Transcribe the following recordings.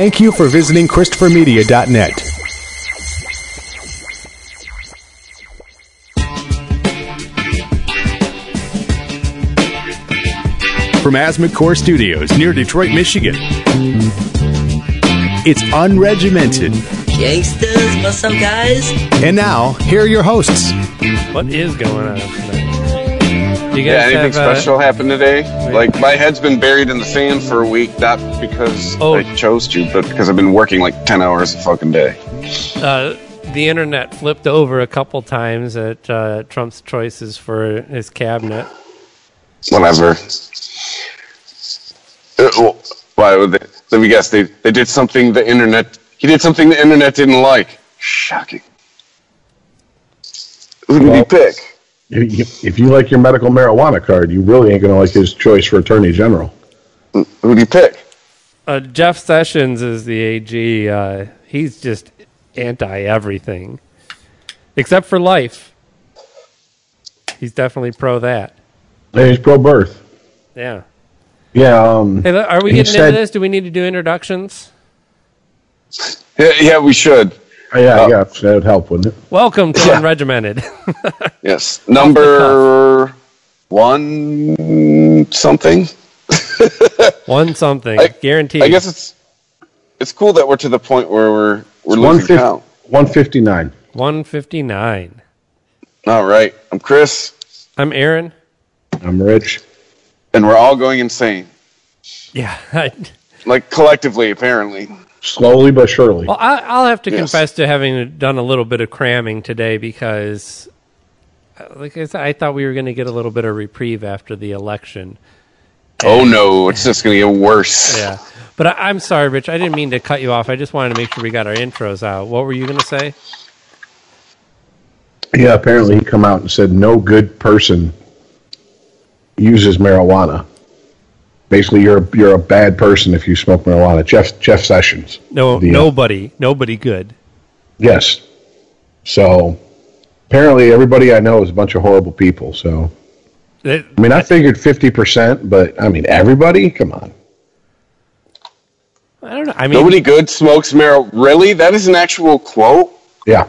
Thank you for visiting ChristopherMedia.net. From Asthma Core Studios near Detroit, Michigan, it's unregimented. Gangsters, what's up, guys? And now, here are your hosts. What is going on tonight? You Yeah, anything have, uh, special happened today? Like my head's been buried in the sand for a week, not because Oh. I chose to, but because I've been working like ten hours a fucking day. uh, the internet flipped over a couple times at uh, Trump's choices for his cabinet. Whatever. Uh, well, Why would they? Let me guess. They they did something the internet. He did something the internet didn't like. Shocking. Who did he pick? If you- if you like your medical marijuana card, you really ain't going to like his choice for attorney general. Who do you pick? Uh, Jeff Sessions is the AG. Uh, he's just anti everything, except for life. He's definitely pro that. And he's pro birth. Yeah. Yeah. Um, Hey, are we getting said- into this? Do we need to do introductions? Yeah, yeah we should. Yeah, Uh, yeah, that would help, wouldn't it? Welcome to Yeah. Unregimented. Yes, number one something. One something, I- guaranteed. I guess it's it's cool that we're to the point where we're we're losing 150 count. 159. 159. All right, I'm Chris, I'm Aaron. I'm rich. and we're all going insane, Yeah. Like collectively, apparently. Slowly but surely. Well, I, I'll have to Yes. confess to having done a little bit of cramming today because, uh, like I said, I thought we were going to get a little bit of reprieve after the election. Oh no, it's just gonna get worse. Yeah, but I, I'm sorry, Rich. I didn't mean to cut you off. I just wanted to make sure we got our intros out. What were you going to say? Yeah, apparently he come out and said no good person uses marijuana. Basically, you're a, you're a bad person if you smoke marijuana. Jeff Jeff Sessions. No, The, uh, nobody, nobody good. Yes. So apparently, everybody I know is a bunch of horrible people. So It- I mean, I figured fifty percent, but I mean, everybody. Come on. I don't know. I mean, Nobody good smokes marijuana. Really? That is an actual quote. Yeah,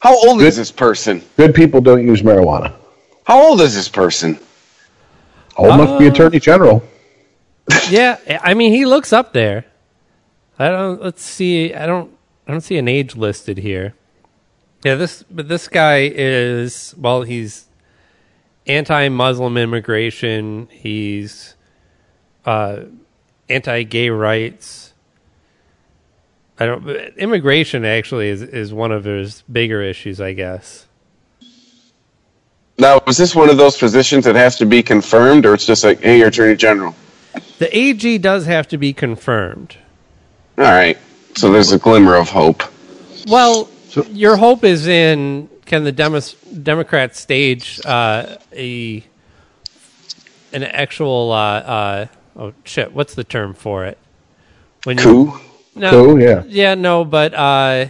How old is this person? good people don't use marijuana. How old is this person? Oh, must be Uh, attorney general. Yeah. I mean, he looks up there. I don't. Let's see. I don't. I don't see an age listed here. Yeah, this. But this guy is. Well, he's anti-Muslim immigration. He's uh, anti-gay rights. I don't. Immigration actually is is one of his bigger issues, I guess. Now, is this one of those positions that has to be confirmed, or it's just like, hey, attorney general? The AG does have to be confirmed. All right. So there's a glimmer of hope. Well, your hope is in can the Demos- Democrats stage uh, a an actual uh, uh, oh shit what's the term for it when you Coup? no, Coup, yeah. yeah no but uh,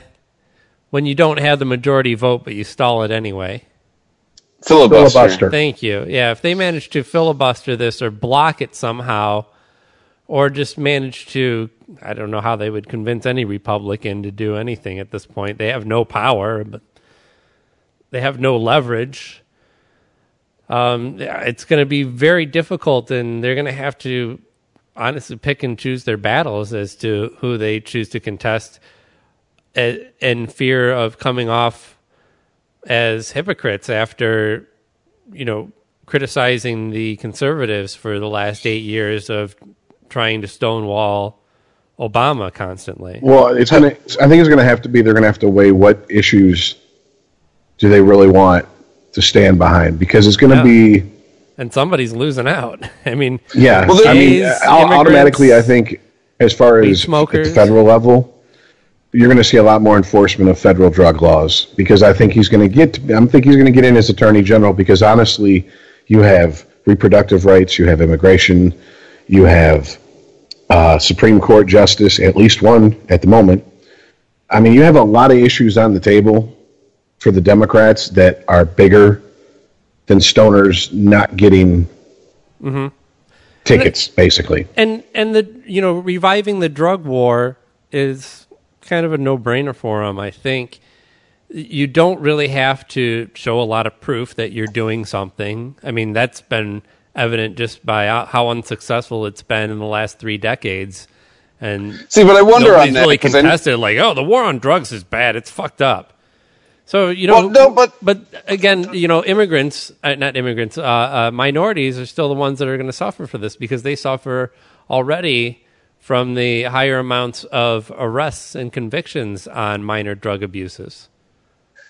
when you don't have the majority vote but you stall it anyway Filibuster. Filibuster. thank you yeah if they manage to filibuster this or block it somehow or just manage to I don't know how they would convince any Republican to do anything at this point. They have no power, but they have no leverage. Um, it's going to be very difficult, and they're going to have to honestly pick and choose their battles as to who they choose to contest, in fear of coming off as hypocrites after, you know, criticizing the conservatives for the last eight years of trying to stonewall Obama constantly. Well, it's gonna. I think it's gonna have to be. They're gonna have to weigh what issues do they really want to stand behind because it's gonna Yeah. be. And somebody's losing out. I mean, Yeah, Well, there I mean, uh, automatically, I think as far weed as at the federal level, you're going to see a lot more enforcement of federal drug laws because I think he's going to get. I think he's going to get in as attorney general because honestly, you have reproductive rights, you have immigration, you have uh, Supreme Court justice, at least one at the moment. I mean, you have a lot of issues on the table for the Democrats that are bigger than stoners not getting tickets, basically. and and the you know reviving the drug war is kind of a no-brainer for them. I think you don't really have to show a lot of proof that you're doing something. I mean, that's been evident just by how unsuccessful it's been in the last three decades. And See, but I wonder on that really I- contested like, oh, the war on drugs is bad. It's fucked up. So you know, Well, no, but- but again, you know, immigrants, uh, not immigrants, uh, uh, minorities are still the ones that are going to suffer for this because they suffer already from the higher amounts of arrests and convictions on minor drug abuses.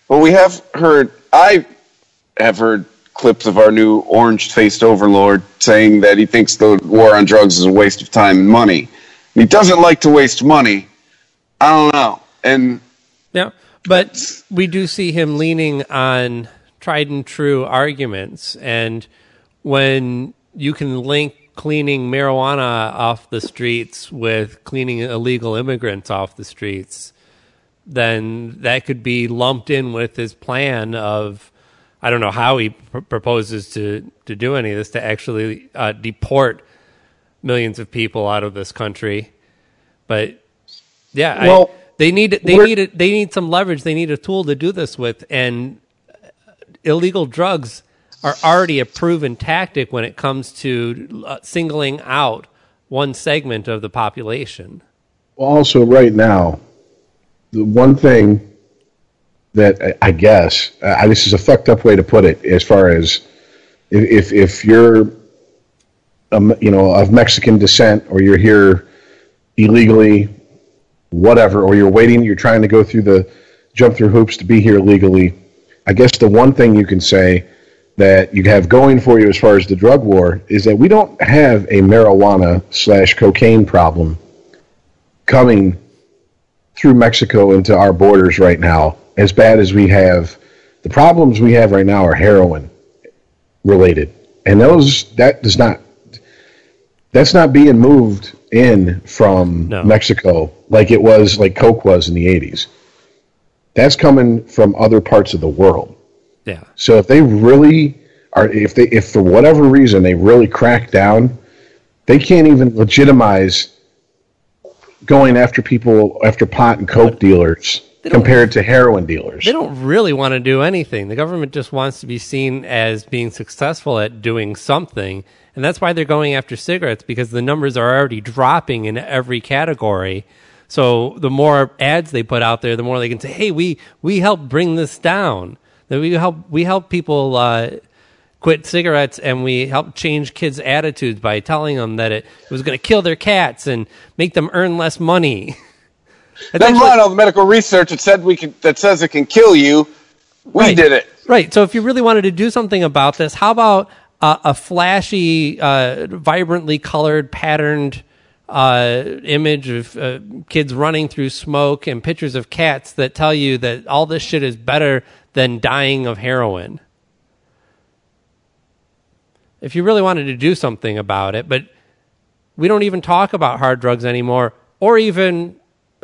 Well, we have heard. I have heard clips of our new orange-faced overlord saying that he thinks the war on drugs is a waste of time and money. He doesn't like to waste money. I don't know. And Yeah, but we do see him leaning on tried and true arguments, and when you can link cleaning marijuana off the streets with cleaning illegal immigrants off the streets, then that could be lumped in with his plan of I don't know how he pr- proposes to to do any of this to actually uh, deport millions of people out of this country, but yeah, I- they need they need a, they need some leverage. They need a tool to do this with, and illegal drugs are already a proven tactic when it comes to uh, singling out one segment of the population. Well also right now, the one thing that I- guess this is a fucked up way to put it, as far as if if, if you're um, you know of Mexican descent or you're here illegally, whatever, or you're waiting, you're trying to go through the jump through hoops to be here legally. I guess the one thing you can say that you have going for you as far as the drug war is that we don't have a marijuana slash cocaine problem coming through Mexico into our borders right now as bad as we have. The problems we have right now are heroin related, and those that does not that's not being moved in from No. Mexico like it was like Coke was in the '80s. That's coming from other parts of the world. Yeah, So if they really are, if they, if for whatever reason they really crack down, they can't even legitimize going after people after pot and coke dealers compared to heroin dealers. they don't really want to do anything. The government just wants to be seen as being successful at doing something, and that's why they're going after cigarettes because the numbers are already dropping in every category. So the more ads they put out there, the more they can say, "Hey, we we help bring this down. That we help we help people uh, quit cigarettes, and we help change kids' attitudes by telling them that it, it was going to kill their cats and make them earn less money." That's never actually- mind all the medical research that said we can, that says it can kill you. We Right. did it. Right. So if you really wanted to do something about this, how about uh, a flashy, uh, vibrantly colored, patterned uh, image of uh, kids running through smoke and pictures of cats that tell you that all this shit is better than dying of heroin? If you really wanted to do something about it, but we don't even talk about hard drugs anymore or even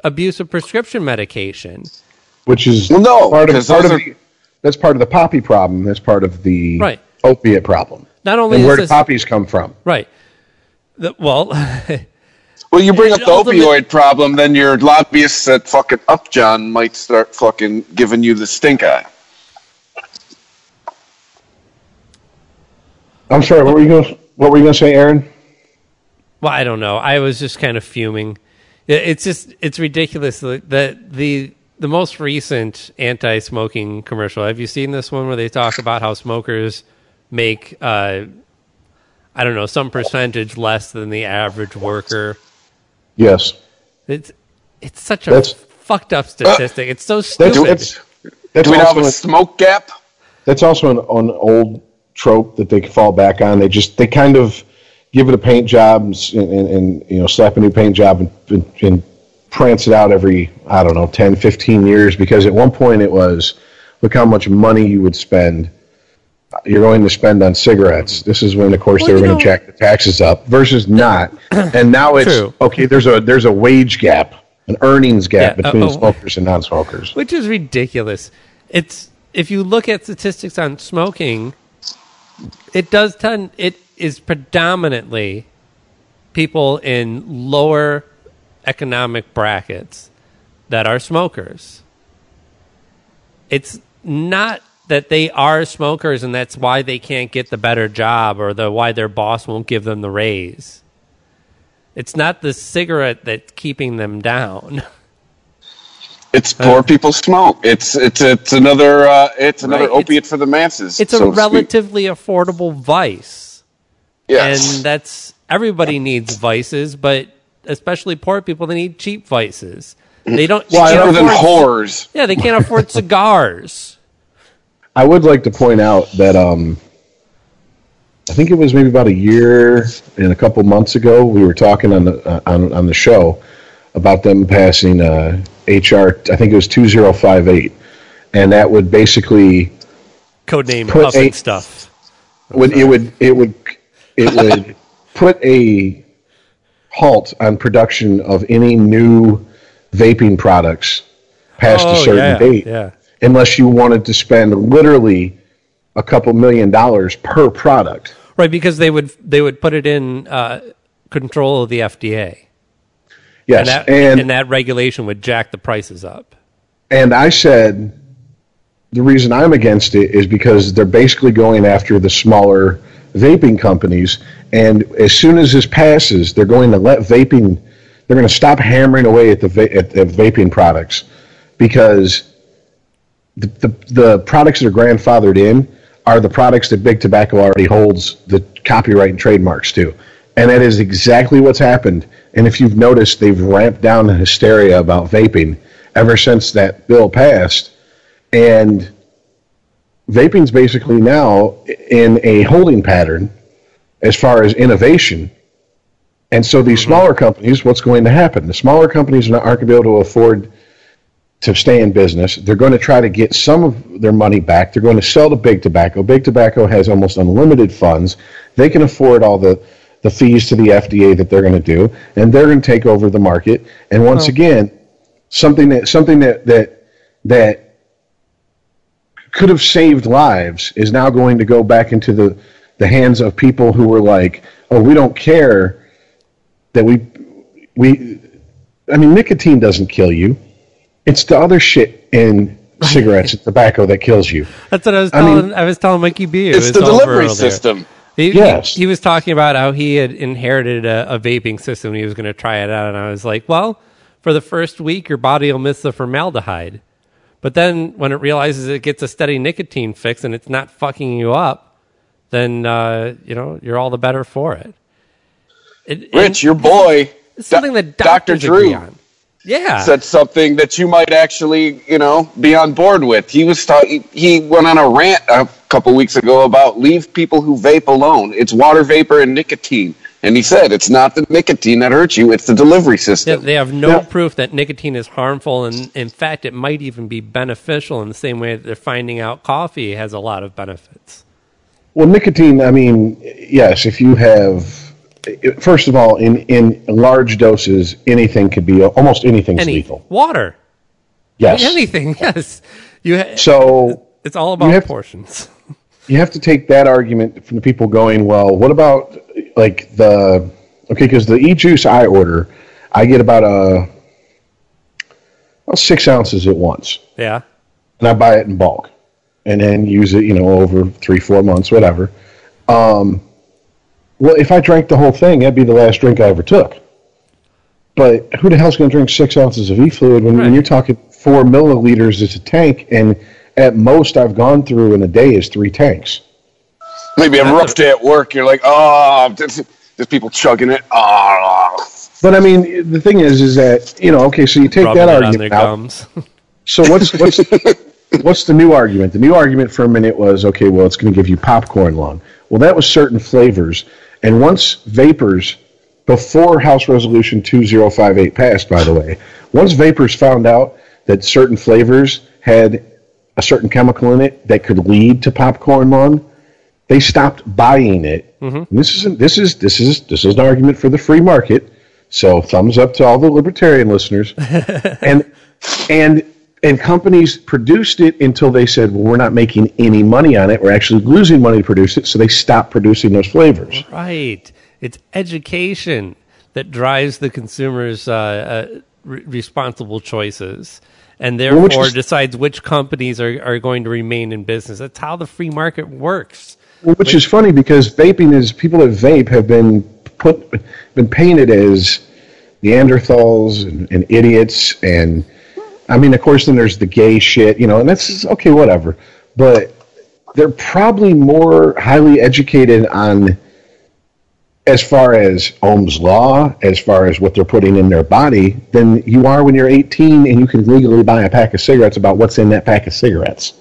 abuse of prescription medication. which is Well, no, part of, 'cause part of are- the, that's part of the poppy problem. That's part of the Right. opiate problem. Not only and is where do this- poppies come from? Right. The, well, Well, you bring up the opioid problem, then your lobbyists at fucking Upjohn might start fucking giving you the stink eye. I'm sorry. What were you going? What were you going to say, Aaron? Well, I don't know. I was just kind of fuming. It- It's just it's ridiculous that the the the most recent anti-smoking commercial. Have you seen this one where they talk about how smokers make uh, I don't know some percentage less than the average worker? Yes. It's it's such a That's- fucked up statistic. it's so stupid. that's, that's Do we now have also a smoke gap? that's also an, an old trope that they can fall back on. They just they kind of give it a paint job and, and, and, and you know slap a new paint job and, and, and prance it out every I don't know 10, 15 years because at one point it was look how much money you would spend. You're going to spend on cigarettes. This is when, of course, Well, they were going to jack the taxes up. Versus not, and now it's True. okay. There's a there's a wage gap, an earnings gap Yeah, uh, between oh. smokers and non-smokers. which is ridiculous. It's if you look at statistics on smoking, it does tend it is predominantly people in lower economic brackets that are smokers. It's not that they are smokers and that's why they can't get the better job or the why their boss won't give them the raise. It's not the cigarette that's keeping them down. It's poor people smoke. It's it's it's another uh, it's another Right, it's- opiate for the masses. It's a so speak. relatively affordable vice. Yes. And that's everybody needs vices, but especially poor people they need cheap vices. They don't they Well, can't other than afford- whores. Yeah, they can't afford cigars. I would like to point out that um, I think it was maybe about a year and a couple months ago we were talking on the uh, on on the show about them passing uh, HR. I think it was two zero five eight, and that would basically Codename Put Huff a- stuff. would it would it would it would put a halt on production of any new vaping products past a certain Oh, yeah, date yeah. unless you wanted to spend literally a couple million dollars per product. Right, because they would they would put it in uh, control of the FDA, Yes, and that and and that regulation would jack the prices up. and I said the reason I'm against it is because they're basically going after the smaller vaping companies, and as soon as this passes, they're going to let vaping. They're going to stop hammering away at the va- at the vaping products because the, the the products that are grandfathered in are the products that big tobacco already holds the copyright and trademarks to. And that is exactly what's happened. And if you've noticed, they've ramped down the hysteria about vaping ever since that bill passed. And vaping's basically now in a holding pattern as far as innovation. And so these mm-hmm. smaller companies, what's going to happen? The smaller companies aren't going to be able to afford to stay in business. They're going to try to get some of their money back. They're going to sell to big tobacco. Big tobacco has almost unlimited funds. They can afford all the, the fees to the FDA that they're going to do, and they're going to take over the market. And once again, something that something that that that could have saved lives is now going to go back into the the hands of people who were like, "Oh, we don't care that we we." I mean, nicotine doesn't kill you. It's the other shit in cigarettes and tobacco that kills you. That's what I was I mean- telling. I, was telling Mikey B. It It's the delivery system. He, Yes. he, he was talking about how he had inherited a, a vaping system. He was going to try it out, and I was like, "Well, for the first week, your body will miss the formaldehyde, but then when it realizes it gets a steady nicotine fix and it's not fucking you up, then uh, you know you're all the better for it." it Rich, your boy, it's something that Dr. Drew on. Yeah, said something that you might actually, you know, be on board with. He was ta- he went on a rant a couple weeks ago about leave people who vape alone. It's water vapor and nicotine. And he said it's not the nicotine that hurts you, it's the delivery Yeah, system. they have no Yeah. proof that nicotine is harmful, and in fact, it might even be beneficial in the same way that they're finding out coffee has a lot of benefits. Well, nicotine. I mean, yes. If you have, first of all, in in large doses, anything could be almost anything's Any lethal. water, Yes. anything, yes. You ha- So it's all about have- portions. you have to take that argument from the people going, well, what about like the okay? Because the e juice I order, I get about a about six ounces at once. Yeah, and I buy it in bulk, and then use it, you know, over three, four months, whatever. Um, well, if I drank the whole thing, that'd be the last drink I ever took. But who the hell's going to drink six ounces of e-fluid when, when you're talking four milliliters is a tank, and at most I've gone through in a day is three tanks. Maybe a rough day at work, you're like, oh, there's, there's people chugging it. Oh. But I mean, the thing is, is that you know, okay, so you take rubbing that argument out. gums. So what's what's what's the new argument? The new argument for a minute was okay. Well, it's going to give you popcorn lung. Well, that was certain flavors, and once vapers, before House Resolution two zero five eight passed, by the way, once vapers found out that certain flavors had a certain chemical in it that could lead to popcorn lung, they stopped buying it. And this isn't this is this is this is an argument for the free market. So thumbs up to all the libertarian listeners. and and and companies produced it until they said, well, we're not making any money on it. We're actually losing money to produce it. So they stopped producing those flavors. right. It's education. that drives the consumer's uh, uh, re- responsible choices, and Well, which therefore is- decides which companies are, are going to remain in business. That's how the free market works. Which is funny because vaping is people that vape have been put been painted as Neanderthals and, and idiots and I mean of course then there's the gay shit, you know, and that's okay, whatever. But they're probably more highly educated on as far as Ohm's law, as far as what they're putting in their body, than you are when you're 18 and you can legally buy a pack of cigarettes about what's in that pack of cigarettes.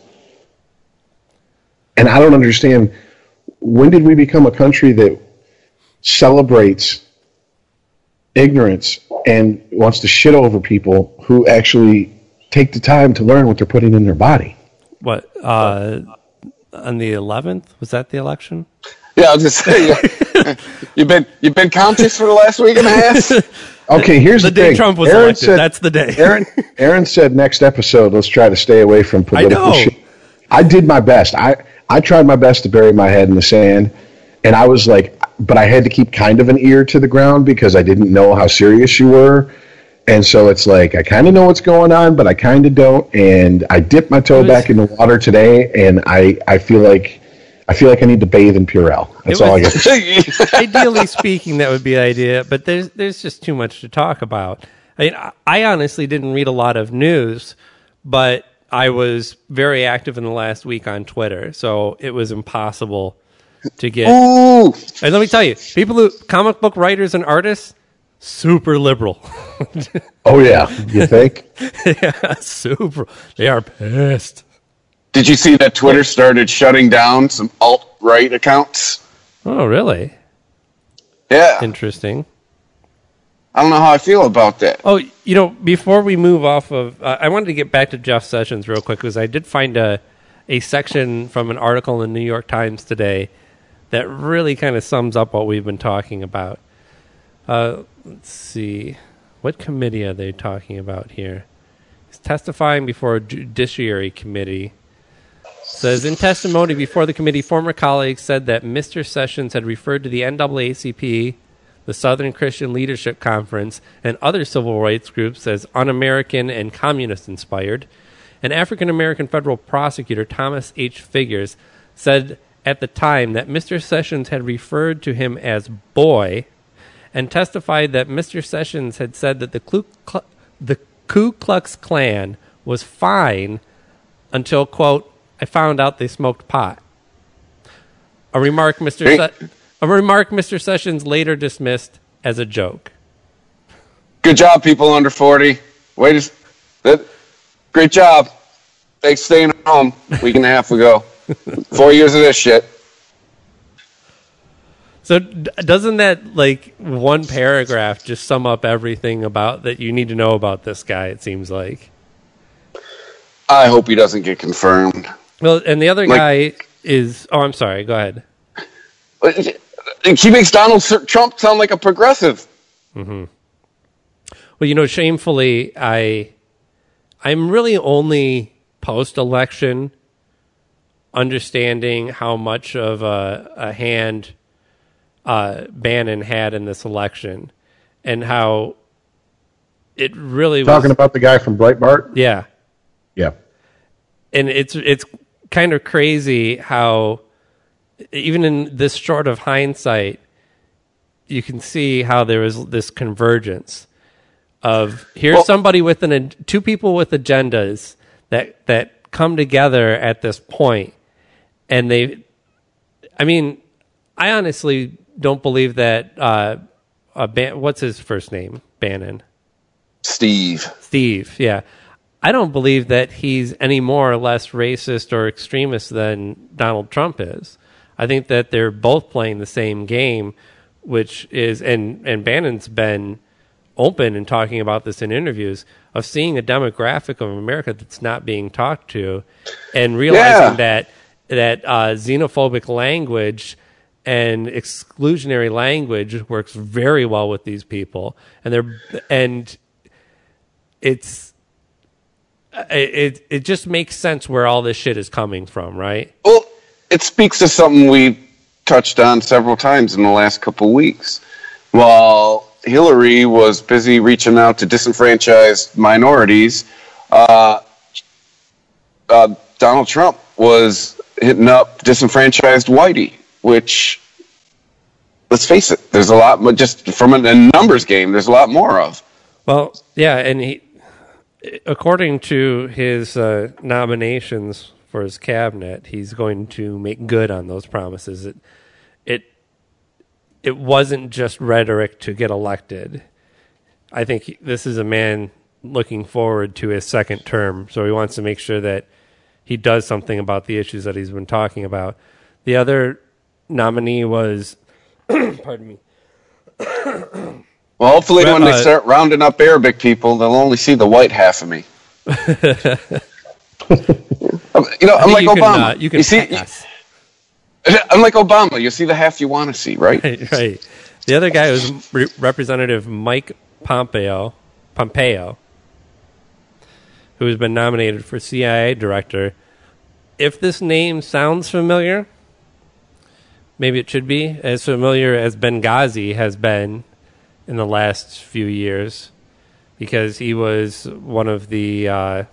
And I don't understand when did we become a country that celebrates ignorance and wants to shit over people who actually take the time to learn what they're putting in their body? What uh, on the 11th was that the election? Yeah, I'll just say yeah. you've been you've been conscious for the last week and a half. Okay, here's The the, day thing. Trump was Aaron elected. said- That's the day. Aaron, Aaron said next episode, let's try to stay away from political know. shit. I did my best. I, I tried my best to bury my head in the sand. And I was like, but I had to keep kind of an ear to the ground because I didn't know how serious you were. And so it's like, I kind of know what's going on, but I kind of don't. And I dipped my toe was- back in the water today, and I, I feel like I feel like I need to bathe in Purell. That's It all I was- got. Ideally speaking, that would be the idea, but there's there's just too much to talk about. I mean, I- I honestly didn't read a lot of news, but I was very active in the last week on Twitter, so it was impossible to get. Ooh, And let me tell you, people who comic book writers and artists, super liberal, Oh yeah, you think? Yeah, super. They are pissed. did you see that Twitter started shutting down some alt right accounts? Oh, really? Yeah, Interesting. I don't know how I feel about that. Oh, you know, before we move off of, uh, I wanted to get back to Jeff Sessions real quick because I did find a a section from an article in the New York Times today that really kind of sums up what we've been talking about. Uh, let's see, what committee are they talking about here? He's testifying before a judiciary committee. Says in testimony before the committee, former colleagues said that Mr. Sessions had referred to the NAACP, the Southern Christian Leadership Conference, and other civil rights groups as un American and communist inspired. An African American federal prosecutor, Thomas H. Figures, said at the time that Mr. Sessions had referred to him as boy and testified that Mr. Sessions had said that the Ku, the Ku Klux Klan was fine until, quote, I found out they smoked pot. A remark Mr. Se- a remark Mr. Sessions later dismissed as a joke. Good job, people under forty. Wait, a s- that great job. Thanks staying home a week and a half ago. Four years of this shit. So doesn't that like one paragraph just sum up everything about that you need to know about this guy? It seems like. I hope he doesn't get confirmed. Well, and the other Like- guy is. Oh, I'm sorry. Go ahead. He makes Donald Trump sound like a progressive. Well, you know, shamefully, I I'm really only post election understanding how much of a, a hand uh, Bannon had in this election, and how it really was. Talking about the guy from Breitbart. yeah, Yeah. and it's it's kind of crazy how even in this short of hindsight you can see how there was this convergence of here's Well- somebody with an two people with agendas that that come together at this point and they i mean i honestly don't believe that uh, uh Ban- what's his first name bannon Steve. Steve, yeah. I don't believe that he's any more or less racist or extremist than Donald Trump is. I think that they're both playing the same game, which is and and Bannon's been open and talking about this in interviews of seeing a demographic of America that's not being talked to, and realizing Yeah. that that uh, xenophobic language and exclusionary language works very well with these people, and they're and it's it it just makes sense where all this shit is coming from, right? Well, it speaks to something we touched on several times in the last couple weeks. While Hillary was busy reaching out to disenfranchised minorities, uh, uh, Donald Trump was hitting up disenfranchised whitey, which, let's face it, there's a lot, just from a numbers game, there's a lot more of. Well, yeah, and he, according to his uh, nominations for his cabinet, he's going to make good on those promises. It, it, it wasn't just rhetoric to get elected. I think this is a man looking forward to his second term, so he wants to make sure that he does something about the issues that he's been talking about. The other nominee was, pardon me, Well, hopefully, when they uh, start rounding up Arabic people, they'll only see the white half of me. you know, I'm like you can, Obama. uh, you can see, pass. I'm like Obama. You see the half you want to see, right? right, right. The other guy was Re- Representative Mike Pompeo, Pompeo, who has been nominated for CIA director. If this name sounds familiar, maybe it should be as familiar as Benghazi has been in the last few years, because he was one of the. Uh,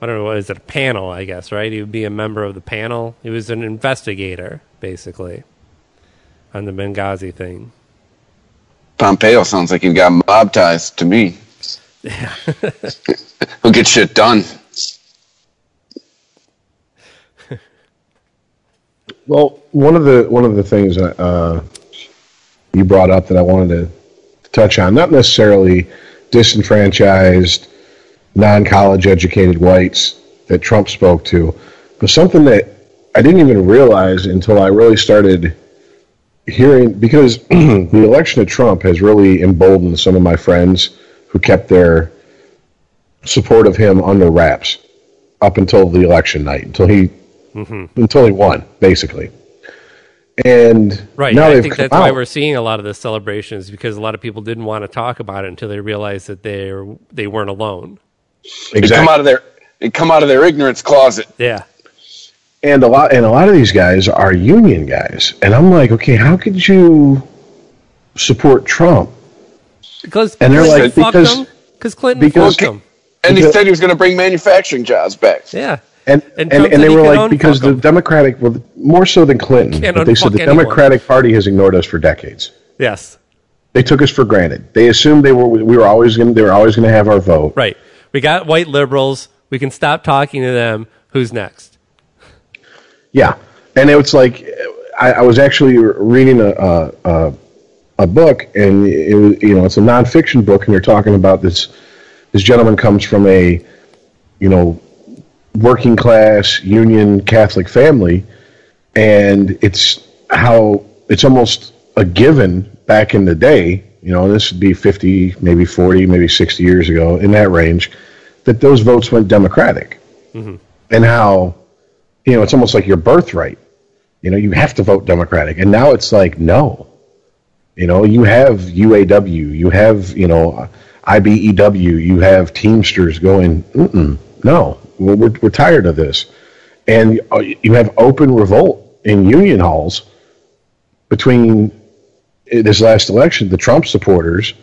I don't know what is it a panel? I guess right. He would be a member of the panel. He was an investigator, basically on the Benghazi thing. Pompeo sounds like he's got mob ties to me. He'll get shit done. Well, one of the one of the things uh, you brought up that I wanted to touch on, not necessarily disenfranchised, non-college educated whites that Trump spoke to, but something that I didn't even realize until I really started hearing because the election of Trump has really emboldened some of my friends who kept their support of him under wraps up until the election night, until he mm-hmm. until he won, basically. And Right. now I think that's why we're seeing a lot of the celebrations because a lot of people didn't want to talk about it until they realized that they they weren't alone. They come out of their they come out of their ignorance closet. Yeah. and a lot and a lot of these guys are union guys, and I'm like, okay, how could you support Trump? Because And they're Clinton like, because- Because Clinton because- fucked them. And he Because- said he was going to bring manufacturing jobs back. Yeah. And And and, and, they were like because unfuck the 'em. Democratic, well, more so than Clinton, but they said unfuck the anyone. Democratic Party has ignored us for decades. Yes. They took us for granted. They assumed they were we were always going they were always going to have our vote. Right. We got white liberals. We can stop talking to them. Who's next? Yeah, and it was like I, I was actually reading a, a a book, and it was you know it's a nonfiction book, and they're talking about this. This gentleman comes from a, you know, working class union Catholic family, and it's how it's almost a given back in the day. You know, this would be fifty, maybe forty, maybe sixty years ago, in that range, that those votes went Democratic, and how you know, it's almost like your birthright. You know, you have to vote Democratic. And now it's like, no. You know, you have UAW, you have, you know, IBEW, you have Teamsters going, no, we're, we're, we're tired of this. And uh, you have open revolt in union halls between this last election, the Trump supporters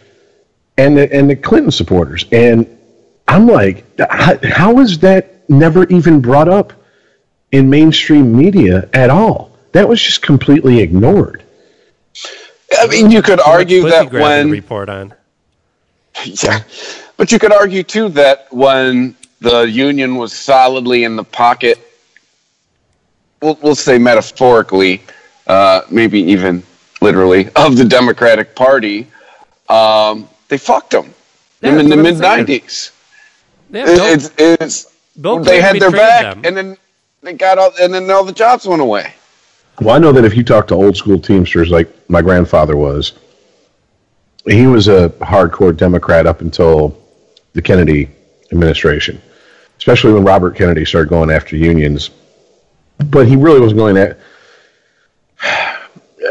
and the, and the Clinton supporters. And I'm like, how, how is that never even brought up in mainstream media at all? That was just completely ignored. I mean, you could argue that grab when report on. Yeah. But you could argue too that when the union was solidly in the pocket, we'll, we'll say metaphorically, uh, maybe even literally, of the Democratic Party, um, they fucked them Yeah, in the mid what I'm saying. '90s. Yeah, Bill, It's, it's Bill they had their back, them. and then they got all, and then all the jobs went away. Well, I know that if you talk to old school Teamsters like my grandfather was, he was a hardcore Democrat up until the Kennedy administration, especially when Robert Kennedy started going after unions. But he really wasn't going at.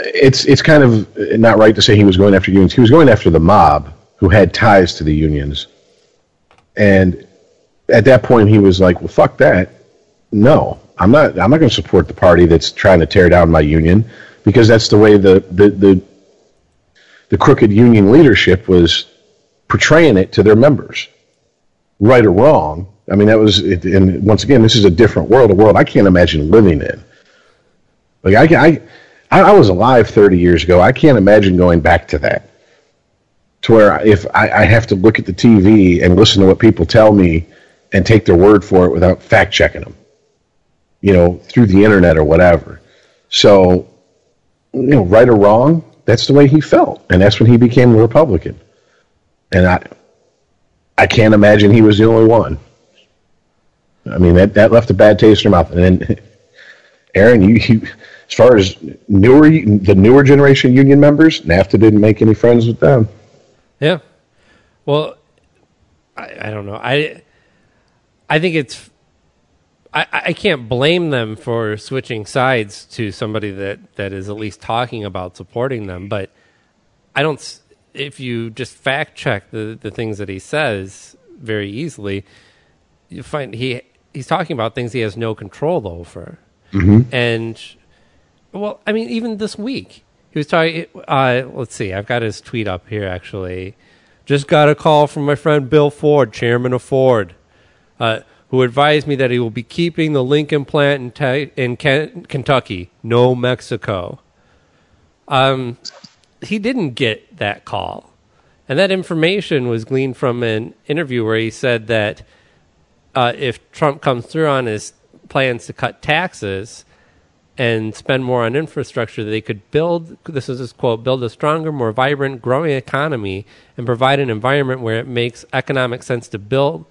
It's it's kind of not right to say he was going after unions. He was going after the mob who had ties to the unions, and at that point he was like, "Well, fuck that." no, I'm not. I'm not going to support the party that's trying to tear down my union because that's the way the the the, the crooked union leadership was portraying it to their members, right or wrong. I mean, that was, and once again, this is a different world, a world I can't imagine living in. Like I, I, I was alive 30 years ago. I can't imagine going back to that. To where if I, I have to look at the TV and listen to what people tell me and take their word for it without fact checking them, you know, through the internet or whatever. So, you know, right or wrong, that's the way he felt, and that's when he became a Republican. And I, I can't imagine he was the only one. I mean, that, that left a bad taste in your mouth. And then, Aaron, you, you as far as newer the newer generation union members, NAFTA didn't make any friends with them. Yeah. Well, I, I don't know. I I think it's I, I can't blame them for switching sides to somebody that, that is at least talking about supporting them, but I don't if you just fact check the, the things that he says very easily, you find he he's talking about things he has no control over. Mm-hmm. And well, I mean, even this week he was talking. Uh, let's see, I've got his tweet up here. Actually, just got a call from my friend Bill Ford, chairman of Ford, uh, who advised me that he will be keeping the Lincoln plant in, te- in Ken- Kentucky, no Mexico. Um, he didn't get that call. And that information was gleaned from an interview where he said that uh, if Trump comes through on his plans to cut taxes, and spend more on infrastructure, they could build, this is his quote, build a stronger, more vibrant, growing economy and provide an environment where it makes economic sense to build,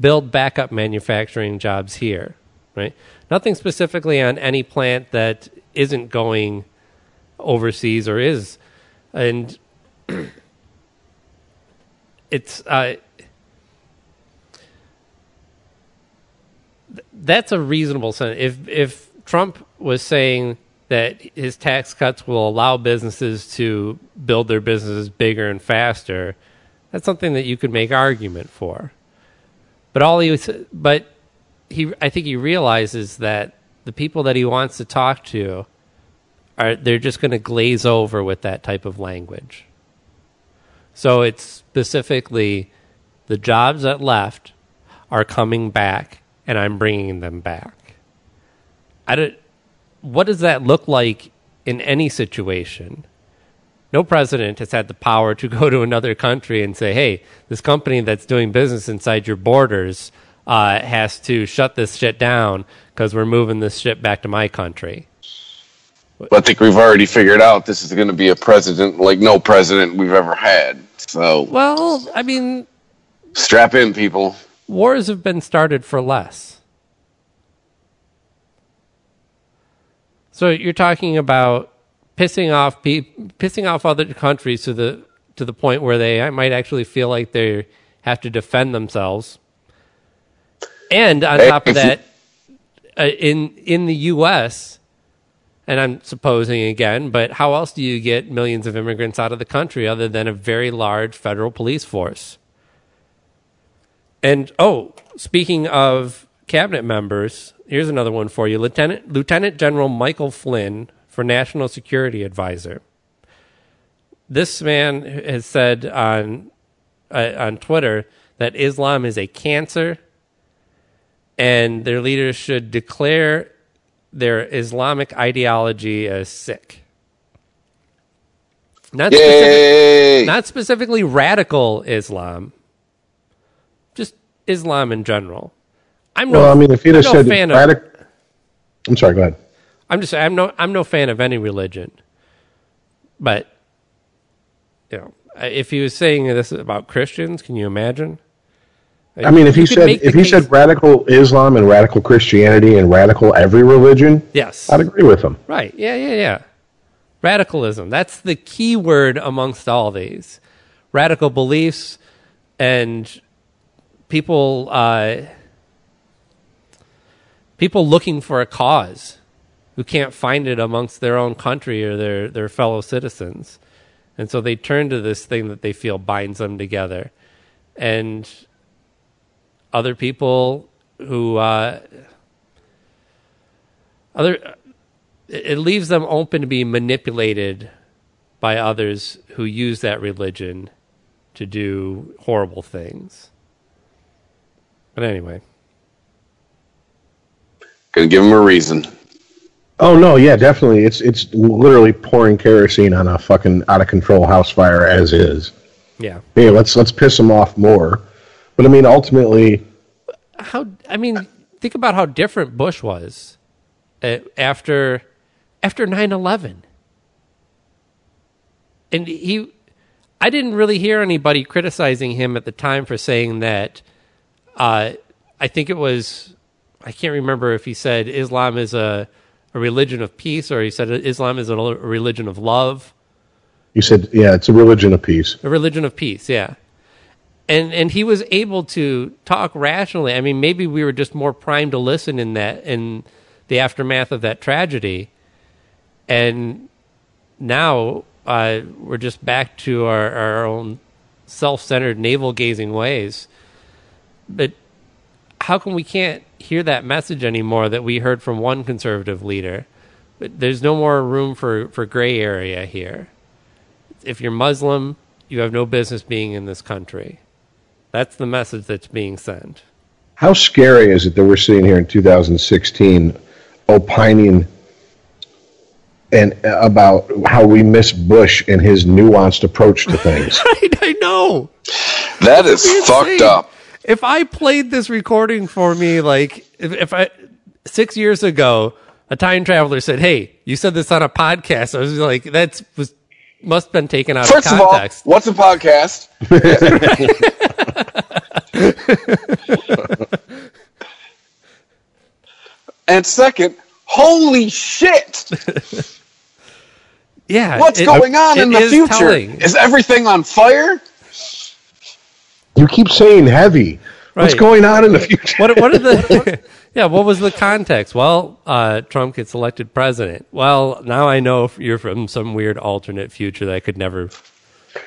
build backup manufacturing jobs here, right? Nothing specifically on any plant that isn't going overseas or is. And it's, uh, that's a reasonable sense. If, if, Trump was saying that his tax cuts will allow businesses to build their businesses bigger and faster. That's something that you could make argument for. But all he was, but he, I think he realizes that the people that he wants to talk to are they're just going to glaze over with that type of language. So it's specifically the jobs that left are coming back, and I'm bringing them back. I don't, what does that look like in any situation? No president has had the power to go to another country and say, hey, this company that's doing business inside your borders uh, has to shut this shit down because we're moving this shit back to my country. But I think we've already figured out this is going to be a president like no president we've ever had. So, well, I mean, strap in, people. Wars have been started for less. So you're talking about pissing off pe- pissing off other countries to the to the point where they might actually feel like they have to defend themselves. And on top of that, uh, in in the U.S., and I'm supposing again, but how else do you get millions of immigrants out of the country other than a very large federal police force? And oh, speaking of cabinet members, here's another one for you. Lieutenant Lieutenant General Michael Flynn for National Security Advisor. This man has said on uh, on Twitter that Islam is a cancer and their leaders should declare their Islamic ideology as sick. Not, specific, not specifically radical Islam, just Islam in general. I'm no. Well, I mean, if he'd have no said radic- of, I'm sorry. Go ahead. I'm just. I'm no. I'm no fan of any religion, but you know, if he was saying this about Christians, can you imagine? I mean, if he said if he case, said radical Islam and radical Christianity and radical every religion, yes, I'd agree with him. Right? Yeah, yeah, yeah. Radicalism. That's the key word amongst all these radical beliefs and people. Uh, people looking for a cause who can't find it amongst their own country or their, their fellow citizens. And so they turn to this thing that they feel binds them together. And other people who, uh, other, it leaves them open to be manipulated by others who use that religion to do horrible things. But anyway, Gonna give him a reason. Oh no, yeah, definitely. It's it's literally pouring kerosene on a fucking out of control house fire as is. yeah. Hey, let's let's piss them off more. But I mean, ultimately, How I mean, think about how different Bush was uh, after after 9/11. And he I didn't really hear anybody criticizing him at the time for saying that uh, I think it was I can't remember if he said Islam is a a religion of peace or he said Islam is a religion of love. you said, yeah, it's a religion of peace. A religion of peace, yeah. And and he was able to talk rationally. I mean, maybe we were just more primed to listen in that in the aftermath of that tragedy. And now uh, we're just back to our, our own self-centered, navel-gazing ways. But how come we can't hear that message anymore that we heard from one conservative leader? But there's no more room for, for gray area here if you're Muslim, you have no business being in this country. That's the message that's being sent. How scary is it that we're sitting here in 2016 opining and uh, about how we miss Bush and his nuanced approach to things? I, I know. That is fucked up. If I played this recording for me, like if, if I six years ago, a time traveler said, "Hey, you said this on a podcast," I was like, "That's was must have been taken out First of of all, context." what's a podcast? and second, holy shit! yeah, What's it- going uh, on it in the future? telling. Is everything on fire? You keep saying heavy. What's going on in the future? what what are the yeah what was the context well uh, trump gets elected president well now i know if you're from some weird alternate future that could never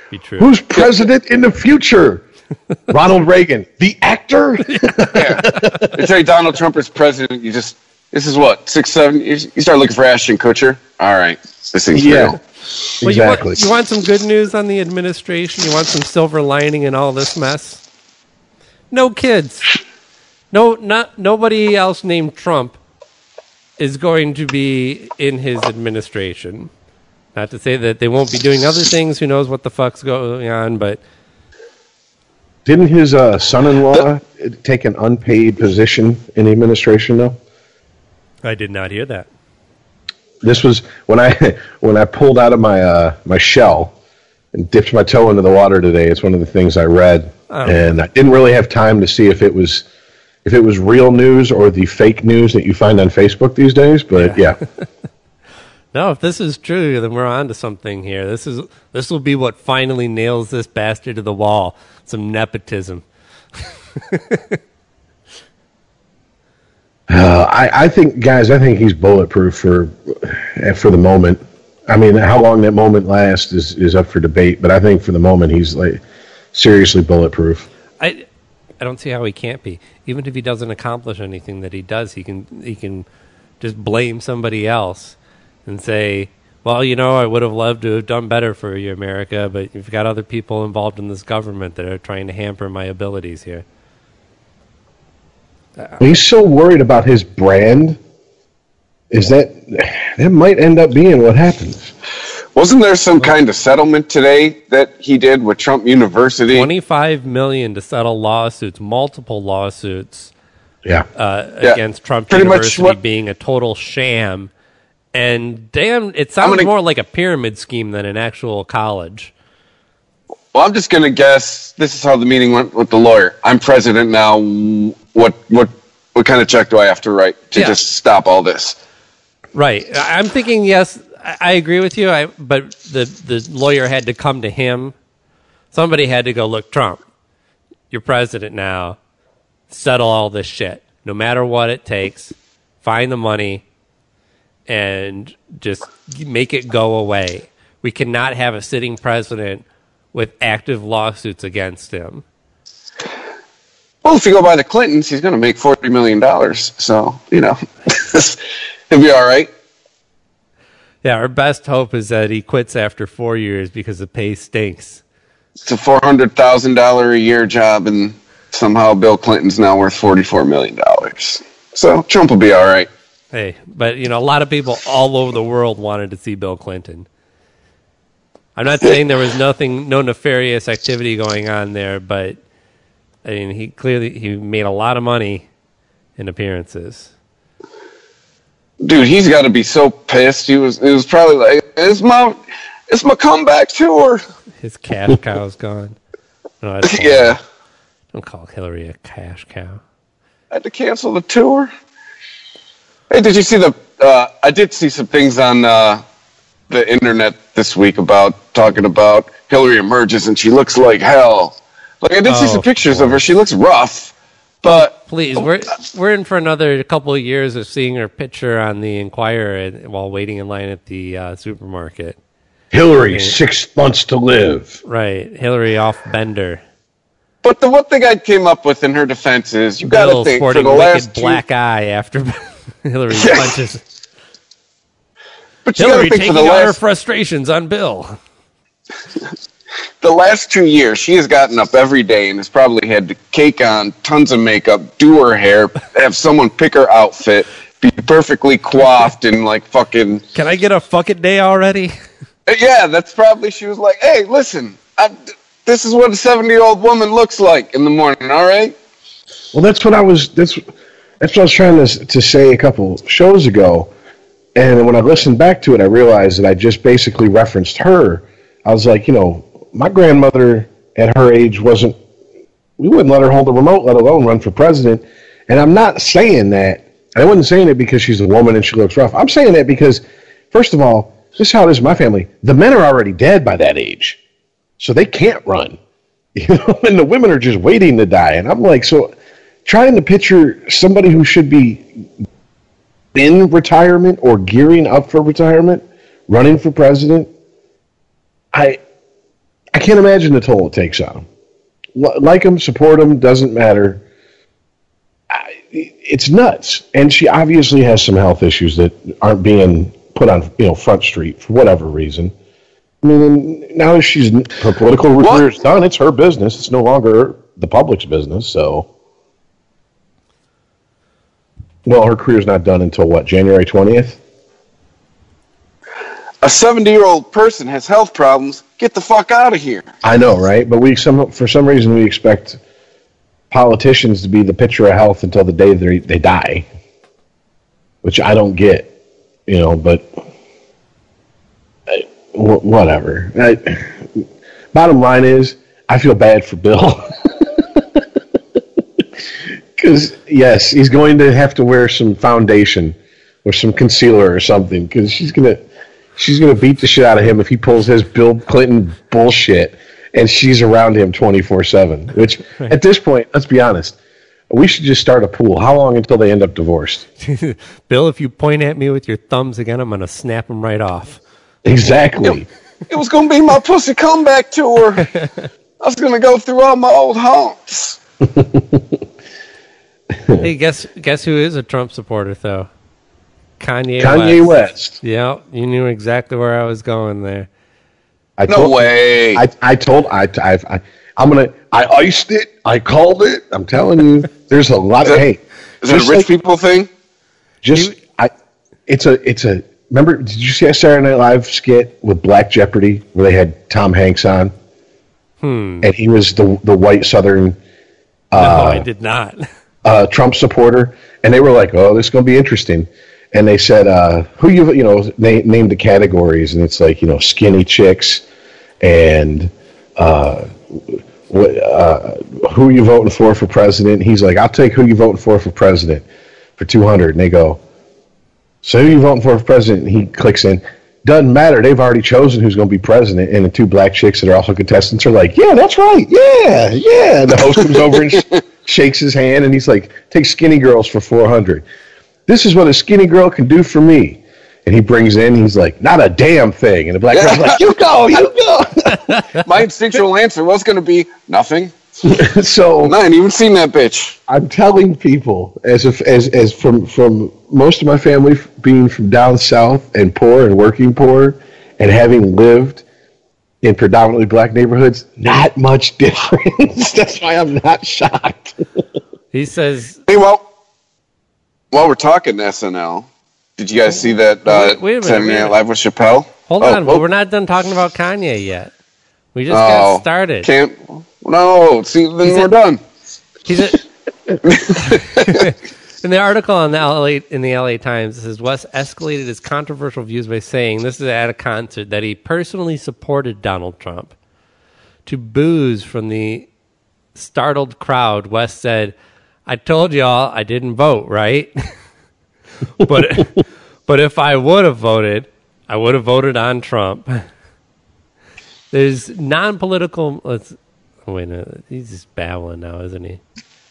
be true Who's president in the future? Ronald Reagan, the actor. They tell you Donald Trump is president. You just this is what six seven. You you start looking for Ashton Kutcher. All right, this thing's Yeah. real. Well, you, want, you want some good news on the administration? You want some silver lining in all this mess? No kids. No not nobody else named trump is going to be in his administration. Not to say that they won't be doing other things. Who knows what the fuck's going on but Didn't his uh, son-in-law take an unpaid position in the administration though? i did not hear that This was when I when I pulled out of my uh, my shell and dipped my toe into the water today. It's one of the things I read, Oh. and I didn't really have time to see if it was if it was real news or the fake news that you find on Facebook these days. But yeah, No, if this is true, then we're on to something here. This is this will be what finally nails this bastard to the wall. Some nepotism. uh, I, I think guys, I think he's bulletproof for uh, for the moment. I mean, how long that moment lasts is is up for debate, but I think for the moment he's like seriously bulletproof. I I don't see how he can't be. Even if he doesn't accomplish anything that he does, he can he can just blame somebody else and say, "Well, you know, I would have loved to have done better for you, America, but you've got other people involved in this government that are trying to hamper my abilities here." He's so worried about his brand. Is that that might end up being what happens? Wasn't there some kind of settlement today that he did with Trump University? Twenty-five million to settle lawsuits, multiple lawsuits Yeah. uh, Yeah, against Trump pretty much University what- being a total sham. And damn, it sounds many- more like a pyramid scheme than an actual college. Well, I'm just going to guess this is how the meeting went with the lawyer. I'm president now. What what what kind of check do I have to write to Yeah. just stop all this? Right. I'm thinking yes. I I agree with you. I, but the the lawyer had to come to him. Somebody had to go. Look, Trump, you're president now. Settle all this shit, no matter what it takes. Find the money, and just make it go away. We cannot have a sitting president with active lawsuits against him. Well, if you go by the Clintons, he's going to make forty million dollars. So you know, he'll be all right. Yeah, our best hope is that he quits after four years because the pay stinks. It's a four hundred thousand dollar a year job, and somehow Bill Clinton's now worth forty four million dollars. So Trump will be all right. Hey, but you know, a lot of people all over the world wanted to see Bill Clinton. I'm not saying there was nothing, no nefarious activity going on there, but I mean, he clearly he made a lot of money in appearances. Dude, he's got to be so pissed. He was. It was probably like, "It's my, it's my comeback tour." His cash cow's gone. No, yeah, Don't call Hillary a cash cow. I had to cancel the tour. Hey, did you see the? Uh, I did see some things on uh, the internet this week about talking about Hillary emerges and she looks like hell. Like I did see Oh, some pictures of her. She looks rough, but Please, we're we're in for another couple of years of seeing her picture on the Enquirer while waiting in line at the uh, supermarket. Hillary, six months to live. Right, Hillary off bender. but the one thing I came up with in her defense is you got to think for the wicked last two, black eye after Hillary Yeah. punches. but you got Hillary to think for taking the out her last frustrations on Bill. the last two years, she has gotten up every day and has probably had to cake on tons of makeup, do her hair, have someone pick her outfit, be perfectly coiffed and like fucking. Can I get a fucking day already? Uh, yeah, that's probably. She was like, "Hey, listen, I, this is what a seventy-year-old woman looks like in the morning. All right." Well, that's what I was. That's that's what I was trying to to say a couple shows ago. And when I listened back to it, I realized that I just basically referenced her. I was like, you know, my grandmother at her age wasn't. We wouldn't let her hold a remote, let alone run for president. And I'm not saying that. I wasn't saying it because she's a woman and she looks rough. I'm saying that because, first of all, this is how it is in my family. The men are already dead by that age, so they can't run. You know, and the women are just waiting to die. And I'm like, so trying to picture somebody who should be in retirement or gearing up for retirement, running for president. I I can't imagine the toll it takes on them. Like them, support them, doesn't matter. I, it's nuts, and she obviously has some health issues that aren't being put on you know front street for whatever reason. I mean, now that she's her political career is done, it's her business. It's no longer the public's business. So, well, her career's not done until what January twentieth. A seventy-year-old person has health problems. Get the fuck out of here. I know, right? But we some for some reason we expect politicians to be the picture of health until the day they they die, which I don't get. You know, but I, wh- whatever. I, bottom line is, I feel bad for Bill. Because yes, he's going to have to wear some foundation or some concealer or something. Because she's gonna she's gonna beat the shit out of him if he pulls his Bill Clinton bullshit, and she's around him twenty four seven. Which at this point, let's be honest, we should just start a pool. How long until they end up divorced? Bill, if you point at me with your thumbs again, I'm going to snap them right off. Exactly. It was gonna be my pussy comeback tour. I was gonna go through all my old haunts. hey, guess guess who is a Trump supporter though? Kanye. Kanye West. West. Yeah, you knew exactly where I was going there. I No told, way. I, I told I, I I I'm gonna I iced it. I called it. I'm telling you, there's a lot. Is Of, it- hey, Is it a rich like- people thing? Just I, it's a it's a. Remember? Did you see that Saturday Night Live skit with Black Jeopardy where they had Tom Hanks on, Hmm. and he was the the white Southern no, I did not. uh, Trump supporter, and they were like, "Oh, this is going to be interesting." And they said, uh, "Who you you know na- name the categories?" And it's like you know skinny chicks, and uh, uh, who you voting for for president? He's like, "I'll take who you voting for for president for 200." And they go, "So who you voting for for president?" And he clicks in. Doesn't matter. They've already chosen who's going to be president, and the two black chicks that are also contestants are like, "Yeah, that's right. Yeah, yeah." And the host comes over and sh- shakes his hand, and he's like, "Take skinny girls for 400." This is what a skinny girl can do for me. And he brings in, he's like, "Not a damn thing." And the black girl's like, "You go, you go." My instinctual answer was gonna be nothing. so I ain't even seen that bitch. I'm telling people, as if as as from from most of my family being from down south and poor and working poor, and having lived in predominantly black neighborhoods, not much difference. That's why I'm not shocked. He says, Hey, well, while we're talking SNL, did you guys see that uh, Wait- wait a minute, Saturday wait a Night minute. Live with Chappelle? "Hold Oh, on, oh, we're not done talking about Kanye yet. We just oh, got started." Can't. No, see, then He we're said- done. He's a, in the article on the LA in the LA Times, it says West escalated his controversial views by saying this is at a concert that he personally supported Donald Trump. To boos from the startled crowd, West said, "I told y'all I didn't vote, right? but but if I would have voted, I would have voted on Trump." There's non-political. Let's oh, wait. No, he's just babbling now, isn't he?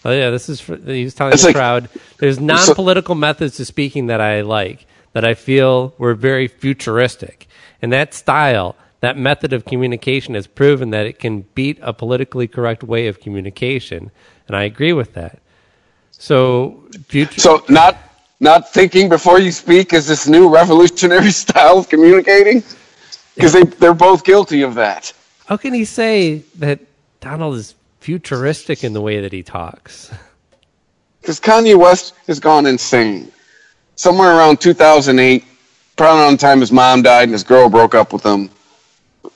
Oh yeah, this is for, he's telling It's the like- crowd. There's non-political methods to speaking that I like, that I feel were very futuristic, and that style, that method of communication has proven that it can beat a politically correct way of communication, and I agree with that. So. So, not not thinking before you speak is this new revolutionary style of communicating? Because they they're both guilty of that. how can he say that Donald is futuristic in the way that he talks? Because Kanye West has gone insane. Somewhere around 2008, probably around the time his mom died and his girl broke up with him,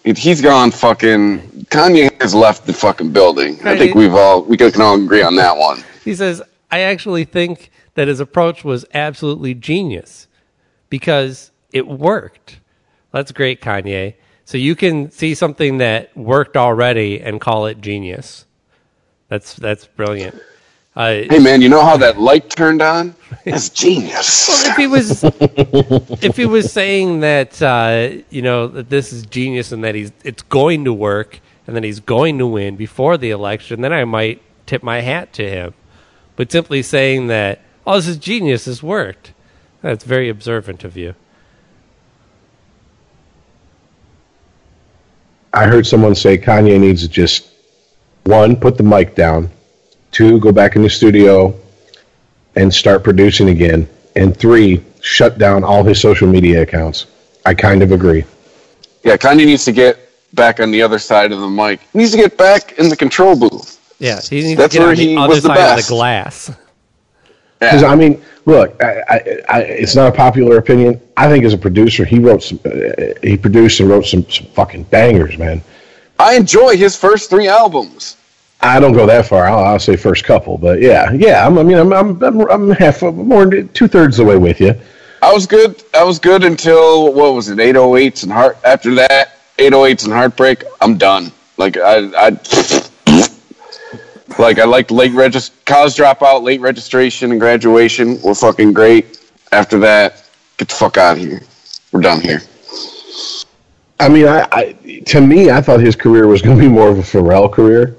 he's gone fucking. Kanye has left the fucking building. I think we've all we can all agree on that one. He says, I actually think that his approach was absolutely genius because it worked. That's great, Kanye. So you can see something that worked already and call it genius. That's that's brilliant. Uh, Hey man, you know how that light turned on? That's genius. if he was if he was saying that uh, you know that this is genius and that he's it's going to work and that he's going to win before the election, then I might tip my hat to him. But simply saying that oh this is genius, this worked, that's very observant of you. I heard someone say Kanye needs to just one put the mic down, two go back in the studio and start producing again, and three shut down all his social media accounts. I kind of agree. Yeah, Kanye needs to get back on the other side of the mic. He needs to get back in the control booth. Yeah, he needs That's to get where on the he other was the side of best. the glass. Because Yeah. I mean, look, I, I, I, it's not a popular opinion. I think as a producer, he wrote some, uh, he produced and wrote some, some fucking bangers, man. I enjoy his first three albums. I don't go that far. I'll, I'll say first couple, but yeah, yeah. I'm, I mean, I'm, I'm, I'm, I'm half, more than two thirds the way with you. I was good. I was good until what was it? 808s and heart. After that, 808s and heartbreak. I'm done. Like I, I like I liked late regist college dropout, late registration, and graduation were fucking great. After that, get the fuck out of here. We're done here. I mean, I, I to me, I thought his career was going to be more of a Pharrell career,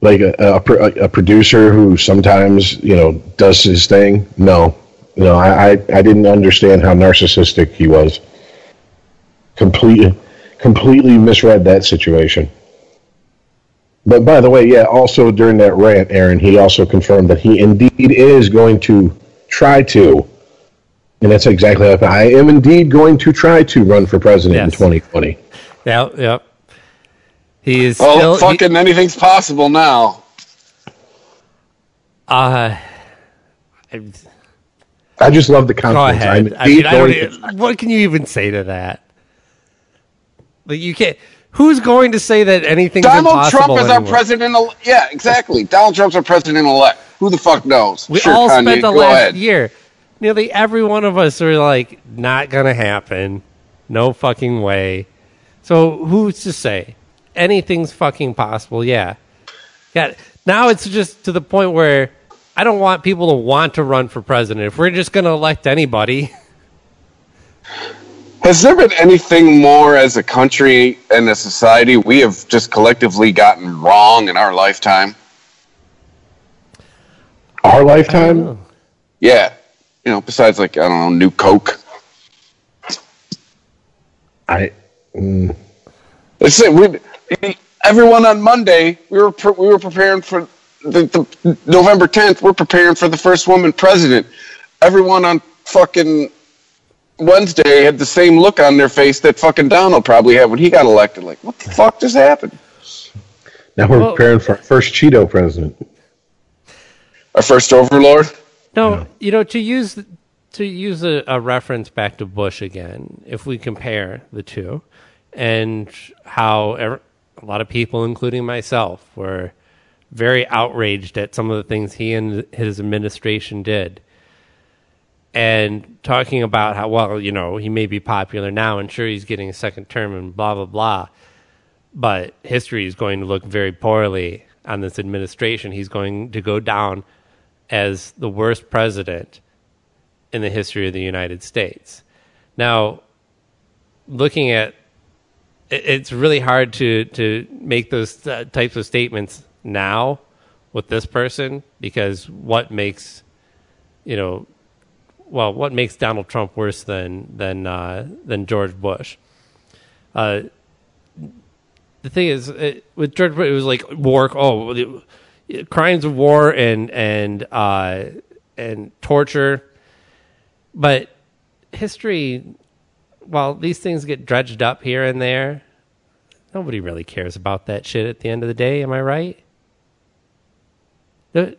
like a, a, a producer who sometimes you know does his thing. No, no, I, I, I didn't understand how narcissistic he was. Completely, completely misread that situation. But by the way, yeah, also during that rant, Aaron, he also confirmed that he indeed is going to try to, and that's exactly how I am indeed going to try to run for president in 2020. Yeah, yep. He is Well, still he- fucking anything's possible now. uh, I- I just love the Go confidence. I'm ahead. I mean, I don't to- what can you even say to that? Like you can't. Who's going to say that anything? Donald Trump is our president. Yeah, exactly. Donald Trump's our president elect. Who the fuck knows? We Sure, all Kanye, spent the last ahead. year. Nearly every one of us are like, not gonna happen. No fucking way. So who's to say anything's fucking possible? Yeah, yeah. Now it's just to the point where I don't want people to want to run for president. If we're just gonna elect anybody, Has there been anything more as a country and a society we have just collectively gotten wrong in our lifetime? our lifetime. Yeah. You know, besides like, I don't know, new Coke. I, mm, Let's say we everyone on Monday, we were pre- we were preparing for the, the November 10th. We're preparing for the first woman president. Everyone on fucking Wednesday had the same look on their face that fucking Donald probably had when he got elected. Like, what the fuck just happened? Now we're Well- preparing for our first Cheeto president. Our first overlord. No, you know, to use to use a, a reference back to Bush again, if we compare the two, and how ev- a lot of people, including myself, were very outraged at some of the things he and his administration did, and talking about how well, you know, he may be popular now, and sure, he's getting a second term, and blah blah blah, but history is going to look very poorly on this administration. He's going to go down as the worst president in the history of the United States. Now, looking at it's really hard to to make those uh, types of statements now with this person because what makes you know well what makes Donald Trump worse than than uh, than George Bush uh, the thing is it, with George Bush it was like war oh the- crimes of war and and uh, and torture but history while these things get dredged up here and there, nobody really cares about that shit at the end of the day. Am I right? The-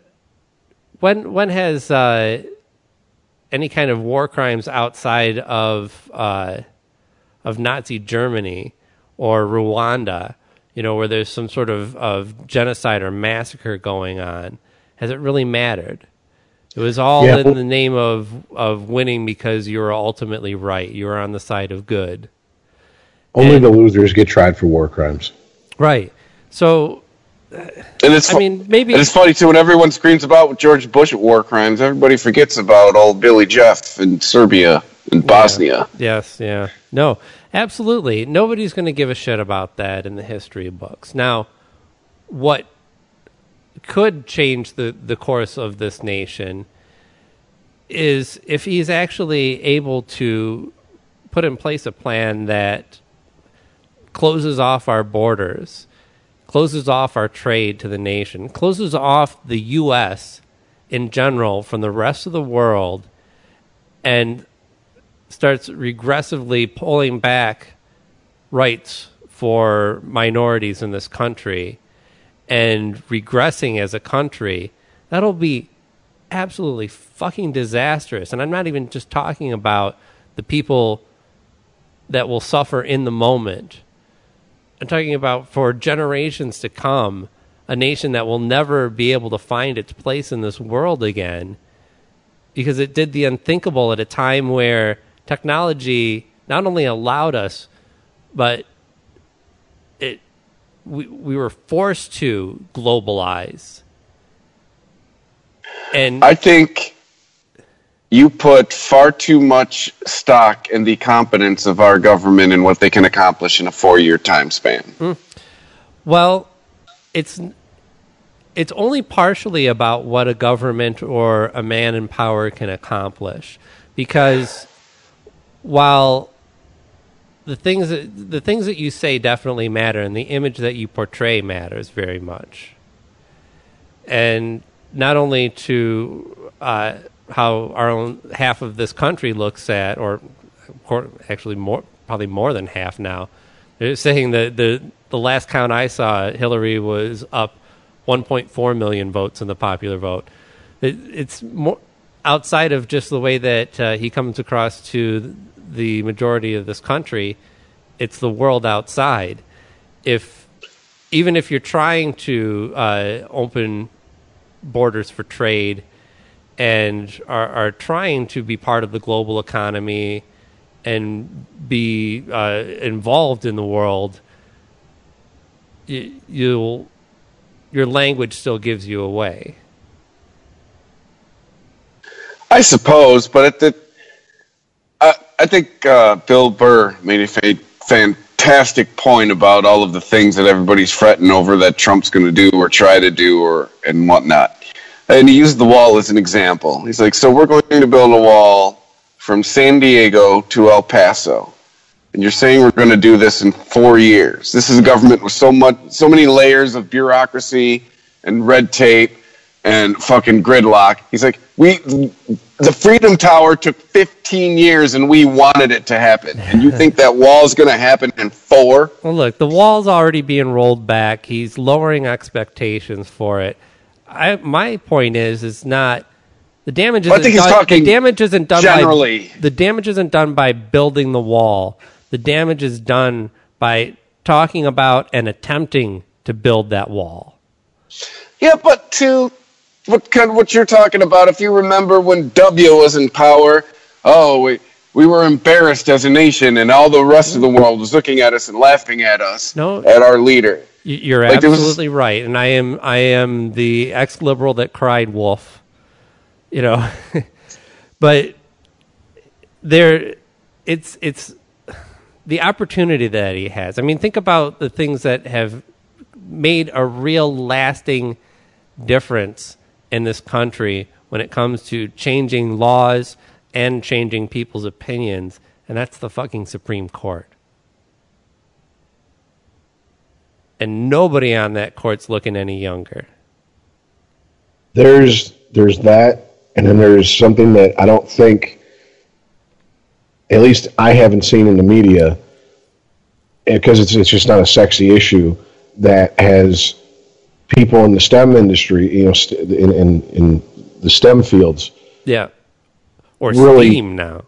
When when has uh, any kind of war crimes outside of uh, of Nazi Germany or Rwanda, you know, where there's some sort of, of genocide or massacre going on, has it really mattered? It was all Yeah. in the name of of winning because you were ultimately right. You were on the side of good. Only And- the losers get tried for war crimes. Right. So And it's I mean, maybe it's funny too when everyone screams about George Bush war crimes, everybody forgets about old Billy Jeff in Serbia and Bosnia. Yes, yeah. No, absolutely. Nobody's going to give a shit about that in the history books. Now, what could change the, the course of this nation is if he's actually able to put in place a plan that closes off our borders, closes off our trade to the nation, closes off the U.S. in general from the rest of the world, and starts regressively pulling back rights for minorities in this country and regressing as a country, that'll be absolutely fucking disastrous. And I'm not even just talking about the people that will suffer in the moment. I'm talking about for generations to come, a nation that will never be able to find its place in this world again because it did the unthinkable at a time where technology not only allowed us, but it we we were forced to globalize. And I think you put far too much stock in the competence of our government and what they can accomplish in a four-year time span. Well, it's it's only partially about what a government or a man in power can accomplish, because while the things that, the things that you say definitely matter, and the image that you portray matters very much, and not only to uh, how our own half of this country looks at, or actually more, probably more than half now. They're saying that the the last count I saw, Hillary was up 1.4 million votes in the popular vote. It, it's more outside of just the way that uh, he comes across to the majority of this country. It's the world outside. If even if you're trying to uh, open borders for trade and are, are trying to be part of the global economy and be uh, involved in the world, you, your language still gives you away. I suppose, but the, I, I think uh, Bill Burr made a fa- fantastic point about all of the things that everybody's fretting over that Trump's going to do or try to do or and whatnot. And he used the wall as an example. He's like, so we're going to build a wall from San Diego to El Paso. and you're saying we're going to do this in four years. This is a government with so much, so many layers of bureaucracy and red tape and fucking gridlock. He's like, we, the Freedom Tower took 15 years and we wanted it to happen. And you think that wall is going to happen in four? Well, look, the wall's already being rolled back. He's lowering expectations for it. I, my point is, is not the damage. Well, I Isn't think he's done, talking the damage isn't done generally. By, the damage isn't done by building the wall. The damage is done by talking about and attempting to build that wall. Yeah, but to what kind of what you're talking about, if you remember when W was in power, oh, we we were embarrassed as a nation, and all the rest of the world was looking at us and laughing at us, No. at our leader. You're Like, there was- absolutely right, and I am I am the ex liberal that cried wolf. You know, but there, it's it's the opportunity that he has. I mean, think about the things that have made a real lasting difference in this country when it comes to changing laws and changing people's opinions, and that's the fucking Supreme Court. And nobody on that court's looking any younger. there's there's that, and then there's something that I don't think, at least I haven't seen in the media, because it's it's just not a sexy issue that has people in the STEM industry, you know, st- in in, in the STEM fields, Yeah. Or Really- STEAM now.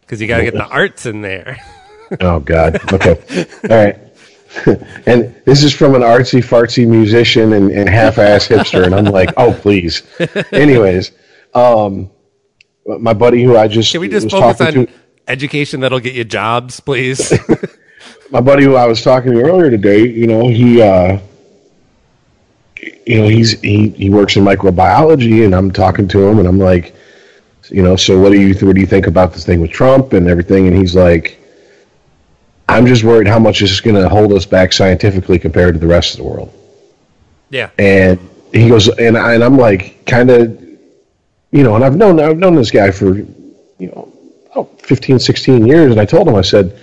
Because you got to get the arts in there. Oh God. Okay. All right. and this is from an artsy fartsy musician and, and half ass hipster, and I'm like, oh please. Anyways, um, my buddy who I just Can we just focus on to, education that'll get you jobs, please? my buddy who I was talking to earlier today, you know, he uh, you know, he's he he works in microbiology, and I'm talking to him, and I'm like, you know, so what do you what do you think about this thing with Trump and everything? And he's like, I'm just worried how much this is going to hold us back scientifically compared to the rest of the world. yeah. And he goes, and I, and I'm like, kind of, you know, and I've known I've known this guy for, you know, oh, 15, 16 years, and I told him, I said,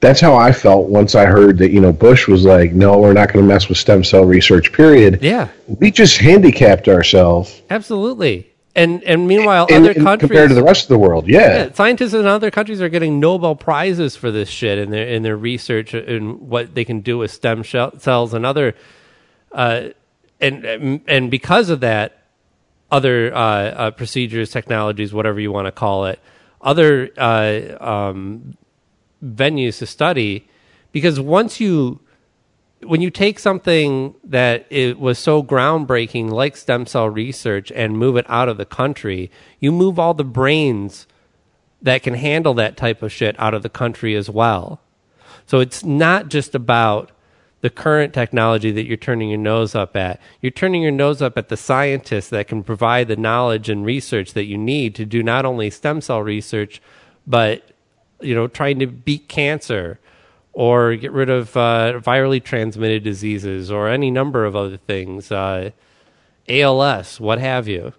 that's how I felt once I heard that, you know, Bush was like, no, we're not going to mess with stem cell research. Period. Yeah. We just handicapped ourselves. Absolutely. And and meanwhile, in- other in- countries compared to the rest of the world. Yeah. Yeah, scientists in other countries are getting Nobel prizes for this shit in their in their research and what they can do with stem shell cells and other, uh, and and because of that, other uh, uh, procedures, technologies, whatever you want to call it, other uh, um, venues to study, because once you when you take something that it was so groundbreaking like stem cell research and move it out of the country you move all the brains that can handle that type of shit out of the country as well. So it's not just about the current technology that you're turning your nose up at. You're turning your nose up at the scientists that can provide the knowledge and research that you need to do not only stem cell research but you know trying to beat cancer or get rid of uh, virally transmitted diseases or any number of other things, uh, ALS, what have you.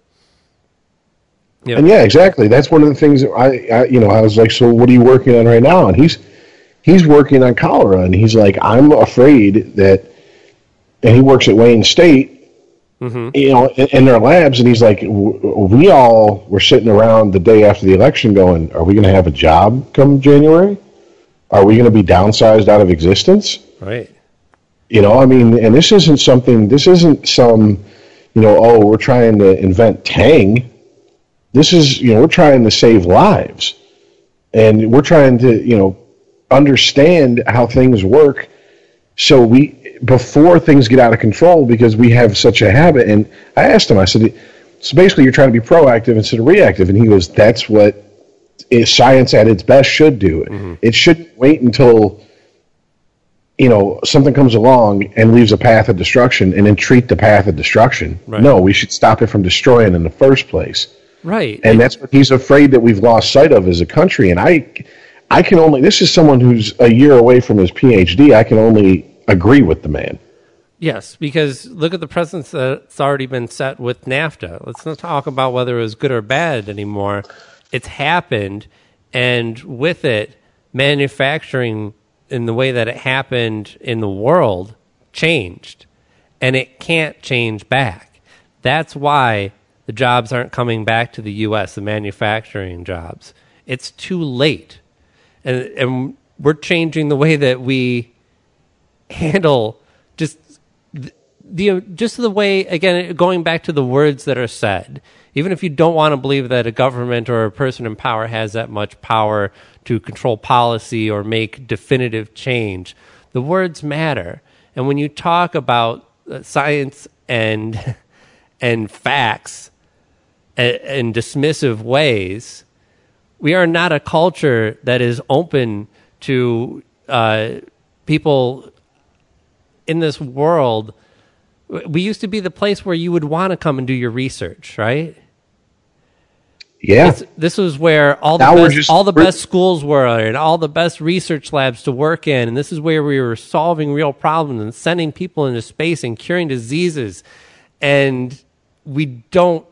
And yeah, exactly. That's one of the things that I, I, you know, I was like, so what are you working on right now? And he's, he's working on cholera, and he's like, I'm afraid that, and he works at Wayne State, Mm-hmm. you know, in, in their labs, and he's like, w- we all were sitting around the day after the election, going, are we going to have a job come January? Are we going to be downsized out of existence? Right. You know, I mean, and this isn't something. This isn't some, you know, oh, we're trying to invent Tang. This is, you know, we're trying to save lives, and we're trying to, you know, understand how things work. So we, before things get out of control, because we have such a habit. And I asked him, I said, so basically, you're trying to be proactive instead of reactive. And he goes, that's what is science at its best should do. It mm-hmm. It shouldn't wait until you know something comes along and leaves a path of destruction and then treat the path of destruction. Right. No, we should stop it from destroying in the first place. Right. And that's what he's afraid that we've lost sight of as a country. And I, I can only. This is someone who's a year away from his PhD. I can only agree with the man. Yes, because look at the precedence that's already been set with NAFTA. Let's not talk about whether it was good or bad anymore. It's happened, and with it, manufacturing in the way that it happened in the world changed, and it can't change back. That's why the jobs aren't coming back to the U.S. The manufacturing jobs. It's too late, and and we're changing the way that we handle just the, just the way again going back to the words that are said even if you don't want to believe that a government or a person in power has that much power to control policy or make definitive change the words matter and when you talk about uh, science and and facts in dismissive ways we are not a culture that is open to uh, people in this world, we used to be the place where you would want to come and do your research, right? Yeah. This, this was where all the Now best, just- all the best schools were and all the best research labs to work in, and this is where we were solving real problems and sending people into space and curing diseases, and we don't,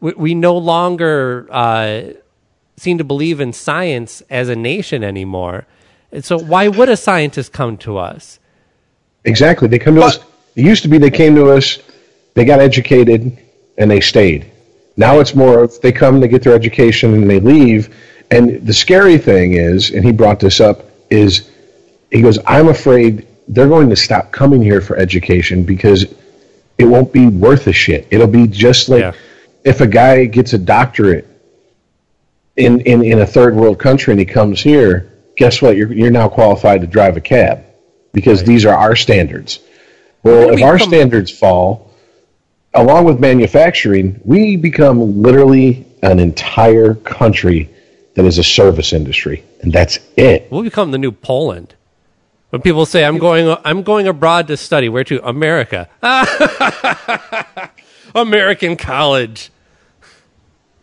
we, we no longer uh, seem to believe in science as a nation anymore. And so, why would a scientist come to us? Exactly. They come to us. It used to be they came to us, they got educated, and they stayed. Now it's more of they come, they get their education, and they leave. And the scary thing is, and he brought this up, is he goes, I'm afraid they're going to stop coming here for education because it won't be worth a shit. It'll be just like Yeah. if a guy gets a doctorate in, in, in a third world country and he comes here, guess what? You're, you're now qualified to drive a cab because these are our standards. Well, if our standards fall, along with manufacturing, we become literally an entire country that is a service industry, and that's it. We'll become the new Poland. When people say I'm going, I'm going abroad to study. Where to? America. American college.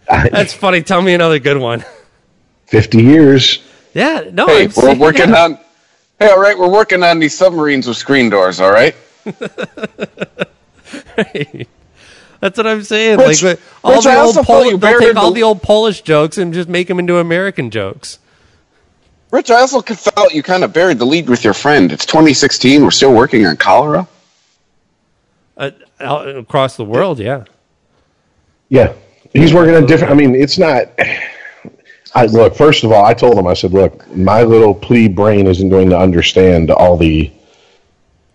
That's funny. Tell me another good one. 50 years. Yeah, no. Hey, I'm we're saying- working yeah. on. Hey, all right, we're working on these submarines with screen doors. All right. That's what I'm saying. Rich- like all Rich, the old Pol- they'll take all the- the old Polish jokes and just make them into American jokes. Rich, I also felt you kind of buried the lead with your friend. It's 2016. We're still working on cholera. Uh, out across the world, yeah. Yeah. He's working on different. I mean, it's not. I look. First of all, I told him. I said, "Look, my little plea brain isn't going to understand all the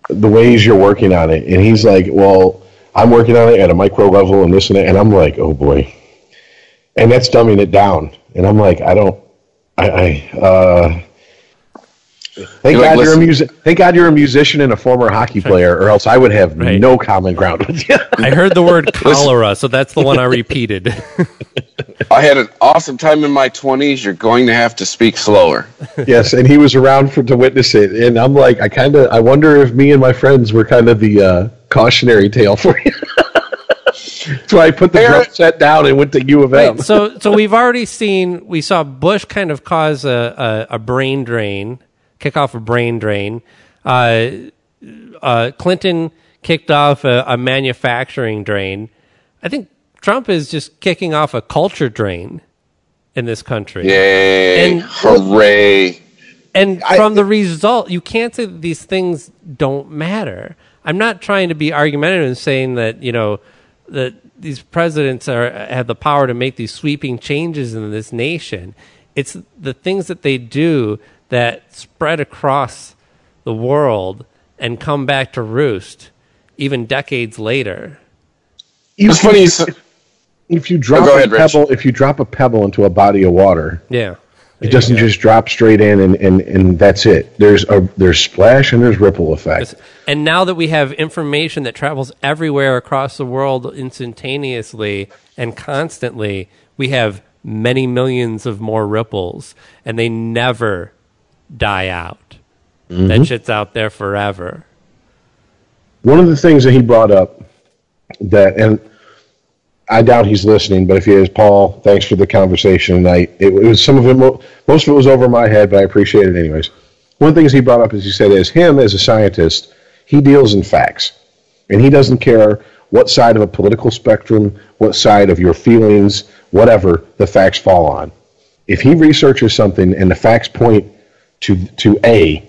the ways you're working on it." And he's like, "Well, I'm working on it at a micro level and this and that." And I'm like, "Oh boy," and that's dumbing it down. And I'm like, "I don't. I. I uh, Thank You're like, God you're a music. Thank God you're a musician and a former hockey player, or else I would have Right. no common ground with you. I heard the word cholera, so that's the one I repeated. I had an awesome time in my 20s. You're going to have to speak slower. yes, and he was around for to witness it, and I'm like, I kind of, I wonder if me and my friends were kind of the uh, cautionary tale for you. That's why I put the Hey, drum set down and went to U of M. Right, so so we've already seen we saw Bush kind of cause a, a, a brain drain, kick off a brain drain. Uh, uh, Clinton kicked off a, a manufacturing drain. I think Trump is just kicking off a culture drain in this country. Yay! And- hooray! And from the result, you can't say that these things don't matter. I'm not trying to be argumentative and saying that you know that these presidents are have the power to make these sweeping changes in this nation. It's the things that they do that spread across the world and come back to roost, even decades later. You It's funny. You if you drop Oh, go a ahead, Rich. pebble, if you drop a pebble into a body of water, Yeah, it doesn't just drop straight in, and, and, and that's it. There's a there's splash and there's ripple effect. And now that we have information that travels everywhere across the world instantaneously and constantly, we have many millions of more ripples, and they never die out. Mm-hmm. That shit's out there forever. One of the things that he brought up that, and I doubt he's listening, but if he is, Paul, thanks for the conversation tonight. It, was some of it, most of it was over my head, but I appreciate it anyways. One of the things he brought up is he said, as him as a scientist, he deals in facts, and he doesn't care what side of a political spectrum, what side of your feelings, whatever the facts fall on. if he researches something and the facts point to to A,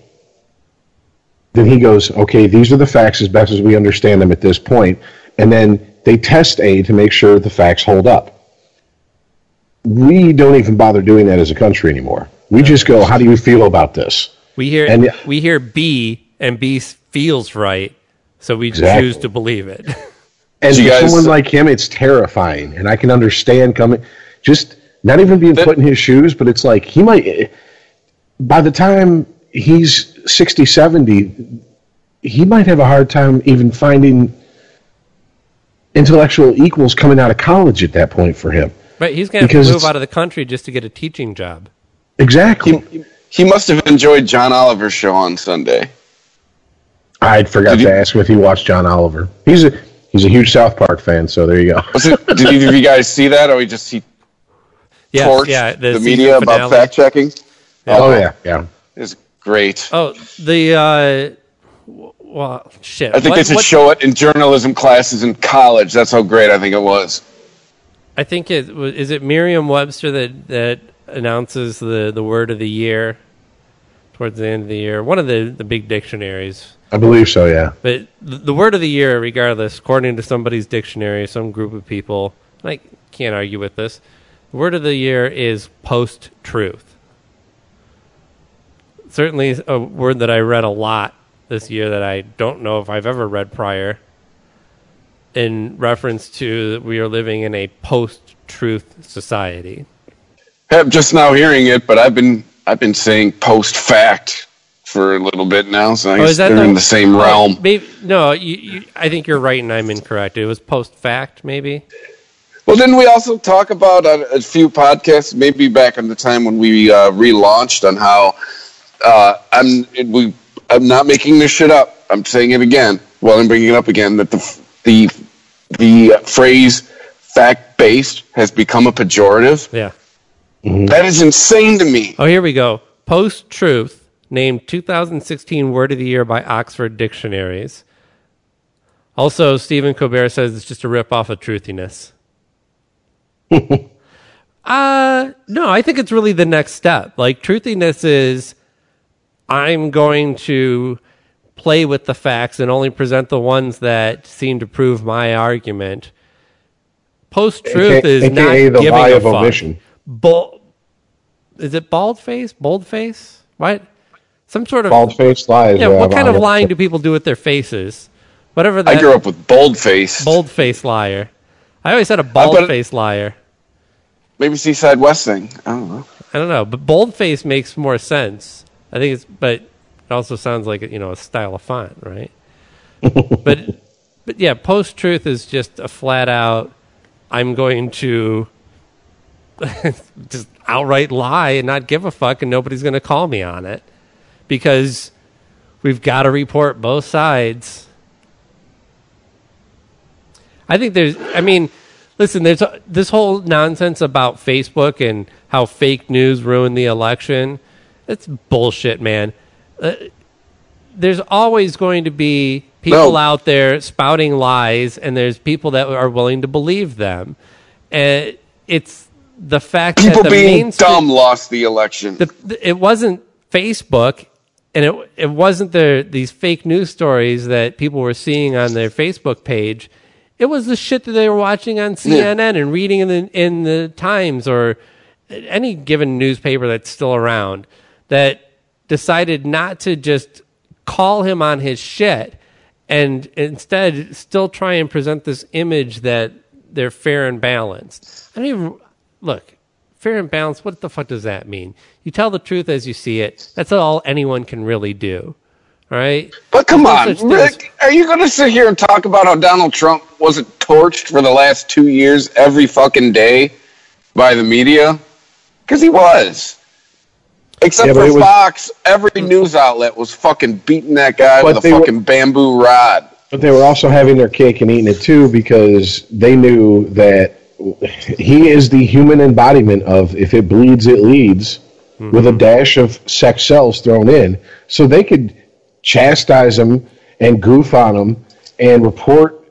then he goes, okay, these are the facts as best as we understand them at this point, and then they test A to make sure the facts hold up. We don't even bother doing that as a country anymore. We just go, how do you feel about this? We hear And- we hear B and B feels right, so we Exactly. choose to believe it. And You guys- someone like him, it's terrifying. And I can understand coming, just not even being put in his shoes, but it's like he might, by the time he's 60, 70, he might have a hard time even finding intellectual equals coming out of college at that point for him. Right, he's going to Because move out of the country just to get a teaching job. Exactly. He, he must have enjoyed John Oliver's show on Sunday. I forgot Did to you- ask if he watched John Oliver. He's a he's a huge South Park fan, so there you go. Was it, did either of you guys see that, or we just he Yes, torched yeah, the, season media about fact checking? Oh yeah, yeah. It's great. Oh, the uh, well, shit. I think What- they should what- show it in journalism classes in college. That's how great I think it was. I think it was. Is it Merriam-Webster that that announces the the word of the year towards the end of the year? One of the the big dictionaries. I believe so. Yeah. But the, the word of the year, regardless, according to somebody's dictionary, some group of people, I can't argue with this. The word of the year is post truth. Certainly a word that I read a lot this year that I don't know if I've ever read prior in reference to that we are living in a post truth society. I'm just now hearing it, but I've been I've been saying post fact for a little bit now, so I Oh, guess is that they're the- in the same oh, realm. Maybe no. You, you, I think you're right, and I'm incorrect. It was post fact, maybe. Well, didn't we also talk about on a few podcasts, maybe back in the time when we uh, relaunched, on how uh, I'm we I'm not making this shit up. I'm saying it again. Well, I'm bringing it up again that the the the phrase fact based has become a pejorative. Yeah. That is insane to me. Oh, here we go. Post truth named 2016 Word of the Year by Oxford Dictionaries. Also, Stephen Colbert says it's just a rip off of truthiness. uh, no, I think it's really the next step. Like, truthiness is I'm going to play with the facts and only present the ones that seem to prove my argument. Post truth is AKA not the giving lie a of fuck. omission. Bull, is it bald face? Bold face? What? Some sort of bald face lies. yeah. What kind of Bob. lying do people do with their faces? Whatever that I grew up with boldface. bold face liar. I always had a bald bet- face liar. Maybe Seaside West thing. I don't know. I don't know, but bold face makes more sense. I think it's, but it also sounds like you know a style of font, right? but but yeah, post truth is just a flat out. I'm going to just outright lie and not give a fuck, and nobody's going to call me on it because we've got to report both sides. I think there's, I mean, listen, there's uh, this whole nonsense about Facebook and how fake news ruined the election. It's bullshit, man. Uh, there's always going to be people No. out there spouting lies, and there's people that are willing to believe them. And it's the fact People that the being dumb lost the election. the, the- it wasn't Facebook and it it wasn't the these fake news stories that people were seeing on their Facebook page. It was the shit that they were watching on CNN and reading in the in the Times or any given newspaper that's still around that decided not to just call him on his shit and instead still try and present this image that they're fair and balanced. I don't even look fair and balanced. What the fuck does that mean? You tell the truth as you see it. That's all anyone can really do. All right. But come on, thing as- Rick, are you going to sit here and talk about how Donald Trump wasn't torched for the last two years every fucking day by the media? Because he was. Except Yeah, for was- Fox, every news outlet was fucking beating that guy with they a were- fucking bamboo rod. But they were also having their cake and eating it too because they knew that he is the human embodiment of if it bleeds, it leads, with a mm-hmm. dash of sex sells thrown in. So they could chastise him and goof on him and report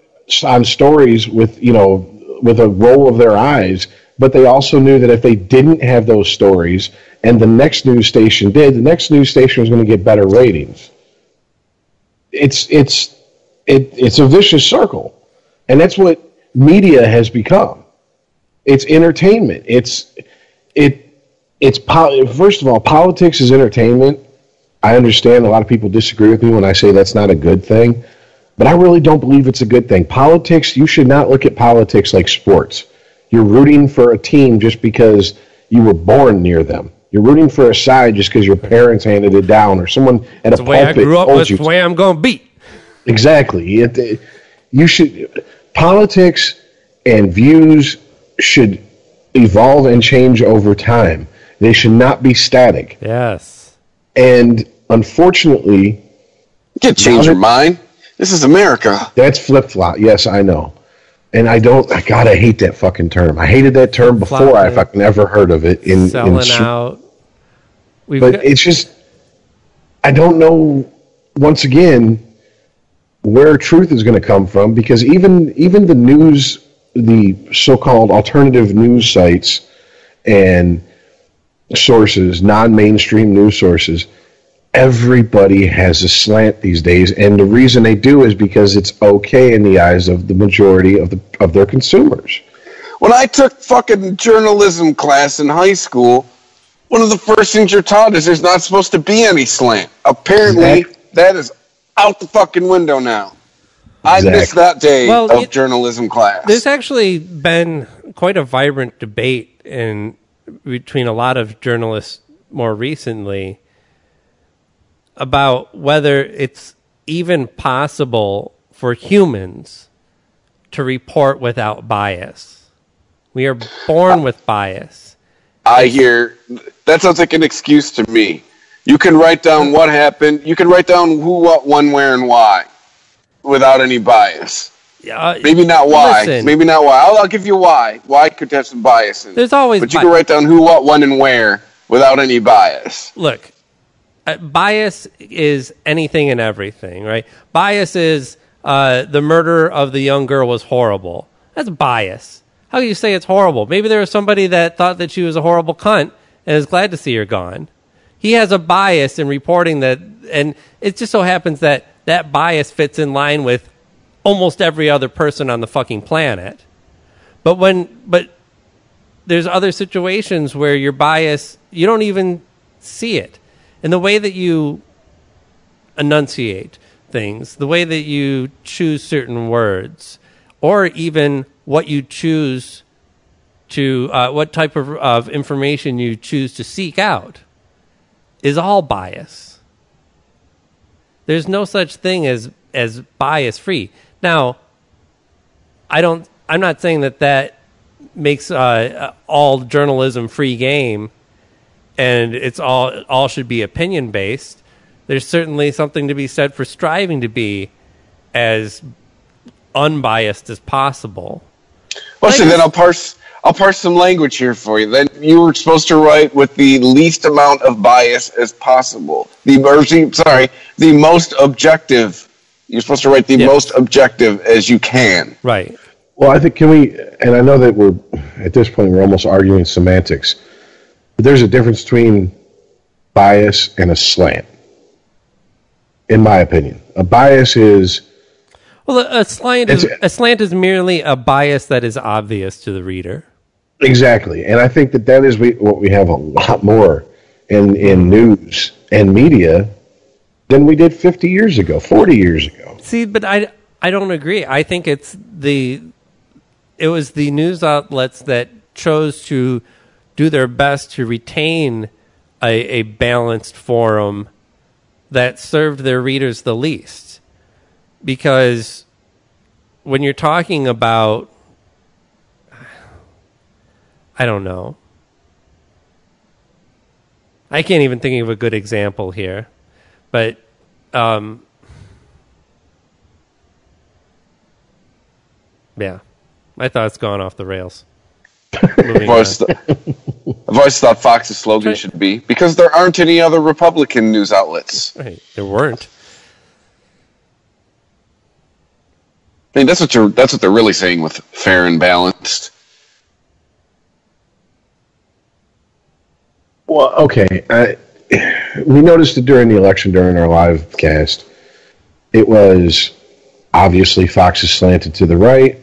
on stories with, you know, with a roll of their eyes but they also knew that if they didn't have those stories and the next news station did, the next news station was going to get better ratings. It's it's it, it's a vicious circle, and that's what media has become. It's entertainment. It's it it's po- first of all, politics is entertainment. I understand a lot of people disagree with me when I say that's not a good thing, but I really don't believe it's a good thing. Politics, you should not look at politics like sports. You're rooting for a team just because you were born near them. You're rooting for a side just because your parents handed it down or someone at It's a the way I pulpit grew up told with, you. the way I'm going to beat. Exactly. It, it- you should politics and views should evolve and change over time. They should not be static. Yes. And unfortunately, You can't change your mind. This is America. that's flip flop. Yes, I know. And I don't. God, I hate that fucking term. I hated that term before I fucking ever heard of it. In, Selling in out. We've but got, it's just I don't know once again where truth is going to come from because even even the news the so-called alternative news sites and sources non-mainstream news sources everybody has a slant these days and the reason they do is because it's okay in the eyes of the majority of the of their consumers When I took fucking journalism class in high school, one of the first things you're taught is there's not supposed to be any slant. Apparently, Exactly. that is out the fucking window now. I Exactly. missed that day Well, of it- journalism class. There's actually been quite a vibrant debate in between a lot of journalists more recently about whether it's even possible for humans to report without bias. We are born with bias. I hear that sounds like an excuse to me. You can write down what happened. You can write down who, what, when, where, and why, without any bias. Uh, Maybe not why. Listen. Maybe not why. I'll, I'll give you why. Why could have some bias in it. There's always But you can write down who, what, when, and where without any bias. look, bias is anything and everything, right? Bias is uh, the murder of the young girl was horrible. That's bias. How can you say it's horrible? Maybe there was somebody that thought that she was a horrible cunt and is glad to see her gone. He has a bias in reporting that, and it just so happens that that bias fits in line with almost every other person on the fucking planet. But when, but there's other situations where your bias you don't even see it and the way that you enunciate things the way that you choose certain words or even what you choose to uh, what type of, of information you choose to seek out is all bias. There's no such thing as as bias free. Now i don't i'm not saying that that makes uh, all journalism free game and it's all all should be opinion based there's certainly something to be said for striving to be as unbiased as possible Well, see, then I'll parse. I'll parse some language here for you. Then you were supposed to write with the least amount of bias as possible. The or, sorry, the most objective. You're supposed to write the Yes. most objective as you can. right Well, I think can we, and I know that we're at this point we're almost arguing semantics, but there's a difference between bias and a slant. In my opinion, a bias is well a, a slant is a slant is merely a bias that is obvious to the reader exactly, and I think that that is what we have a lot more in in news and media than we did 50 years ago, 40 years ago. See, but I I don't agree. I think it's the it was the news outlets that chose to do their best to retain a, a balanced forum that served their readers the least. Because when you're talking about I don't know. I can't even think of a good example here. But um, Yeah. My thoughts gone off the rails. I've always, on. th- I've always thought Fox's slogan Right. should be because there aren't any other Republican news outlets. Right. There weren't. I mean, that's what you're. That's what they're really saying with fair and balanced. Well, okay. I, we noticed it during the election during our live cast. It was obviously Fox is slanted to the right,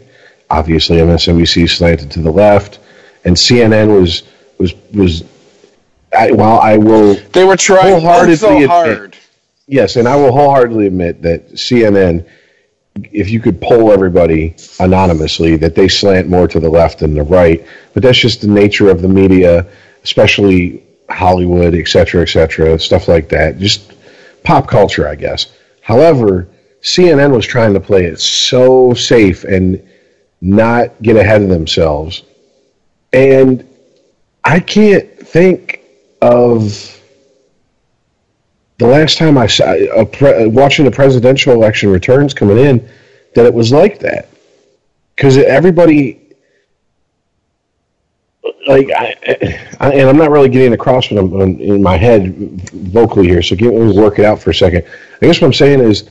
obviously MSNBC slanted to the left, and CNN was was was. I, while I will They were trying Wholeheartedly so admit- hard. Yes, and I will wholeheartedly admit that CNN, if you could poll everybody anonymously, that they slant more to the left than the right. But that's just the nature of the media, especially Hollywood, et cetera, et cetera, stuff like that. Just pop culture, I guess. However, CNN was trying to play it so safe and not get ahead of themselves. And I can't think of the last time I saw a pre, watching the presidential election returns coming in that it was like that. Because everybody like I, I and I'm not really getting across what I'm, I'm in my head vocally here so give me work it out for a second. I guess what I'm saying is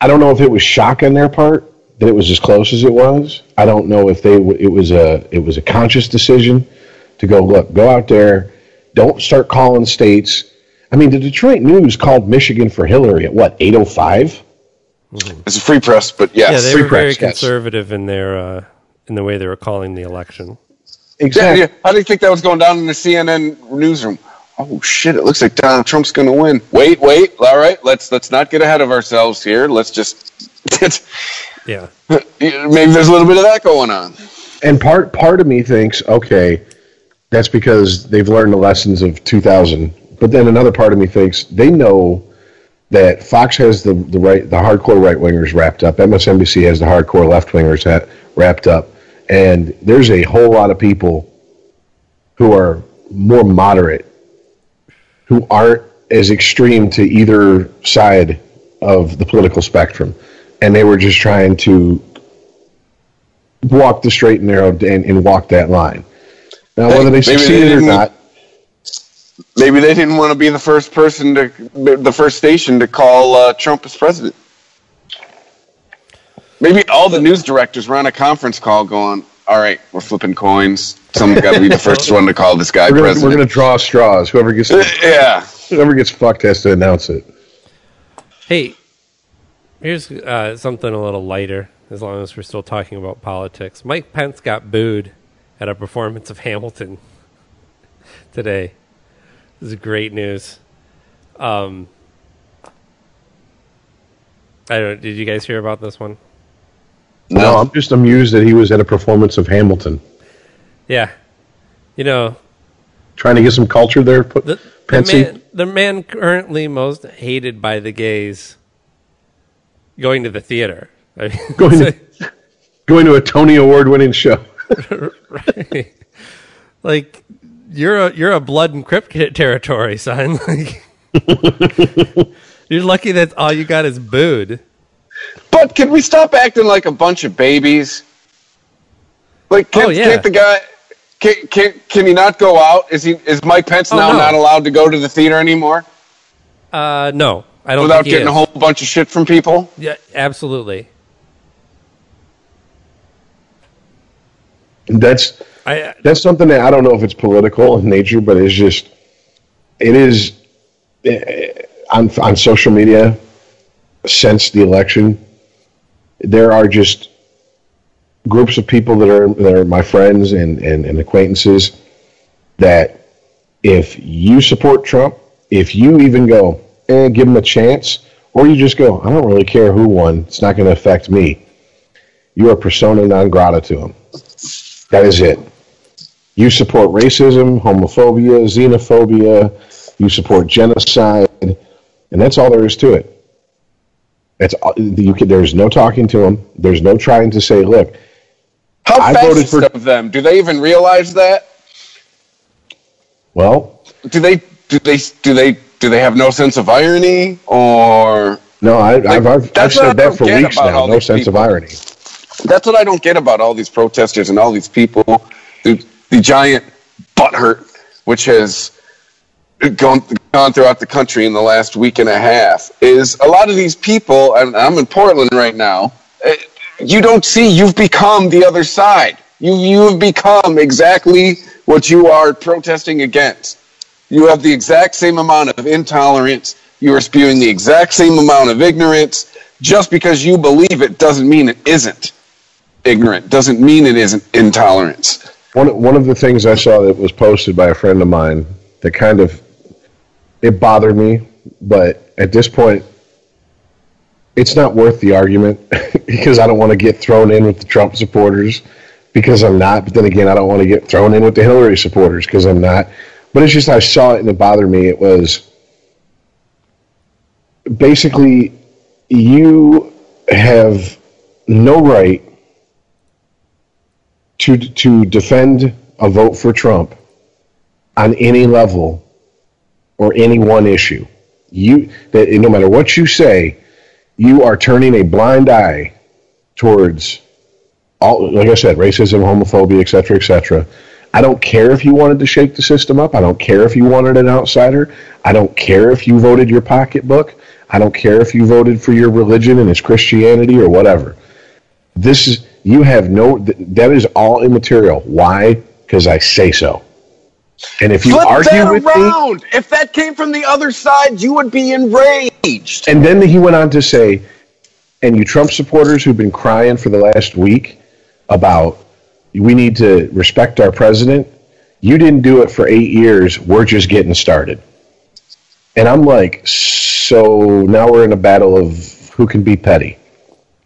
I don't know if it was shock on their part that it was as close as it was I don't know if they w- it was a it was a conscious decision to go look go out there don't start calling states. I mean, the Detroit News called Michigan for Hillary at what, 805? It's a free press, but yes. Yeah, they free were very press, yes. conservative in their uh, in the way they were calling the election. Yeah, Exactly. yeah. How do you think that was going down in the CNN newsroom? Oh shit! It looks like Donald Trump's going to win. Wait, wait. All right, let's let's not get ahead of ourselves here. Let's just Yeah, maybe there's a little bit of that going on. And part part of me thinks, okay, that's because they've learned the lessons of 2000. But then another part of me thinks they know that Fox has the, the right the hardcore right wingers wrapped up. MSNBC has the hardcore left wingers ha- wrapped up, and there's a whole lot of people who are more moderate, who aren't as extreme to either side of the political spectrum, and they were just trying to walk the straight and narrow and, and walk that line. Now, whether they maybe they succeeded or didn't- Maybe they didn't want to be the first person to the first station to call uh, Trump as president. Maybe all the news directors were on a conference call going, "All right, we're flipping coins. Someone's got to be the first one to call this guy we're gonna, we're gonna draw straws. Whoever gets yeah. whoever gets fucked has to announce it. Hey, here's uh, something a little lighter, as long as we're still talking about politics. Mike Pence got booed at a performance of Hamilton today. This is great news. Um, I don't. Did you guys hear about this one? No, I'm just amused that he was at a performance of Hamilton, Yeah, you know trying to get some culture there. Put the, the man, the man currently most hated by the gays, going to the theater. I mean, going to going to a Tony Award winning show. Right. like you're a you're a blood and crypt territory, son. Like you're lucky that all you got is booed. But can we stop acting like a bunch of babies? Like, can, Oh, yeah. can't the guy? Can, can can he not go out? Is he is Mike Pence Oh, now no. not allowed to go to the theater anymore Uh, no, I don't. without think he getting a whole bunch of shit from people? Yeah, absolutely. That's I that's something that I don't know if it's political in nature, but it's just it is eh, on on social media since the election. There are just groups of people that are that are my friends and, and, and acquaintances that if you support Trump, if you even go and give them a chance, or you just go, I don't really care who won, it's not going to affect me. You are persona non grata to them. That is it. You support racism, homophobia, xenophobia. You support genocide, and that's all there is to it. That's all, you can, there's no talking to them. There's no trying to say, look, How I voted for- of them? Do they even realize that? well, Do they do they do they do they have no sense of irony or? no, I, I've, I've, I've that's said that for weeks now. No sense of irony. That's what I don't get about all these protesters and all these people. The, the giant butthurt, which has gone, gone throughout the country in the last week and a half, is a lot of these people, and I'm in Portland right now, eh, you don't see, you've become the other side. You, you have become exactly what you are protesting against. You have the exact same amount of intolerance. You are spewing the exact same amount of ignorance. Just because you believe it doesn't mean it isn't ignorant. Doesn't mean it isn't intolerance. One one of the things I saw that was posted by a friend of mine that kind of it bothered me, but at this point, it's not worth the argument because I don't want to get thrown in with the Trump supporters because I'm not. But then again, I don't want to get thrown in with the Hillary supporters because I'm not. But it's just I saw it and it bothered me. It was basically you have no right to to defend a vote for Trump on any level or any one issue. You that no matter what you say, you are turning a blind eye towards all like I said, racism, homophobia, et cetera, et cetera. I don't care if you wanted to shake the system up. I don't care if you wanted an outsider. I don't care if you voted your pocketbook. I don't care if you voted for your religion and it's Christianity or whatever. This is you have no that is all immaterial. Why? Because I say so. And if you Flip argue that with me, around. If that came from the other side, you would be enraged. And then he went on to say, and you Trump supporters who've been crying for the last week about we need to respect our president, you didn't do it for eight years. We're just getting started. And I'm like, so now we're in a battle of who can be petty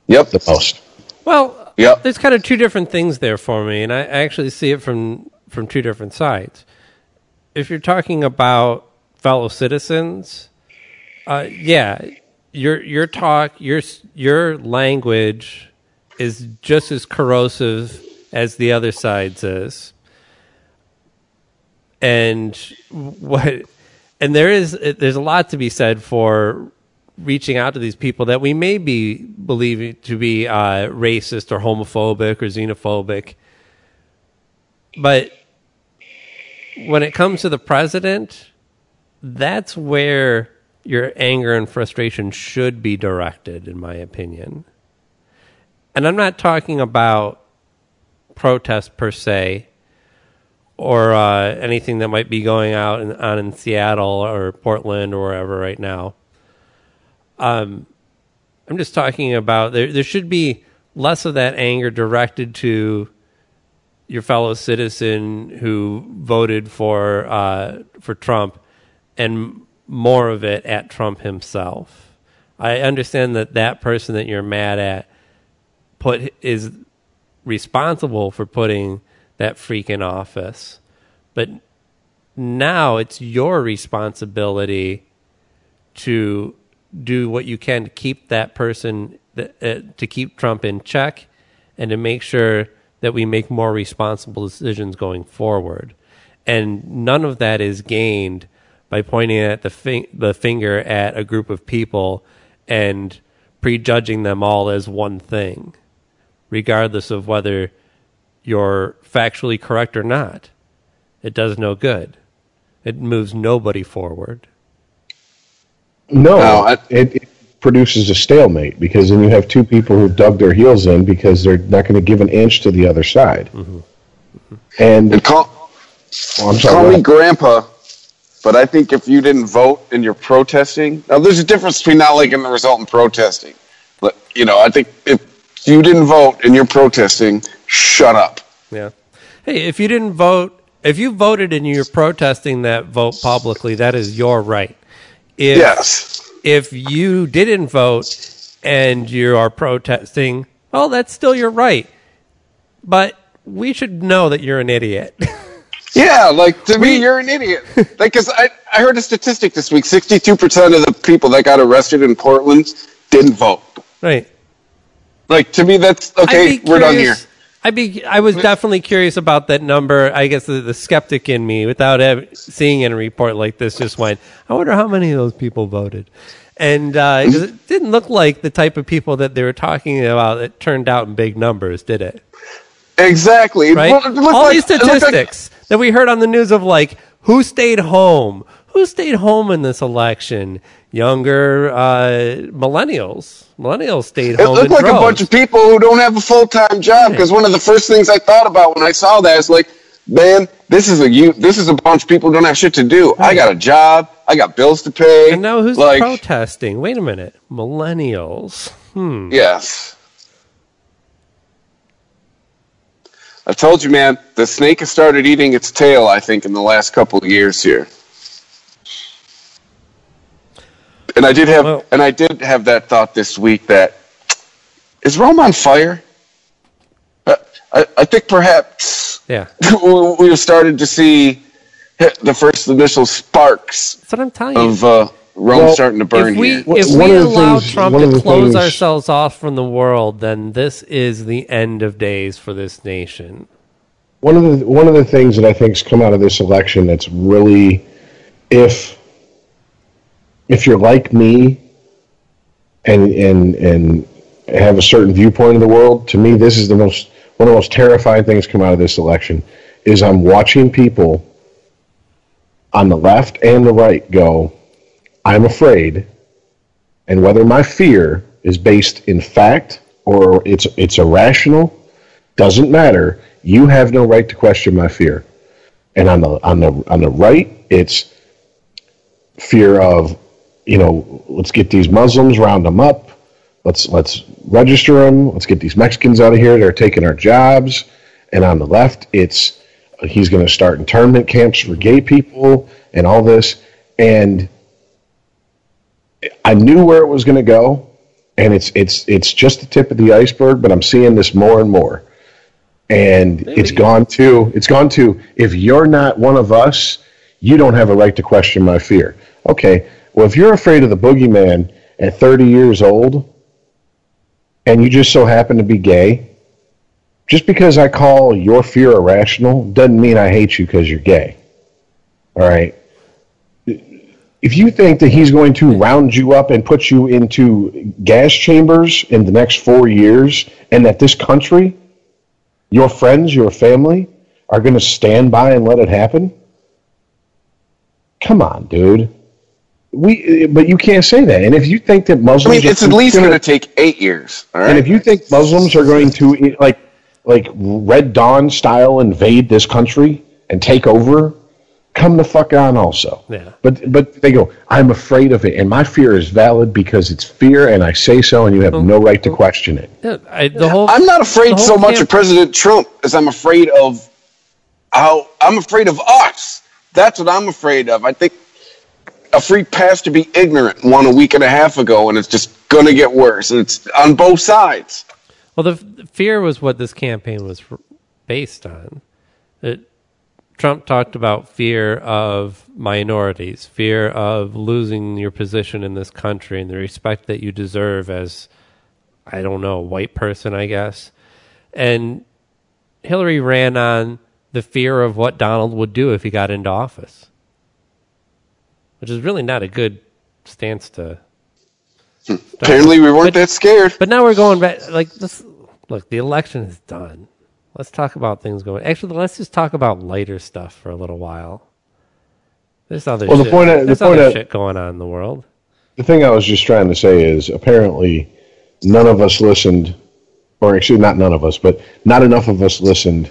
Yep. the most. Well, Yep. there's kind of two different things there for me, and I actually see it from from two different sides. If you're talking about fellow citizens, uh, yeah, your your talk, your your language is just as corrosive as the other side's is, and what and there is there's a lot to be said for reaching out to these people that we may be believing to be uh, racist or homophobic or xenophobic, but when it comes to the president, that's where your anger and frustration should be directed, in my opinion. And I'm not talking about protest per se or uh, anything that might be going out in, on in Seattle or Portland or wherever right now. Um, I'm just talking about there. There should be less of that anger directed to your fellow citizen who voted for uh, for Trump, and more of it at Trump himself. I understand that that person that you're mad at put is responsible for putting that freak in office, but now it's your responsibility to do what you can to keep that person uh, to keep Trump in check and to make sure that we make more responsible decisions going forward. And none of that is gained by pointing at the the finger at a group of people and prejudging them all as one thing, regardless of whether you're factually correct or not. It does no good. It moves nobody forward. No, No, I- it, it produces a stalemate because then you have two people who dug their heels in because they're not going to give an inch to the other side. Mm-hmm. Mm-hmm. And And call, oh, I'm sorry, call me grandpa, but I think if you didn't vote and you're protesting, now there's a difference between not liking the result and protesting. But you know, I think if you didn't vote and you're protesting, shut up. Yeah. Hey, if you didn't vote, if you voted and you're protesting that vote publicly, that is your right. If, Yes. If you didn't vote and you are protesting, well, that's still your right. But we should know that you're an idiot. Yeah, like to me, you're an idiot. like, cause I, I heard a statistic this week: sixty-two percent of the people that got arrested in Portland didn't vote. right. Like to me, that's okay. I'd We're done here. I'd be. I was definitely curious about that number. I guess the, the skeptic in me, without ev- seeing any report like this, just went, "I wonder how many of those people voted." And uh, 'cause it didn't look like the type of people that they were talking about that turned out in big numbers, did it? Exactly. Right? Well, it All like- these it looked like- statistics that we heard on the news of like who stayed home, who stayed home in this election, younger uh, millennials. Millennials stayed It home. It looked like a bunch of people who don't have a full time job. Because one of the first things I thought about when I saw that is like, man, this is a you. This is a bunch of people who don't have shit to do. I got a job. I got bills to pay. And now who's like, protesting? Wait a minute. Millennials. Hmm. Yes. I told you, man. The snake has started eating its tail. I think in the last couple of years here. And I did have, Well- and I did have that thought this week that is Rome on fire. Uh, I, I think perhaps Yeah. we've started to see the first initial sparks That's what I'm telling you. of uh, Rome Well, starting to burn if we here. if One we of allow things- Trump to close things- ourselves off from the world, then this is the end of days for this nation. one of the one of the things that I think's come out of this election that's really if if you're like me and and and have a certain viewpoint of the world, to me this is the most one of the most terrifying things come out of this election is I'm watching people on the left and the right go, I'm afraid, and whether my fear is based in fact or it's it's irrational, doesn't matter. You have no right to question my fear. And on the on the on the right, it's fear of, you know, let's get these Muslims, round them up, let's let's register them, let's get these Mexicans out of here. They're taking our jobs. And on the left, it's uh, he's going to start internment camps for gay people and all this. And I knew where it was going to go, and it's it's it's just the tip of the iceberg. But I'm seeing this more and more and it's gone to it's gone to if you're not one of us you don't have a right to question my fear okay well if you're afraid of the boogeyman at 30 years old and you just so happen to be gay just because i call your fear irrational doesn't mean i hate you because you're gay all right if you think that he's going to round you up and put you into gas chambers in the next four years and that this country your friends, your family are going to stand by and let it happen? Come on, dude. We, but you can't say that. And if you think that muslims I Muslims, mean, it's at least gonna- take eight years. All right. and if you think Muslims are going to like, like Red Dawn style invade this country and take over, come the fuck on also. Yeah. But but they go, I'm afraid of it, and my fear is valid because it's fear, and I say so, and you have no right to question it. Yeah, I, the whole I'm not the afraid whole so much camp- of President Trump as I'm afraid of how I'm afraid of us. That's what I'm afraid of. I think a free pass to be ignorant won a week and a half ago, and it's just going to get worse. And it's on both sides. Well, the, the fear was what this campaign was based on. It, Trump talked about fear of minorities, fear of losing your position in this country and the respect that you deserve as, I don't know, a white person, I guess. And Hillary ran on the fear of what Donald would do if he got into office, which is really not a good stance to. Hmm. Apparently, we weren't But- that scared. But now we're going back. Like, this, look, the election is done. Let's talk about things going. Actually, let's just talk about lighter stuff for a little while. There's other Well, the shit. point of- the There's point other of- shit going on in the world. The thing I was just trying to say is apparently none of us listened, or actually not none of us, but not enough of us listened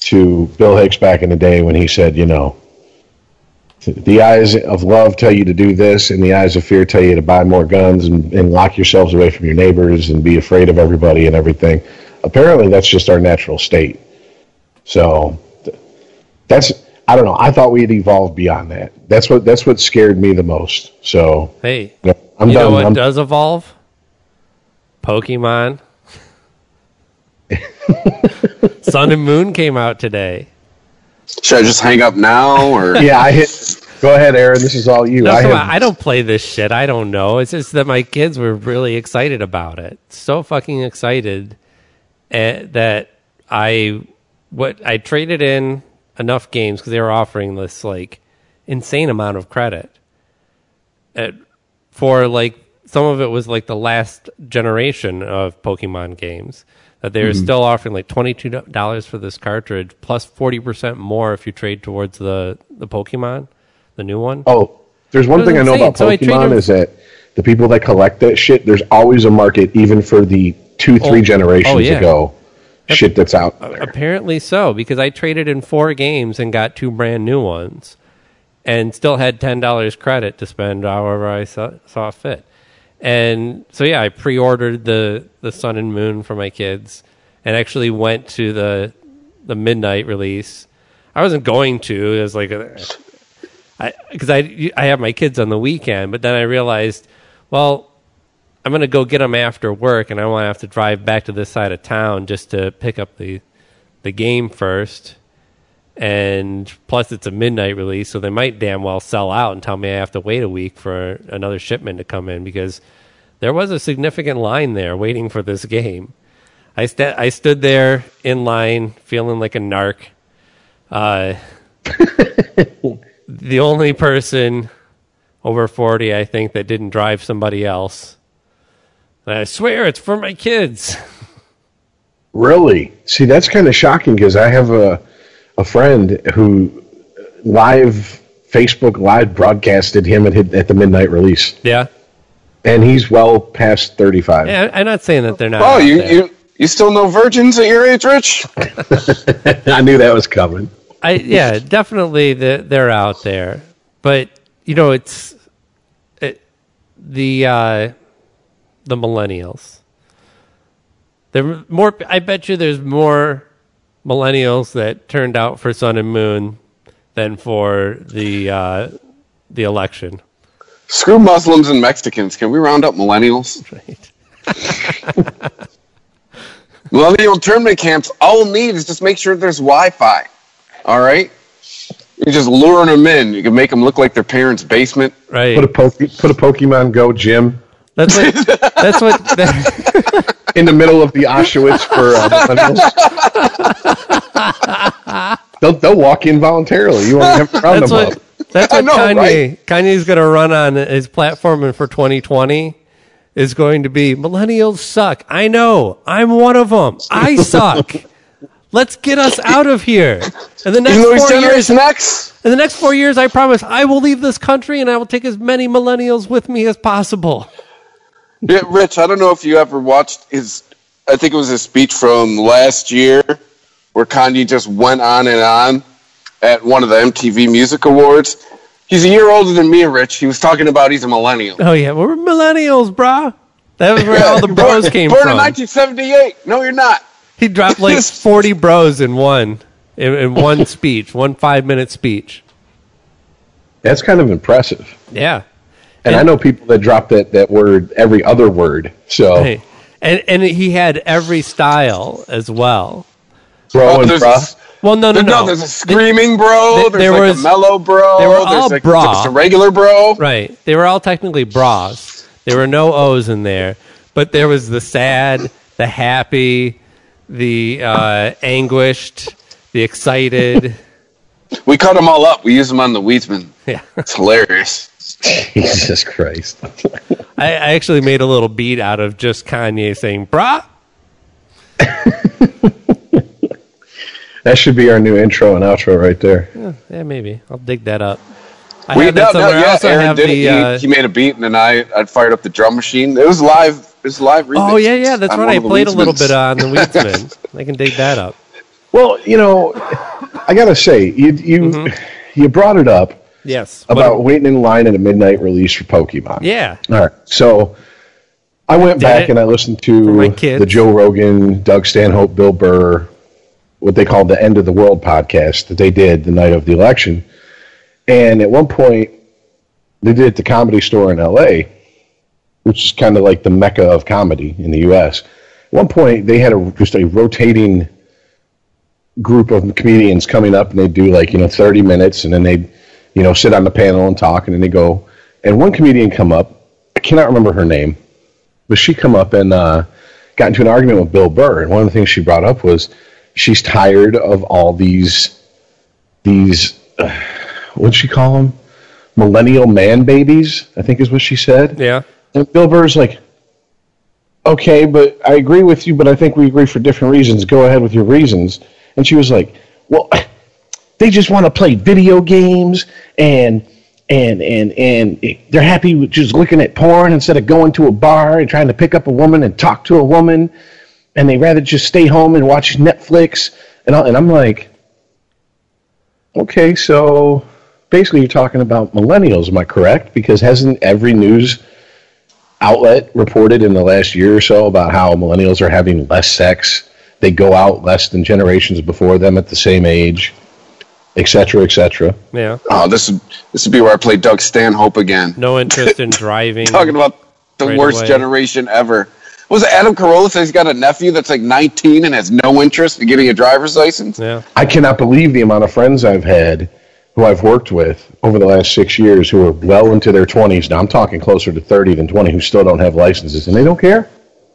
to Bill Hicks back in the day when he said, you know, the eyes of love tell you to do this, and the eyes of fear tell you to buy more guns and, and lock yourselves away from your neighbors and be afraid of everybody and everything. Apparently, that's just our natural state. So that's I don't know. I thought we had evolved beyond that. That's what that's what scared me the most. So Hey, yeah, I'm you done. know what I'm- does evolve? Pokemon. Sun and Moon came out today. Should I just hang up now, or yeah, I hit. Go ahead, Aaron. This is all you. No, I, have, I don't play this shit. I don't know. It's just that my kids were really excited about it. So fucking excited eh, that I what I traded in enough games because they were offering this like insane amount of credit at, for like some of it was like the last generation of Pokemon games that they were Mm-hmm. still offering like twenty two dollars for this cartridge plus forty percent more if you trade towards the the Pokemon, the new one. Oh, there's one thing I know insane. about So Pokemon is that the people that collect that shit, there's always a market, even for the two, three Oh, generations oh, yeah. ago. shit that's out there. Apparently so, because I traded in four games and got two brand new ones, and still had ten dollars credit to spend however I saw, saw fit. And so yeah, I pre-ordered the the Sun and Moon for my kids, and actually went to the the midnight release. I wasn't going to. It was like a, because I I have my kids on the weekend, but then I realized, well, I'm going to go get them after work, and I want to have to drive back to this side of town just to pick up the the game first. And plus, it's a midnight release, so they might damn well sell out and tell me I have to wait a week for another shipment to come in because there was a significant line there waiting for this game. I st- I stood there in line feeling like a narc. Uh, the only person over 40, I think, that didn't drive somebody else. And I swear it's for my kids. Really? See, that's kind of shocking because I have a a friend who live Facebook live broadcasted him at at the midnight release, Yeah. and he's well past thirty five. Yeah, I'm not saying that they're not. Oh, you, there. you you still know virgins at your age, Rich? I knew that was coming. I yeah, definitely the, they're out there, but you know it's it, the uh, the millennials. There more. I bet you there's more millennials that turned out for Sun and Moon than for the uh, the election. Screw Muslims and Mexicans. Can we round up millennials? Right. Millennial internment camps. All we need is just make sure there's Wi-Fi. All right. You're just luring them in. You can make them look like their parents' basement. Right. Put a poke, put a Pokemon Go gym That's what. that's what. That, in the middle of the Auschwitz for uh, millennials. they'll they'll walk in voluntarily. You won't have to round that's them what. up. That's what know, Kanye. right? Kanye's going to run on his platform for 2020 is going to be millennials suck. I know. I'm one of them. I suck. Let's get us out of here. And the next four years, X. in the next four years, I promise I will leave this country and I will take as many millennials with me as possible. Yeah, Rich. I don't know if you ever watched his. I think it was a speech from last year, where Kanye just went on and on at one of the MTV Music Awards. He's a year older than me, Rich. He was talking about he's a millennial. Oh yeah, we're millennials, brah. That was where all the bros came born from. Born in 1978. No, you're not. He dropped like 40 bros in one, in, in one speech, one five minute speech. That's kind of impressive. Yeah. And I know people that drop that, that word every other word. So Hey. And and he had every style as well. bro Oh, and there's. Well, no, no, no, no. there's a screaming bro. Th- There's there like was- a mellow bro. they were there's all like bra. just a regular bro. Right. They were all technically bras. There were no O's in there, but there was the sad, the happy, the uh, anguished, the excited. We cut them all up. We use them on the Weedsman. Yeah. It's hilarious. Jesus Christ. I, I actually made a little beat out of just Kanye saying "brah." That should be our new intro and outro right there. Yeah, maybe I'll dig that up. I We, have no, that no, somewhere. I yeah, also Aaron have did the. it. Uh, he, he made a beat, and then I, I fired up the drum machine. It was live. It was live. remix oh yeah, yeah, that's on right. I played a little bit on the Weedsman. I can dig that up. Well, you know, I gotta say, you you Mm-hmm. you brought it up Yes. about What- waiting in line at a midnight release for Pokemon. yeah. All right. So I went Did back it and I listened to the Joe Rogan, Doug Stanhope, Bill Burr, what they called the End of the World podcast that they did the night of the election. And at one point, they did it at the comedy store in LA, which is kind of like the mecca of comedy in the US. At one point, they had a, just a rotating group of comedians coming up and they'd do like, you know, 30 minutes and then they, you know, sit on the panel and talk and then they go. And one comedian come up, I cannot remember her name, but she come up and uh, got into an argument with Bill Burr. And one of the things she brought up was she's tired of all these, these, uh, what'd she call them? Millennial man babies, I think is what she said. Yeah. And Bill Burr's like, okay, but I agree with you, but I think we agree for different reasons. Go ahead with your reasons. And she was like, well, they just want to play video games and and and and they're happy with just looking at porn instead of going to a bar and trying to pick up a woman and talk to a woman. and they rather just stay home and watch Netflix and all, and I'm like, okay, so basically you're talking about millennials, am I correct? Because hasn't every news outlet reported in the last year or so about how millennials are having less sex? They go out less than generations before them at the same age, et cetera, et cetera. Yeah. Oh, this would this would be where I play Doug Stanhope again. No interest in driving. Talking about the Right worst away. generation ever. Was it Adam Carolla says he's got a nephew that's like 19 and has no interest in getting a driver's license? Yeah. I cannot believe the amount of friends I've had who I've worked with over the last six years who are well into their 20s. Now I'm talking closer to 30 than 20 who still don't have licenses and they don't care.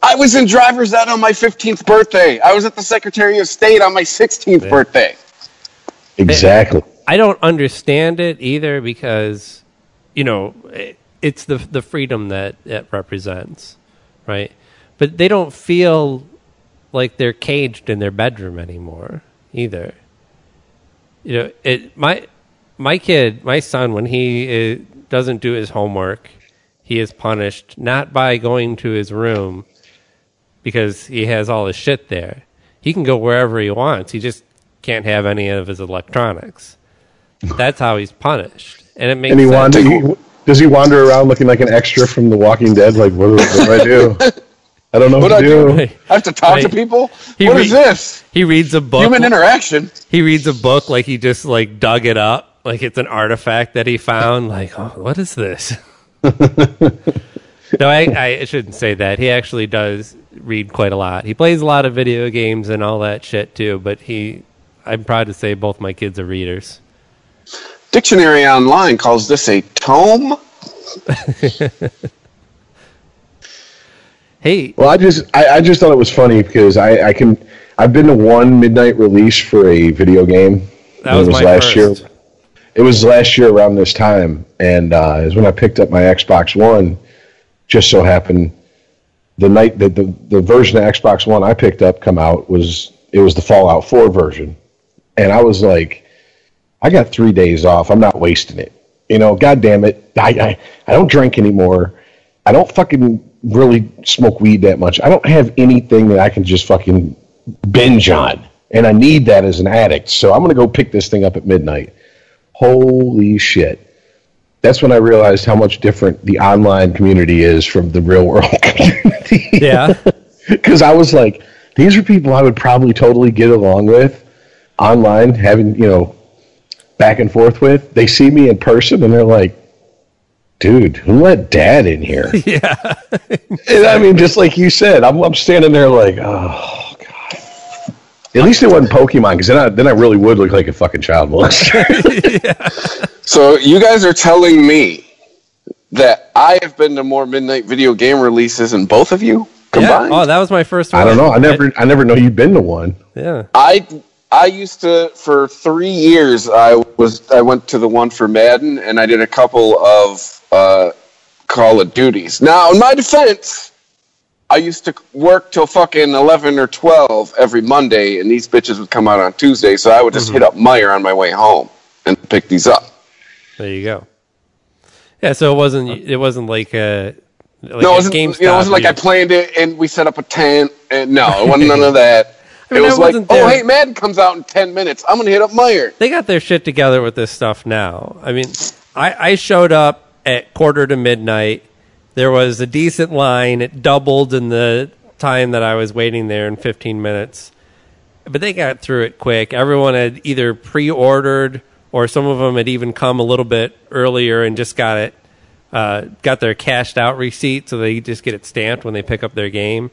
I was in driver's ed on my 15th birthday. I was at the Secretary of State on my 16th birthday. Exactly. I don't understand it either because, you know, it's the the freedom that it represents, right? But they don't feel like they're caged in their bedroom anymore either. You know, it my my kid, my son, when he uh, doesn't do his homework, he is punished not by going to his room because he has all his shit there. He can go wherever he wants. He just can't have any of his electronics. That's how he's punished, and it makes And he sense. wander, he, does he wander around looking like an extra from The Walking Dead? Like, what, do- what do I do? I don't know what, What to do I do. do? I have to talk to people? He What re- is this? He reads a book. Human interaction. he reads a book like he just like dug it up, like it's an artifact that he found. Like, oh, what is this? no, I, I shouldn't say that. He actually does read quite a lot. He plays a lot of video games and all that shit too. But he, I'm proud to say, both my kids are readers. Dictionary Online calls this a tome. Hey, Well, I just I, I just thought it was funny because I, I can I've been to one midnight release for a video game. that and was, my last first. year. It was last year around this time, and uh, is when I picked up my Xbox One. Just so happened the night that the, the version of Xbox One I picked up come out was it was the Fallout 4 version, and I was like, I got three days off. I'm not wasting it. You know, God damn it. I, I, I don't drink anymore. I don't fucking really smoke weed that much. I don't have anything that I can just fucking binge on. And I need that as an addict. So I'm to go pick this thing up at midnight. Holy shit. That's when I realized how much different the online community is from the real world community. Yeah, Because I was like, these are people I would probably totally get along with online, having, you know, back and forth with. They see me in person and they're like, dude, who let dad in here? yeah. And I mean, just like you said, I'm, I'm standing there like, oh. At least it wasn't Pokemon, because then I, then I really would look like a fucking child molester. yeah. So you guys are telling me that I have been to more midnight video game releases than both of you yeah. combined? Oh, that was my first. One. I don't know. I never I never know you'd been to one. Yeah. I I used to for three years. I was I went to the one for Madden, and I did a couple of uh, Call of Duties. Now, in my defense, I used to work till fucking eleven or twelve every Monday, and these bitches would come out on Tuesday. So I would just mm-hmm. hit up Meijer on my way home and pick these up. There you go. Yeah, so it wasn't it wasn't like a like no, it wasn't, GameStop. you know, it wasn't like I planned it and we set up a tent. And no, it wasn't none of that. I mean, it was like, oh, there. hey, Madden comes out in ten minutes. I'm gonna hit up Meijer. they got their shit together with this stuff now. I mean, I, I showed up at quarter to midnight. There was a decent line. It doubled in the time that I was waiting there in 15 minutes. But they got through it quick. Everyone had either pre-ordered or some of them had even come a little bit earlier and just got it, uh, got their cashed out receipt, so they just get it stamped when they pick up their game.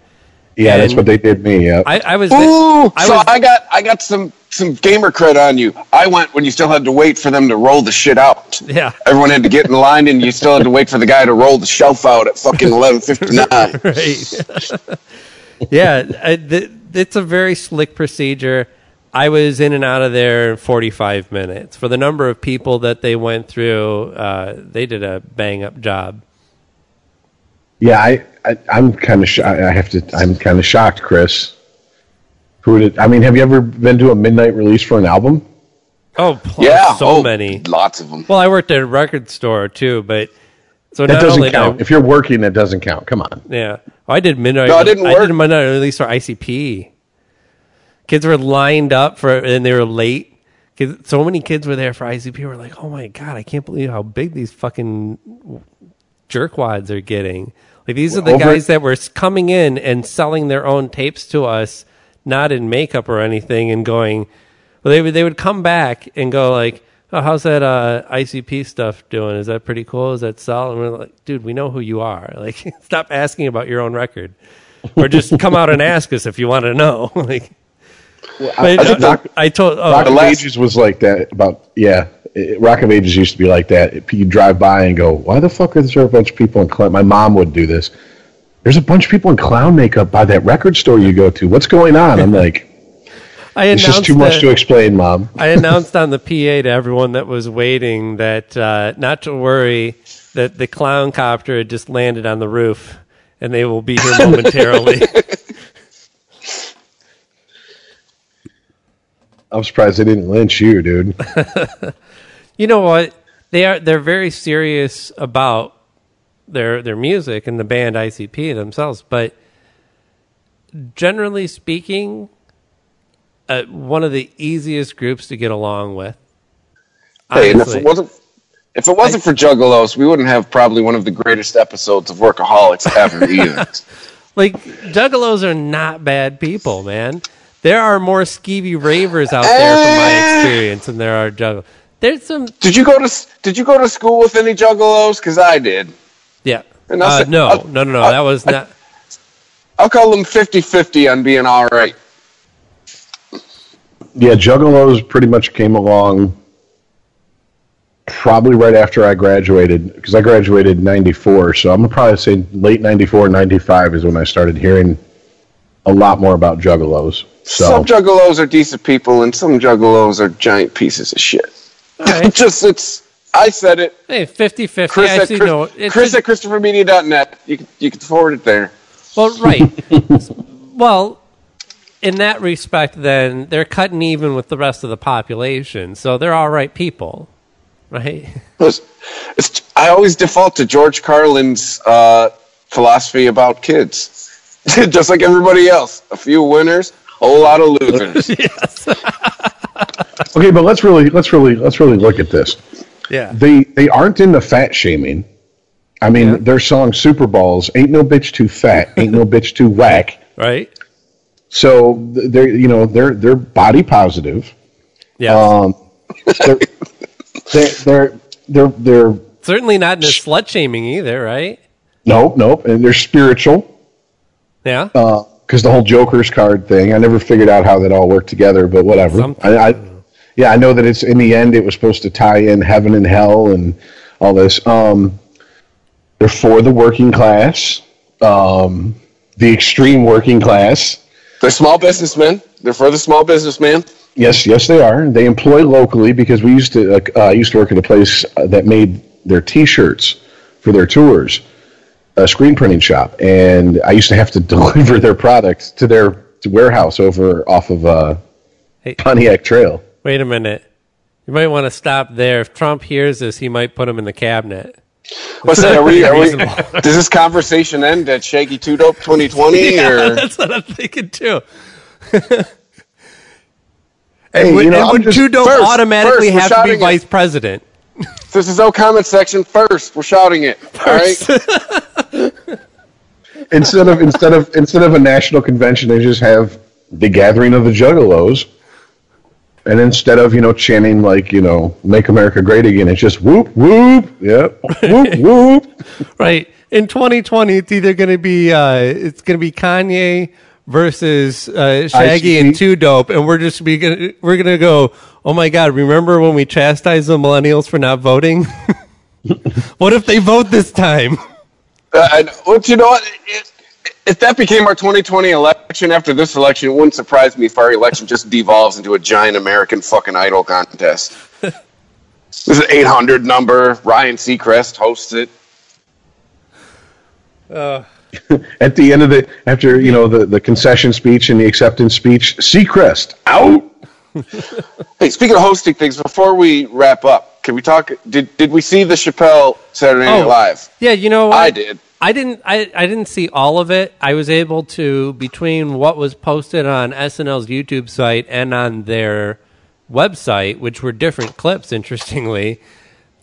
Yeah, that's what they did me. Yeah. I, I was, Ooh, I so was, I got I got some some gamer cred on you. I went when you still had to wait for them to roll the shit out. yeah. Everyone had to get in line, and you still had to wait for the guy to roll the shelf out at fucking eleven fifty nine. right. yeah, I, th- it's a very slick procedure. I was in and out of there in 45 minutes. For the number of people that they went through, uh, they did a bang up job. Yeah, I, I I'm kind of sh- I I have to I'm kind of shocked, Chris. Who did I mean? Have you ever been to a midnight release for an album? Oh, pl- Yeah, so oh, many. lots of them. Well, I worked at a record store too, but so That not doesn't only did I- count. If you're working, that doesn't count. Come on. Yeah. Oh, I did midnight. No, it didn't I work. did midnight release for ICP. Kids were lined up for, and they were late. Kids, so many kids were there for ICP. We're like, oh my god, I can't believe how big these fucking jerkwads are getting. Like these are the Over- guys that were coming in and selling their own tapes to us, not in makeup or anything, and going. Well, they would they would come back and go like, "Oh, how's that uh, ICP stuff doing? Is that pretty cool? Is that solid?" And we're like, "Dude, we know who you are. Like, stop asking about your own record, or just come out and ask us if you want to know." like, but I think uh, Rock- I told oh, Rock of Ages was like that. About yeah, it, Rock of Ages used to be like that. You drive by and go, "Why the fuck is there a bunch of people in clown?" My mom would do this. There's a bunch of people in clown makeup by that record store you go to. What's going on? I'm like, I it's just too much that- to explain, mom. I announced on the PA to everyone that was waiting that uh, not to worry that the clown copter had just landed on the roof and they will be here momentarily. I'm surprised they didn't lynch you, dude. You know what? They are they're very serious about their their music and the band ICP themselves, but generally speaking, uh, one of the easiest groups to get along with. Hey, and if it wasn't if it wasn't for Juggalos, we wouldn't have probably one of the greatest episodes of Workaholics ever either. Like juggalos are not bad people, man. There are more skeevy ravers out there, from my Eh. experience, than there are juggalos. There's some, Did you go to Did you go to school with any Juggalos? Because I did. yeah. And Uh, say- no, I'll- no, no, no. I'll- That was not. I'll call them 50-50 on being all right. Yeah, Juggalos pretty much came along probably right after I graduated because I graduated in 94. So I'm going to probably say late 94, 95 is when I started hearing a lot more about Juggalos. So Some Juggalos are decent people, and some Juggalos are giant pieces of shit. Right. Just it's. I said it. Hey, 50 50. Chris, at, Chris. It's Chris at ChristopherMedia.net. You can, you can forward it there. well, right. well, in that respect, then, they're cutting even with the rest of the population. So they're all right people, right? It's, it's, I always default to George Carlin's uh, philosophy about kids, just like everybody else. A few winners, a whole lot of losers. okay, but let's really let's really let's really look at this. Yeah. They they aren't into fat shaming. I mean, Yeah. their song Super Balls ain't no bitch too fat, ain't no bitch too whack. Right? So they're you know they're they're body positive. Yeah. Um, they're, they're they're they're they're Certainly not in the slut shaming either, right? nope nope, and they're spiritual Yeah. Because the whole Joker's card thing. I never figured out how that all worked together, but whatever. I, I yeah, I know that it's in the end it was supposed to tie in heaven and hell and all this. Um, they're for the working class, um, the extreme working class. They're small businessmen. They're for the small businessman. Yes, yes, they are. They employ locally because we used to. Uh, used to work at a place uh, that made their T-shirts for their tours, a screen printing shop, and I used to have to deliver their products to their warehouse over off of uh, Hey. Pontiac Trail. Wait a minute. You might want to stop there. If Trump hears this, he might put him in the cabinet. What's that? Are we, are we, does this conversation end at Shaggy Two Dope 2020? or That's what I'm thinking too. Hey, Would, you know, and I'm would just- Trudeau first- automatically first, have to be shouting it. vice president? this is no comment section first. We're shouting it. All right. instead of instead of instead of a national convention, they just have the gathering of the Juggalos. And instead of you know chanting like you know "Make America Great Again," it's just whoop whoop, yep, whoop whoop. Right. In 2020, it's either going to be uh, it's going to be Kanye versus uh, Shaggy and. Two Dope, and we're just be gonna, we're going to go. Oh my God! Remember when we chastised the millennials for not voting? what if they vote this time? Uh, and, well, you know what? It, if that became our 2020 election after this election, it wouldn't surprise me if our election just devolves into a giant American fucking idol contest. this is an 800 number. Ryan Seacrest hosts it. At the end of the after you know the the concession speech and the acceptance speech, Seacrest out. Hey, speaking of hosting things, before we wrap up, can we talk? Did did we see the Chappelle Saturday Night Oh. Live? Yeah, you know what? I did. I didn't. I, I didn't see all of it. I was able to between what was posted on SNL's YouTube site and on their website, which were different clips. Interestingly,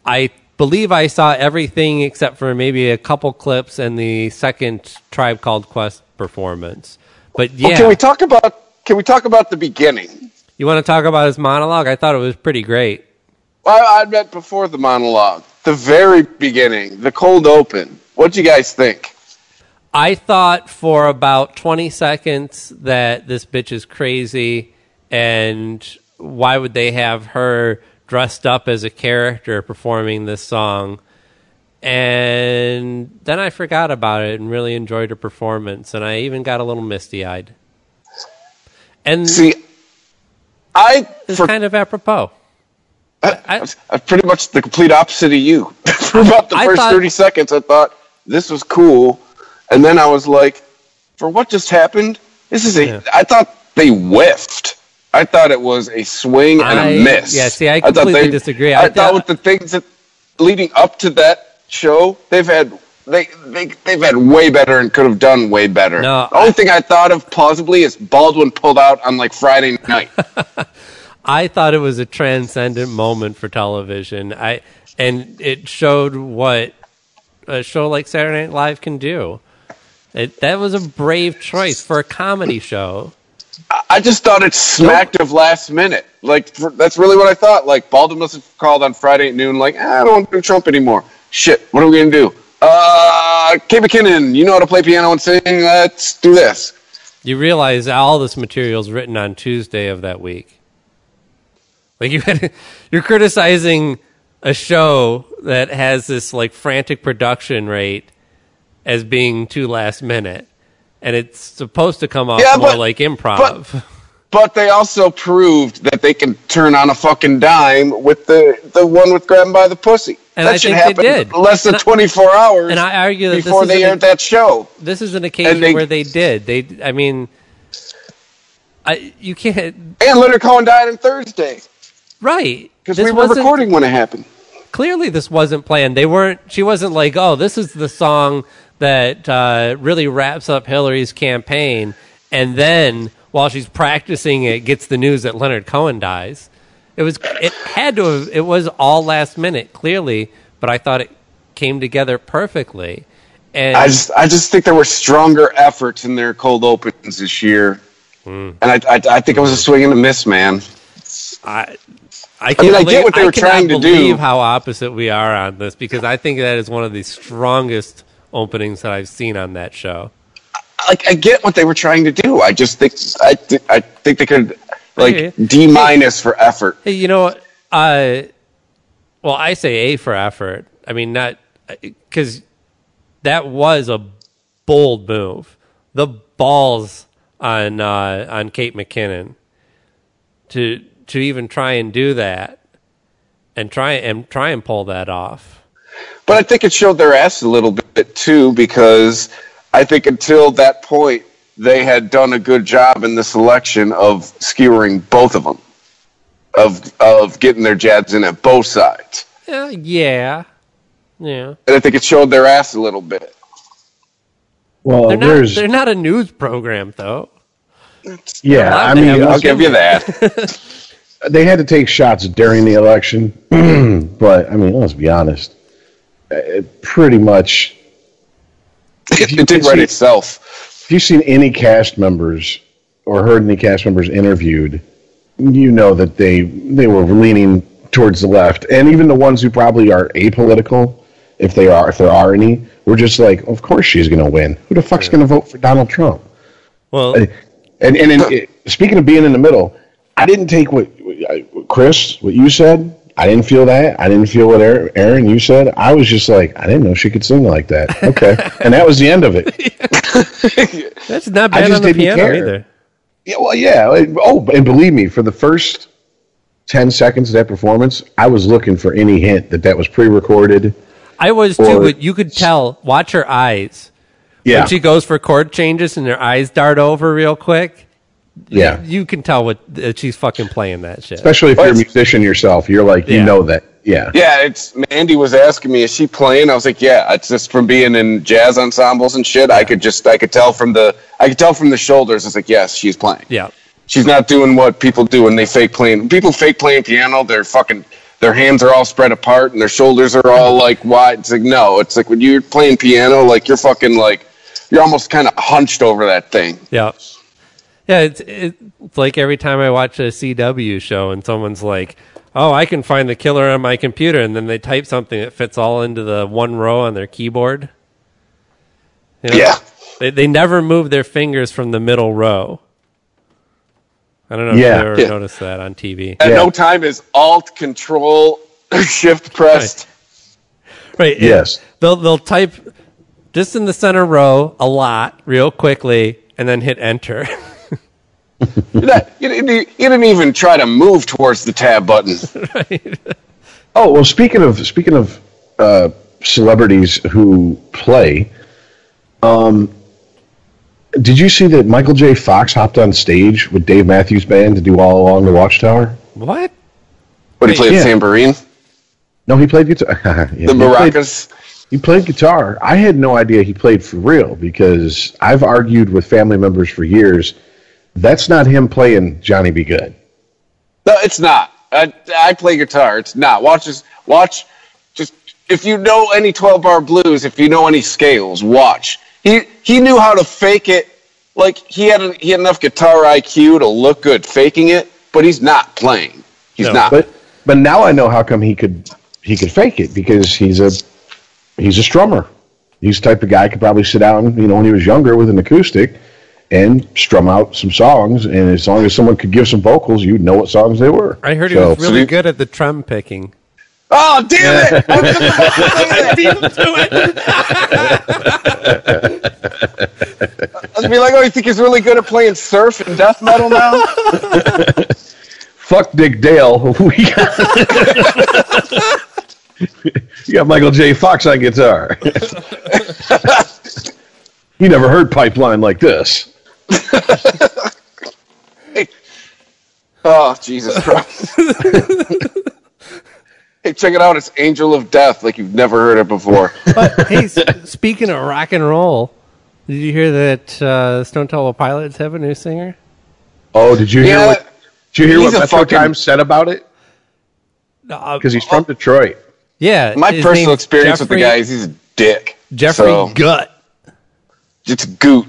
I believe I saw everything except for maybe a couple clips and the second Tribe Called Quest performance. But yeah, Well, can we talk about can we talk about the beginning? you want to talk about his monologue? I thought it was pretty great. I, I meant before the monologue, the very beginning, the cold open. What'd you guys think? I thought for about 20 seconds that this bitch is crazy and why would they have her dressed up as a character performing this song? And then I forgot about it and really enjoyed her performance and I even got a little misty-eyed. And See, I it's for kind of apropos. I, I'm pretty much the complete opposite of you. For about the I first thought- 30 seconds, I thought this was cool. And then I was like, for what just happened, this is a. I Yeah. thought they whiffed. I thought it was a swing and I- a miss. yeah, see, I thought completely disagree. I I, thought thought- with the things that leading up to that show, they've had. They, they, they've had way better and could have done way better. No, the only thing I thought of plausibly is Baldwin pulled out on like Friday night. I thought it was a transcendent moment for television. I and it showed what a show like Saturday Night Live can do. It, that was a brave choice for a comedy show. I just thought it smacked of last minute. Like for, that's really what I thought. Like Baldwin must have called on Friday at noon. Like "Ah, I don't want to do Trump anymore. Shit, what are we gonna do? Uh, Kate McKinnon, you know how to play piano and sing. Let's do this. You realize all this material is written on Tuesday of that week. Like you had, you're criticizing a show that has this like frantic production rate as being too last minute, and it's supposed to come off Yeah, more but- like improv. But they also proved that they can turn on a fucking dime with the the one with grabbing by the pussy. And that I should happen did. less than 24 hours and I argue that this before they aired that show. this is an occasion they- where they did. They, I mean, I you can't And Leonard Cohen died on Thursday right because we were recording when it happened. clearly this wasn't planned. They weren't. She wasn't like, oh, this is the song that uh, really wraps up Hillary's campaign, and then while she's practicing it, gets the news that Leonard Cohen dies. It was. It had to. Have, it was all last minute, clearly, but I thought it came together perfectly. And I just I just think there were stronger efforts in their cold opens this year, Hmm. and I, I I think it was a swing and a miss, man. I, I, can't mean, I get what they were trying to do. believe how opposite we are on this because I think that is one of the strongest openings that I've seen on that show. Like I get what they were trying to do. I just think I thi- I think they could like Okay. D minus for effort. Hey, you know, what? uh, well, I say A for effort. I mean, not because that was a bold move. The balls on uh, on Kate McKinnon to to even try and do that and try and try and pull that off. But I think it showed their ass a little bit too because I think until that point they had done a good job in the selection of skewering both of them, of of getting their jabs in at both sides, Yeah, yeah, yeah. and I think it showed their ass a little bit. Well, They're not. there's They're not a news program, though. yeah. I mean, I'll give you that. they had to take shots during the election, but I mean, let's be honest. uh, Pretty much, it, it did write itself. if you've seen any cast members or heard any cast members interviewed, you know that they they were leaning towards the left, and even the ones who probably are apolitical, if they are, if there are any, were just like, of course she's going to win. Who the fuck's going to vote for Donald Trump? Well, And and in, it, speaking of being in the middle, I didn't take what, what Chris, what you said. I didn't feel that. I didn't feel what Aaron, Aaron you said. I was just like, I didn't know she could sing like that. Okay, and that was the end of it. that's not I bad just on the didn't piano care. either. Yeah, well, yeah. like, Oh, and believe me, for the first ten seconds of that performance, I was looking for any hint that that was pre-recorded. I was too, but you could tell. Watch her eyes. Yeah, When she goes for chord changes and her eyes dart over real quick, yeah. you can tell what that she's fucking playing that shit. Especially if you're a musician yourself, you're like, you know that Yeah. Yeah, it's Mandy was asking me, is she playing? I was like, yeah. It's just from being in jazz ensembles and shit. I could just, I could tell from the, I could tell from the shoulders. It's like, yes, she's playing. Yeah. She's not doing what people do when they fake playing. People fake playing piano. They're fucking. Their hands are all spread apart and their shoulders are all like wide. It's like no. It's like when you're playing piano, like you're fucking like you're almost kind of hunched over that thing. Yeah. Yeah, it's it's like every time I watch a CW show and someone's like, "Oh, I can find the killer on my computer," and then they type something that fits all into the one row on their keyboard. You know, Yeah. they they never move their fingers from the middle row. I don't know Yeah. if you ever Yeah. noticed that on TV. At Yeah. no time is Alt Control Shift pressed. Right? it- Yes. they'll they'll type just in the center row a lot real quickly, and then hit enter. You didn't- you didn't you didn't even try to move towards the tab button. Oh well, speaking of speaking of uh, celebrities who play, um, did you see that Michael J. Fox hopped on stage with Dave Matthews Band to do "All Along the Watchtower"? what? What he played Yeah. tambourine, No, he played guitar. Yeah, the maracas. He played guitar. I had no idea he played for real because I've argued with family members for years. That's not him playing Johnny B. Goode. No, it's not. I, I play guitar. It's not. Watch this. Watch. Just if you know any twelve bar blues, if you know any scales, watch. He he knew how to fake it. Like he had a, he had enough guitar IQ to look good faking it, but he's not playing. He's No, not. But but now I know how come he could he could fake it because he's a he's a strummer. He's the type of guy could probably sit down, you know, when he was younger with an acoustic and strum out some songs. And as long as someone could give some vocals, you'd know what songs they were. I heard he was really you- good at the trum picking. oh damn it! I was about to say that. I was be like, oh, you think he's really good at playing surf and death metal now? Fuck Dick Dale. We got, you got Michael J. Fox on guitar. you never heard Pipeline like this. Oh, Jesus Christ. hey, check it out. It's Angel of Death, like you've never heard it before. But hey, s- speaking of rock and roll, did you hear that uh, Stone Temple Pilots have a new singer? Oh, did you hear Yeah, what? Did you hear what a Metro fucking- Times said about it? Uh, Because he's from Detroit. yeah, My personal name's experience with the Jeffrey- guy is he's a dick. Jeffrey So, Gut. it's goot.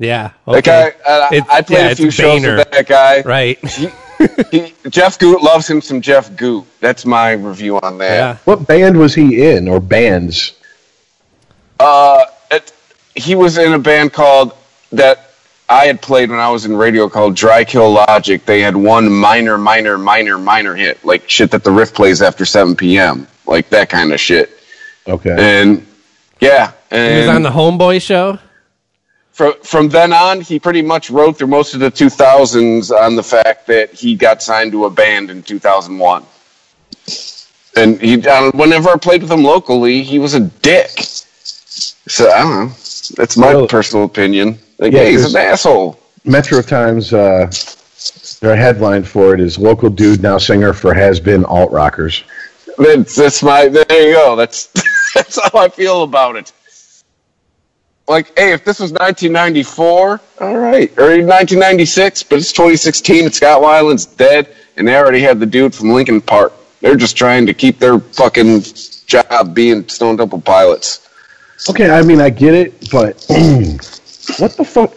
Yeah, That okay. guy, uh, It's- I played yeah, a it's few shows Boehner. with that guy. right. He, Jeff Gutt loves him some Jeff Gutt. That's my review on that. Yeah, What band was he in, or bands? Uh, it, he was in a band called that I had played when I was in radio called Dry Kill Logic. They had one minor, minor, minor, minor hit, like shit that the riff plays after 7 p.m., like that kind of shit. Okay. And yeah, he was on the Homeboy show. From from then on, he pretty much wrote through most of the 2000s on the fact that he got signed to a band in 2001. And he, uh, whenever I played with him locally, he was a dick. So I don't know. That's my Really? personal opinion. Like, Yeah, hey, he's an asshole. Metro Times, uh, their headline for it is "Local dude now singer for has been alt rockers." That's, that's my. There you go. That's that's how I feel about it. Like, hey, if this was 1994, all right, or 1996, but it's 2016. and Scott Weiland's dead, and they already had the dude from Linkin Park. They're just trying to keep their fucking job being Stone Temple Pilots. Okay, I mean I get it, but what the fuck?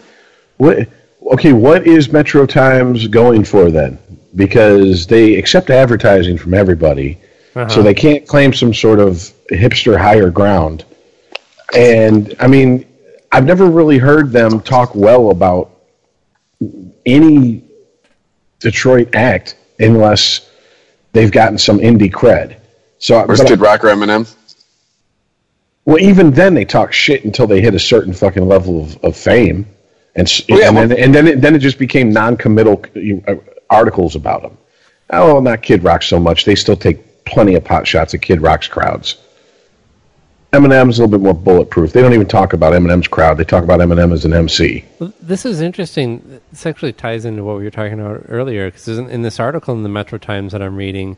What? Okay, what is Metro Times going for then? Because they accept advertising from everybody, so uh-huh. they can't claim some sort of hipster higher ground. And I mean, I've never really heard them talk well about any Detroit act unless they've gotten some indie cred. So, Where's but I- Kid Rock or Eminem? well, even then they talk shit until they hit a certain fucking level of, of fame, and Well, oh, yeah, and, well- then, and then it, then it just became non-committal articles about them. Oh, not Kid Rock so much. They still take plenty of pot shots at Kid Rock's crowds. Eminem's a little bit more bulletproof. They don't even talk about Eminem's crowd. They talk about Eminem as an MC. Well, This is interesting. This actually ties into what we were talking about earlier because in, in this article in the Metro Times that I'm reading,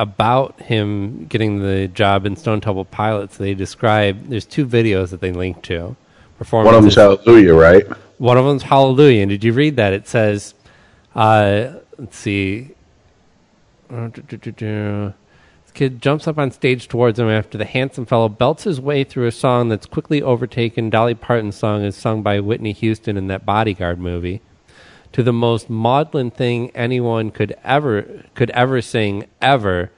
about him getting the job in Stone Temple Pilots, they describe there's two videos that they link to. One of them's Hallelujah, right? One of them's Hallelujah. And did you read that? It says, uh, let's see. Kid jumps up on stage towards him after the handsome fellow belts his way through a song that's quickly overtaken Dolly Parton's song is sung by Whitney Houston in that Bodyguard movie. To the most maudlin thing anyone could ever could ever sing ever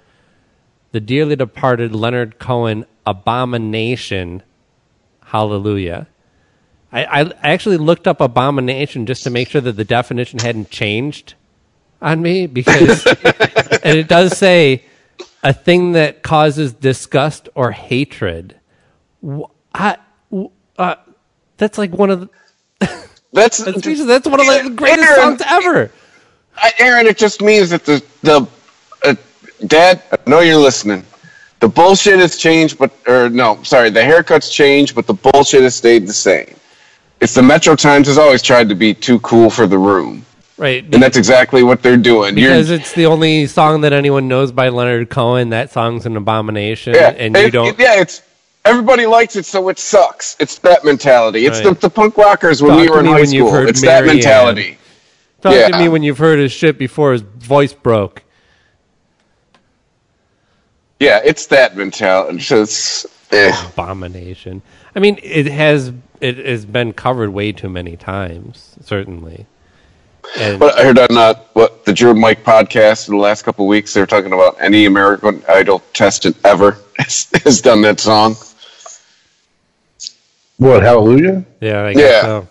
the dearly departed Leonard Cohen abomination hallelujah. I, I actually looked up abomination just to make sure that the definition hadn't changed on me because and it does say a thing that causes disgust or hatred. I, uh, that's like one of the That's that's, that's one of the greatest Aaron, songs ever. I- Aaron, it just means that the the uh, Dad, I know you're listening. The bullshit has changed, but or no, sorry, the haircuts changed, but the bullshit has stayed the same. It's the Metro Times has always tried to be too cool for the room, Right. and that's exactly what they're doing. because You're, it's the only song that anyone knows by Leonard Cohen. That song's an abomination, yeah, and you it- don't. yeah, it's everybody likes it, so it sucks. It's that mentality. It's the, Right. the punk rockers when Talk we were in high school. It's that Marianne. mentality. Talk yeah. to me when you've heard his shit before his voice broke. Yeah, it's that mentality. It's, eh. Abomination. I mean, it has it has been covered way too many times, certainly. And But I heard on uh, what the Drew and Mike podcast in the last couple of weeks, they were talking about any American Idol contestant ever has, has done that song. What Hallelujah? yeah, I Yeah. guess so.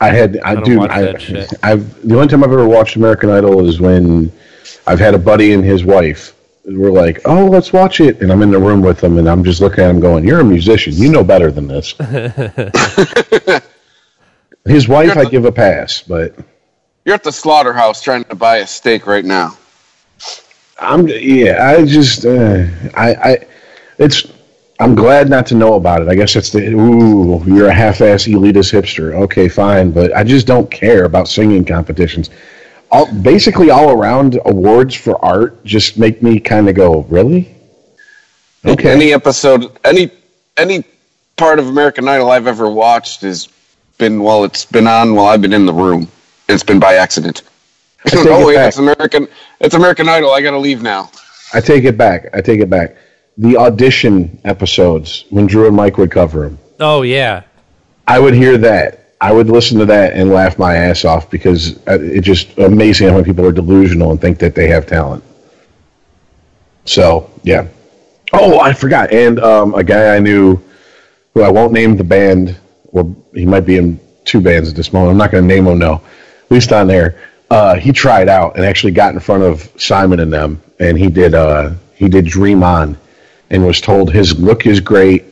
I had I, don't do I, I've the only time I've ever watched American Idol is when I've had a buddy and his wife. We're like, oh, let's watch it, and I'm in the room with them, and I'm just looking at him, going, "You're a musician, you know better than this." his wife, I give a pass, but You're at the slaughterhouse trying to buy a steak right now. I'm yeah. I just uh, I I it's. I'm glad not to know about it. I guess that's the ooh, you're a half-ass elitist hipster. Okay, fine, but I just don't care about singing competitions. All basically all around awards for art just make me kind of go, really? Okay. Any episode, any any part of American Idol I've ever watched has been while it's been on while I've been in the room. It's been by accident. I take oh it wait, back. it's American. It's American Idol. I gotta leave now. I take it back. I take it back. The audition episodes when Drew and Mike would cover them. Oh yeah, I would hear that. I would listen to that and laugh my ass off because uh, it's just amazing how many people are delusional and think that they have talent. So yeah. Oh, I forgot. And um, a guy I knew, who I won't name the band, or he might be in two bands at this moment. I'm not going to name him. No, at least on there. Uh, he tried out and actually got in front of Simon and them, and he did. Uh, he did Dream On, and was told his look is great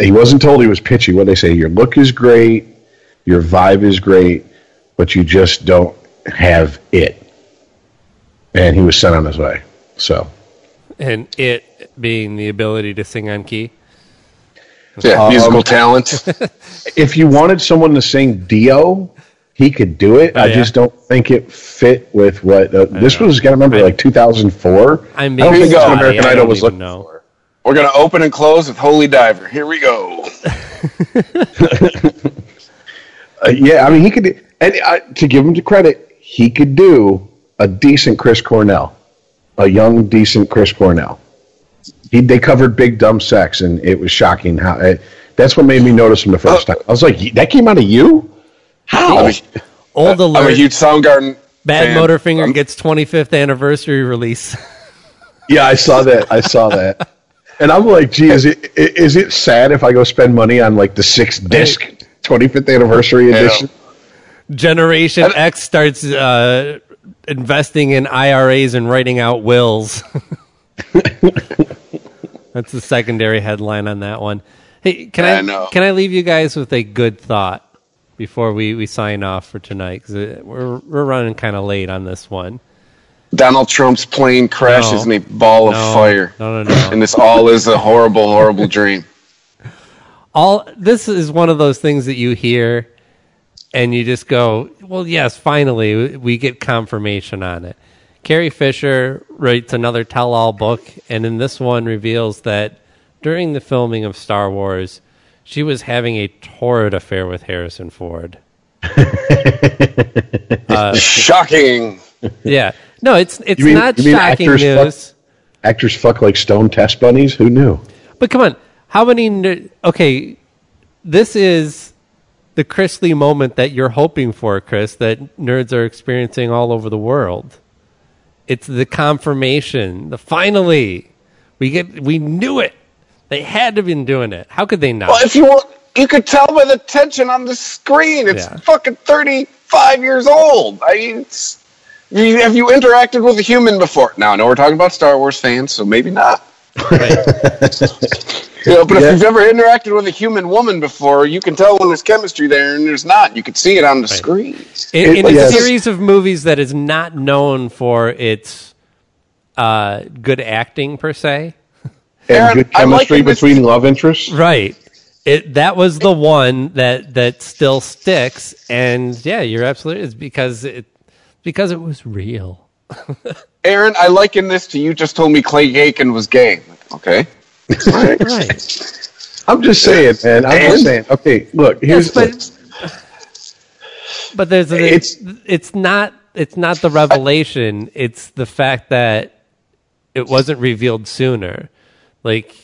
he wasn't told he was pitchy. What they say, your look is great, your vibe is great, but you just don't have it. And he was sent on his way. So and it being the ability to sing on key. Yeah, Um, musical talent. if you wanted someone to sing Dio, he could do it. Oh, I yeah? just don't think it fit with what uh, this was. Got to remember, I- like 2004. I'm I being don't think go. that's what American I Idol don't was looking know. for. We're gonna open and close with Holy Diver. Here we go. Uh, yeah, I mean, he could. And uh, to give him the credit, he could do a decent Chris Cornell, a young, decent Chris Cornell. He, they covered Big Dumb Sex, and it was shocking how. Uh, that's what made me notice him the first Oh. time. I was like, "That came out of you? How?" I'm a, Old I'm a huge Soundgarden. Bad fan. Motorfinger I'm- gets 25th anniversary release. Yeah, I saw that. I saw that. And I'm like, gee, is it i- is it sad if I go spend money on like the six disc 25th anniversary edition? Generation X starts uh, investing in IRAs and writing out wills. That's the secondary headline on that one. Hey, can I, I can I leave you guys with a good thought before we, we sign off for tonight? Because we're we're running kind of late on this one. Donald Trump's plane crashes No. in a ball of No. fire. No, no, no. And this all is a horrible, horrible dream. all this is one of those things that you hear and you just go well yes finally we get confirmation on it Carrie Fisher writes another tell-all book, and in this one reveals that during the filming of Star Wars, she was having a torrid affair with Harrison Ford. Uh, shocking. Yeah, no, it's it's mean- not shocking actors fuck- news. Actors fuck like stone test bunnies. Who knew? But come on, how many? ner- Okay, this is the Chris Lee moment that you're hoping for, Chris. That nerds are experiencing all over the world. It's the confirmation. The finally, we get. We knew it. They had to have been doing it. How could they not? Well, if you want, you could tell by the tension on the screen. It's Yeah. fucking 35 years old. I mean, it's, you, have you interacted with a human before? Now, I know we're talking about Star Wars fans, so maybe not. Right. You know, but Yeah. if you've ever interacted with a human woman before, you can tell when there's chemistry there and there's not. You can see it on the screen. in, in It- a yes. series of movies that is not known for its uh, good acting per se. And Aaron, good chemistry liking this- between love interests. Right. It that was the one that that still sticks, and yeah, you're absolutely. It's because it because it was real. Aaron, I liken this to you just told me Clay Aiken was gay. Okay. Right. I'm just saying, man. I'm And- just saying. Okay, look. Here's Yes, but but there's a, it's It's- it's not it's not the revelation. It's the fact that it wasn't revealed sooner. Like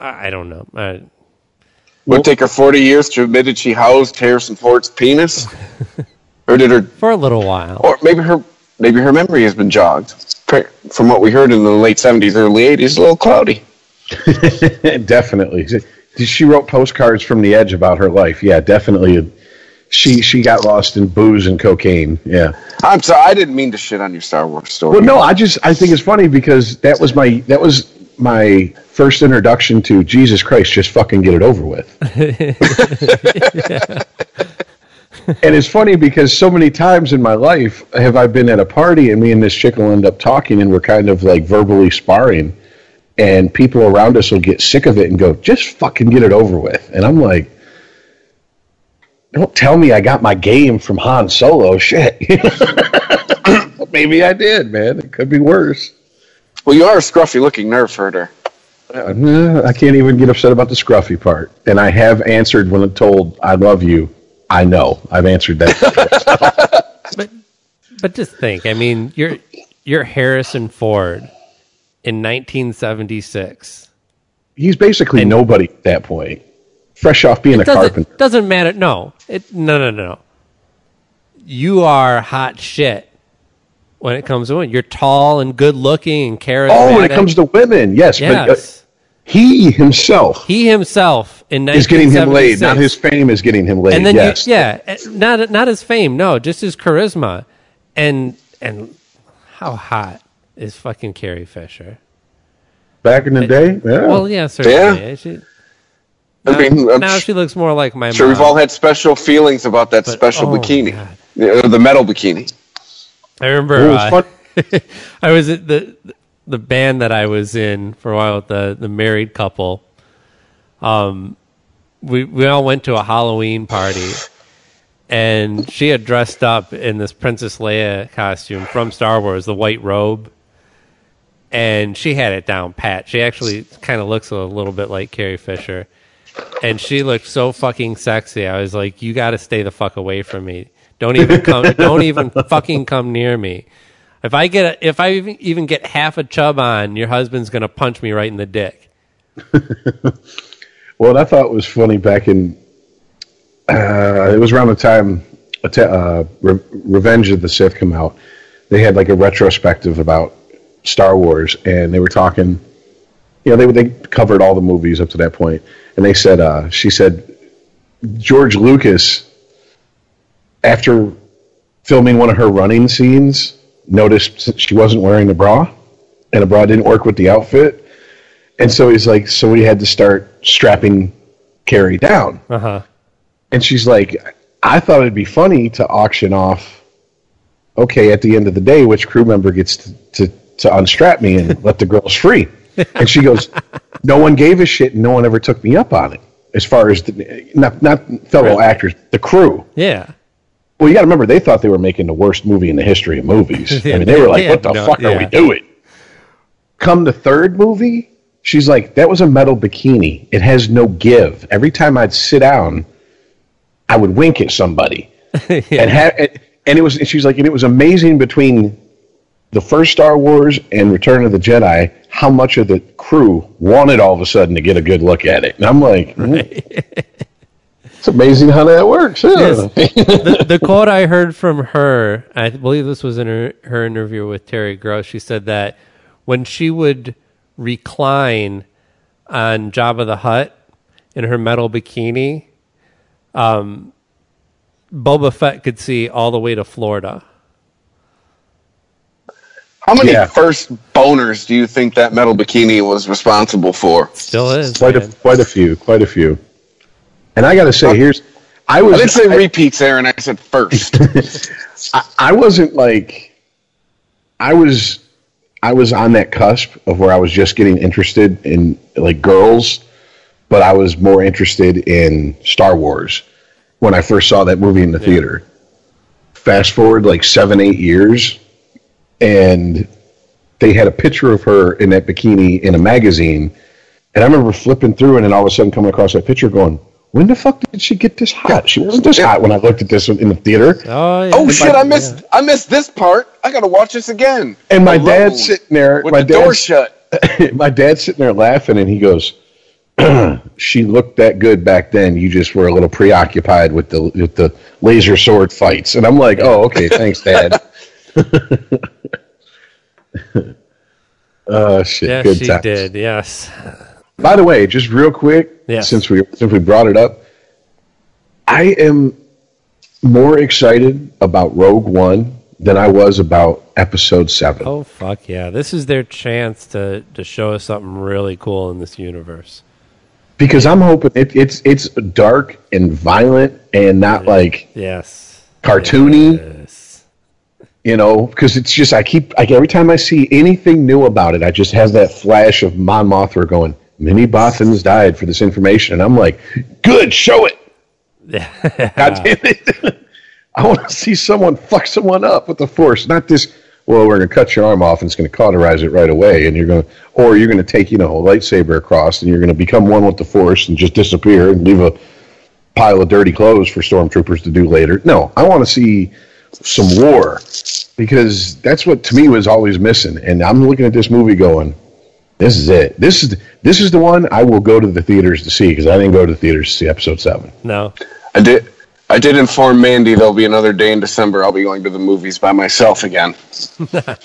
I I don't know. I, Would it take her 40 years to admit that she housed Harrison Ford's penis? or did her for a little while. or maybe her maybe her memory has been jogged. From what we heard in the late 70s, early 80s, a little cloudy. definitely. She wrote postcards from the edge about her life. Yeah, definitely. She she got lost in booze and cocaine. Yeah. I'm sorry, I didn't mean to shit on your Star Wars story. Well, no, I just I think it's funny because that was my that was my first introduction to Jesus Christ. Just fucking get it over with. and it's funny because so many times in my life have I been at a party and me and this chick will end up talking and we're kind of like verbally sparring, and people around us will get sick of it and go, "Just fucking get it over with." And I'm like. Don't tell me I got my game from Han Solo. Shit. Maybe I did, man. It could be worse. Well, you are a scruffy looking nerf herder. Uh, I can't even get upset about the scruffy part. And I have answered when I'm told I love you. I know. I've answered that. But but just think, I mean, you're you're Harrison Ford in 1976. He's basically nobody at that point. Fresh off being a doesn't, carpenter. doesn't matter. No, it no no no. You are hot shit when it comes to women. You're tall and good looking and charismatic. Oh, when it comes to women, yes. But uh, yes, he himself he himself in is getting him laid. Not his fame is getting him laid. and then yes. you, yeah, eh, not not his fame, no, just his charisma, and and how hot is fucking Carrie Fisher? Back in the day? Yeah. Well, yeah, certainly. She, I mean, I'm now she looks more like my sure mom. we've all had special feelings about that But- special oh, bikini, God. Yeah, the metal bikini. I remember was uh. I was at the the band that I was in for a while with the the married couple. Um, we we all went to a Halloween party, and she had dressed up in this Princess Leia costume from Star Wars, the white robe, and she had it down pat. She actually kind of looks a little bit like Carrie Fisher, and she looked so fucking sexy. I was like, "You got to stay the fuck away from me. Don't even come. don't even fucking come near me." If I get a, if I even, even get half a chub on, your husband's gonna punch me right in the dick. Well, I thought was funny back in. Uh, it was around the time uh, Re- Revenge of the Sith come out. They had like a retrospective about Star Wars, and they were talking. You know, they they covered all the movies up to that point, and they said, uh, she said, George Lucas, after filming one of her running scenes, noticed she wasn't wearing a bra, and a bra didn't work with the outfit. And so he's like, so we had to start strapping Carrie down. Uh huh. And she's like, I thought it'd be funny to auction off. Okay, at the end of the day, which crew member gets to to, to unstrap me and let the girls free? And she goes, no one gave a shit, and no one ever took me up on it. As far as the, not not fellow Right. actors, the crew. Yeah. Well, you got to remember they thought they were making the worst movie in the history of movies. I mean, they were like, "What the no- fuck are we doing?" Come the third movie, she's like, "That was a metal bikini. It has no give. Every time I'd sit down, I would wink at somebody, and ha- and it was. And she's like, and it was amazing between the first Star Wars and Return of the Jedi how much of the crew wanted all of a sudden to get a good look at it. And I'm like, hmm. It's amazing how that works. Yeah. Yes. the, the quote I heard from her, I believe this was in her, her interview with Terry Gross. She said that when she would recline on Jabba the Hutt in her metal bikini, um, Boba Fett could see all the way to Florida. How many Yeah. first boners do you think that metal bikini was responsible for? Still is. quite a quite a few, quite a few. And I got to say, uh, here's I was I didn't say I- repeats, Aaron. I said first. I, I wasn't like I was I was on that cusp of where I was just getting interested in like girls, but I was more interested in Star Wars when I first saw that movie in the theater. Fast forward like seven, eight years, and they had a picture of her in that bikini in a magazine. And I remember flipping through and then all of a sudden coming across that picture going, when the fuck did she get this hot? She wasn't this hot when I looked at this in the theater. Oh, yeah. oh shit! I missed. I missed this part. I gotta watch this again. And my Alone, dad's sitting there. with my the door dad's, shut. my dad's sitting there laughing, and he goes, "She looked that good back then. You just were a little preoccupied with the with the laser sword fights." And I'm like, "Oh, okay, thanks, Dad." Oh shit! Yes, good she times. did. Yes. By the way, just real quick, Yes. since we since we brought it up, I am more excited about Rogue One than I was about Episode Seven. Oh fuck yeah! This is their chance to to show us something really cool in this universe. because I'm hoping it, it's it's dark and violent and not like Yes. cartoony, Yes. you know. Because it's just I keep like every time I see anything new about it, I just have that flash of Mon Mothma going, "Many Bothans died for this information," and I'm like, "Good, show it." God damn it! I want to see someone fuck someone up with the Force, not this. Well, we're going to cut your arm off, and it's going to cauterize it right away, and you're going, to, or you're going to take you know a lightsaber across, and you're going to become one with the Force and just disappear and leave a pile of dirty clothes for stormtroopers to do later. No, I want to see some war because that's what to me was always missing. And I'm looking at this movie going, this is it. This is this is the one I will go to the theaters to see because I didn't go to the theaters to see Episode Seven. No. I did. I did inform Mandy there'll be another day in December. I'll be going to the movies by myself again.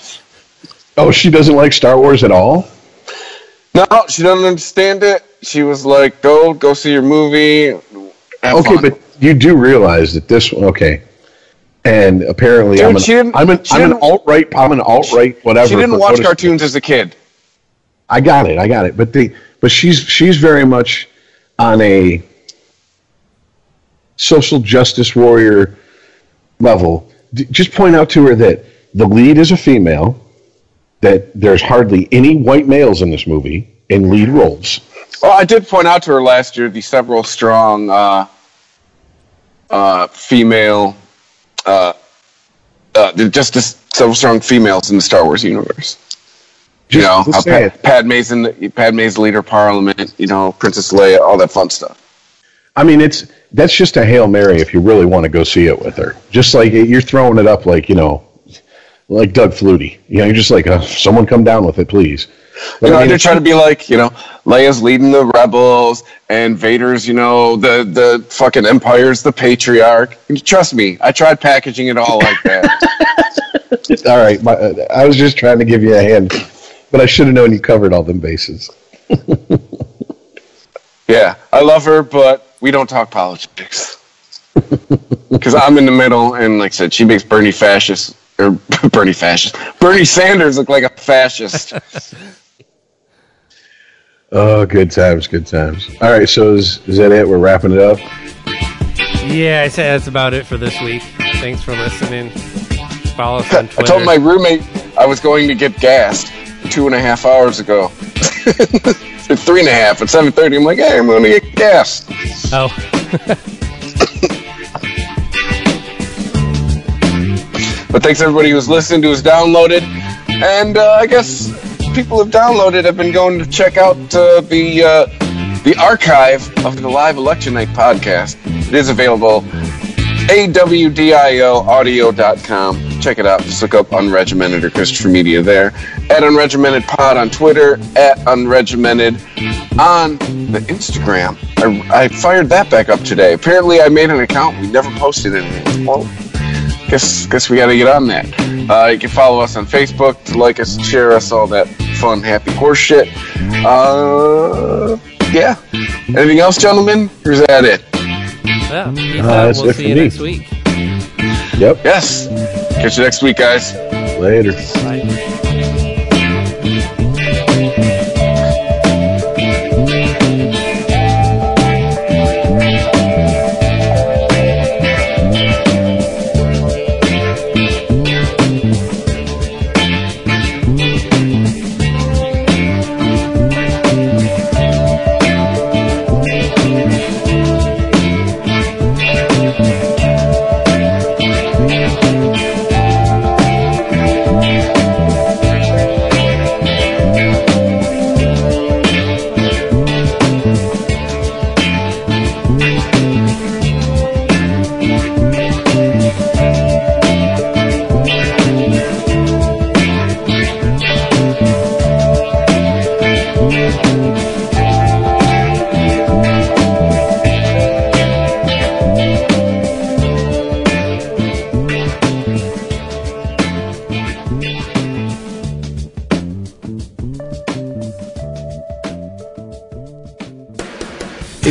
Oh, she doesn't like Star Wars at all. No, she doesn't understand it. She was like, "Go, go see your movie." Have Okay, fun." but you do realize that this one, okay. And apparently, Dude, I'm an, she didn't- I'm an, she I'm an alt right. I'm an alt right. Whatever. she didn't watch cartoons as a kid. I got it. I got it. But the but she's she's very much on a social justice warrior level. D- just point out to her that the lead is a female. That there's hardly any white males in this movie in lead roles. Well, I did point out to her last year the several strong uh, uh, female, uh, uh, just several strong females in the Star Wars universe. You know, just how say pa- it. Padme's in the, Padme's leader of Parliament. You know, Princess Leia, all that fun stuff. I mean, it's that's just a hail mary if you really want to go see it with her. Just like you're throwing it up, like you know, like Doug Flutie. You know, you're just like, uh, someone come down with it, please. But You know, I mean, they're trying to be like, you know, Leia's leading the rebels, and Vader's, you know, the the fucking Empire's the patriarch. Trust me, I tried packaging it all like that. all right. My, uh, I was just trying to give you a hand, but I should have known you covered all them bases. yeah, I love her, but we don't talk politics because I'm in the middle, and like I said, she makes Bernie fascist or Bernie fascist, Bernie Sanders look like a fascist. Oh, good times, good times. All right, so is, is that it? We're wrapping it up. Yeah, I say that's about it for this week. Thanks for listening. Follow us on Twitter. I told my roommate I was going to get gassed two and a half hours ago. Three and a half at seven thirty. I'm like, hey, I'm going to get gas. oh, But thanks everybody who's listened, who's downloaded, and uh, I guess people who've downloaded have been going to check out uh, the uh, the archive of the live election night podcast. It is available awdioaudio.com. Check it out. Just look up Unregimented or Christopher Media there. At Unregimented Pod on Twitter. At Unregimented on the Instagram. I, I fired that back up today. Apparently, I made an account. We never posted anything. Well, guess guess we got to get on that. Uh, you can follow us on Facebook, to like us, share us, all that fun, happy horse shit. Uh, yeah. Anything else, gentlemen? Or is that it? Yeah. Peace Uh, We'll see you me. next week. Yep. Yes. Catch you next week, guys. Later. Bye.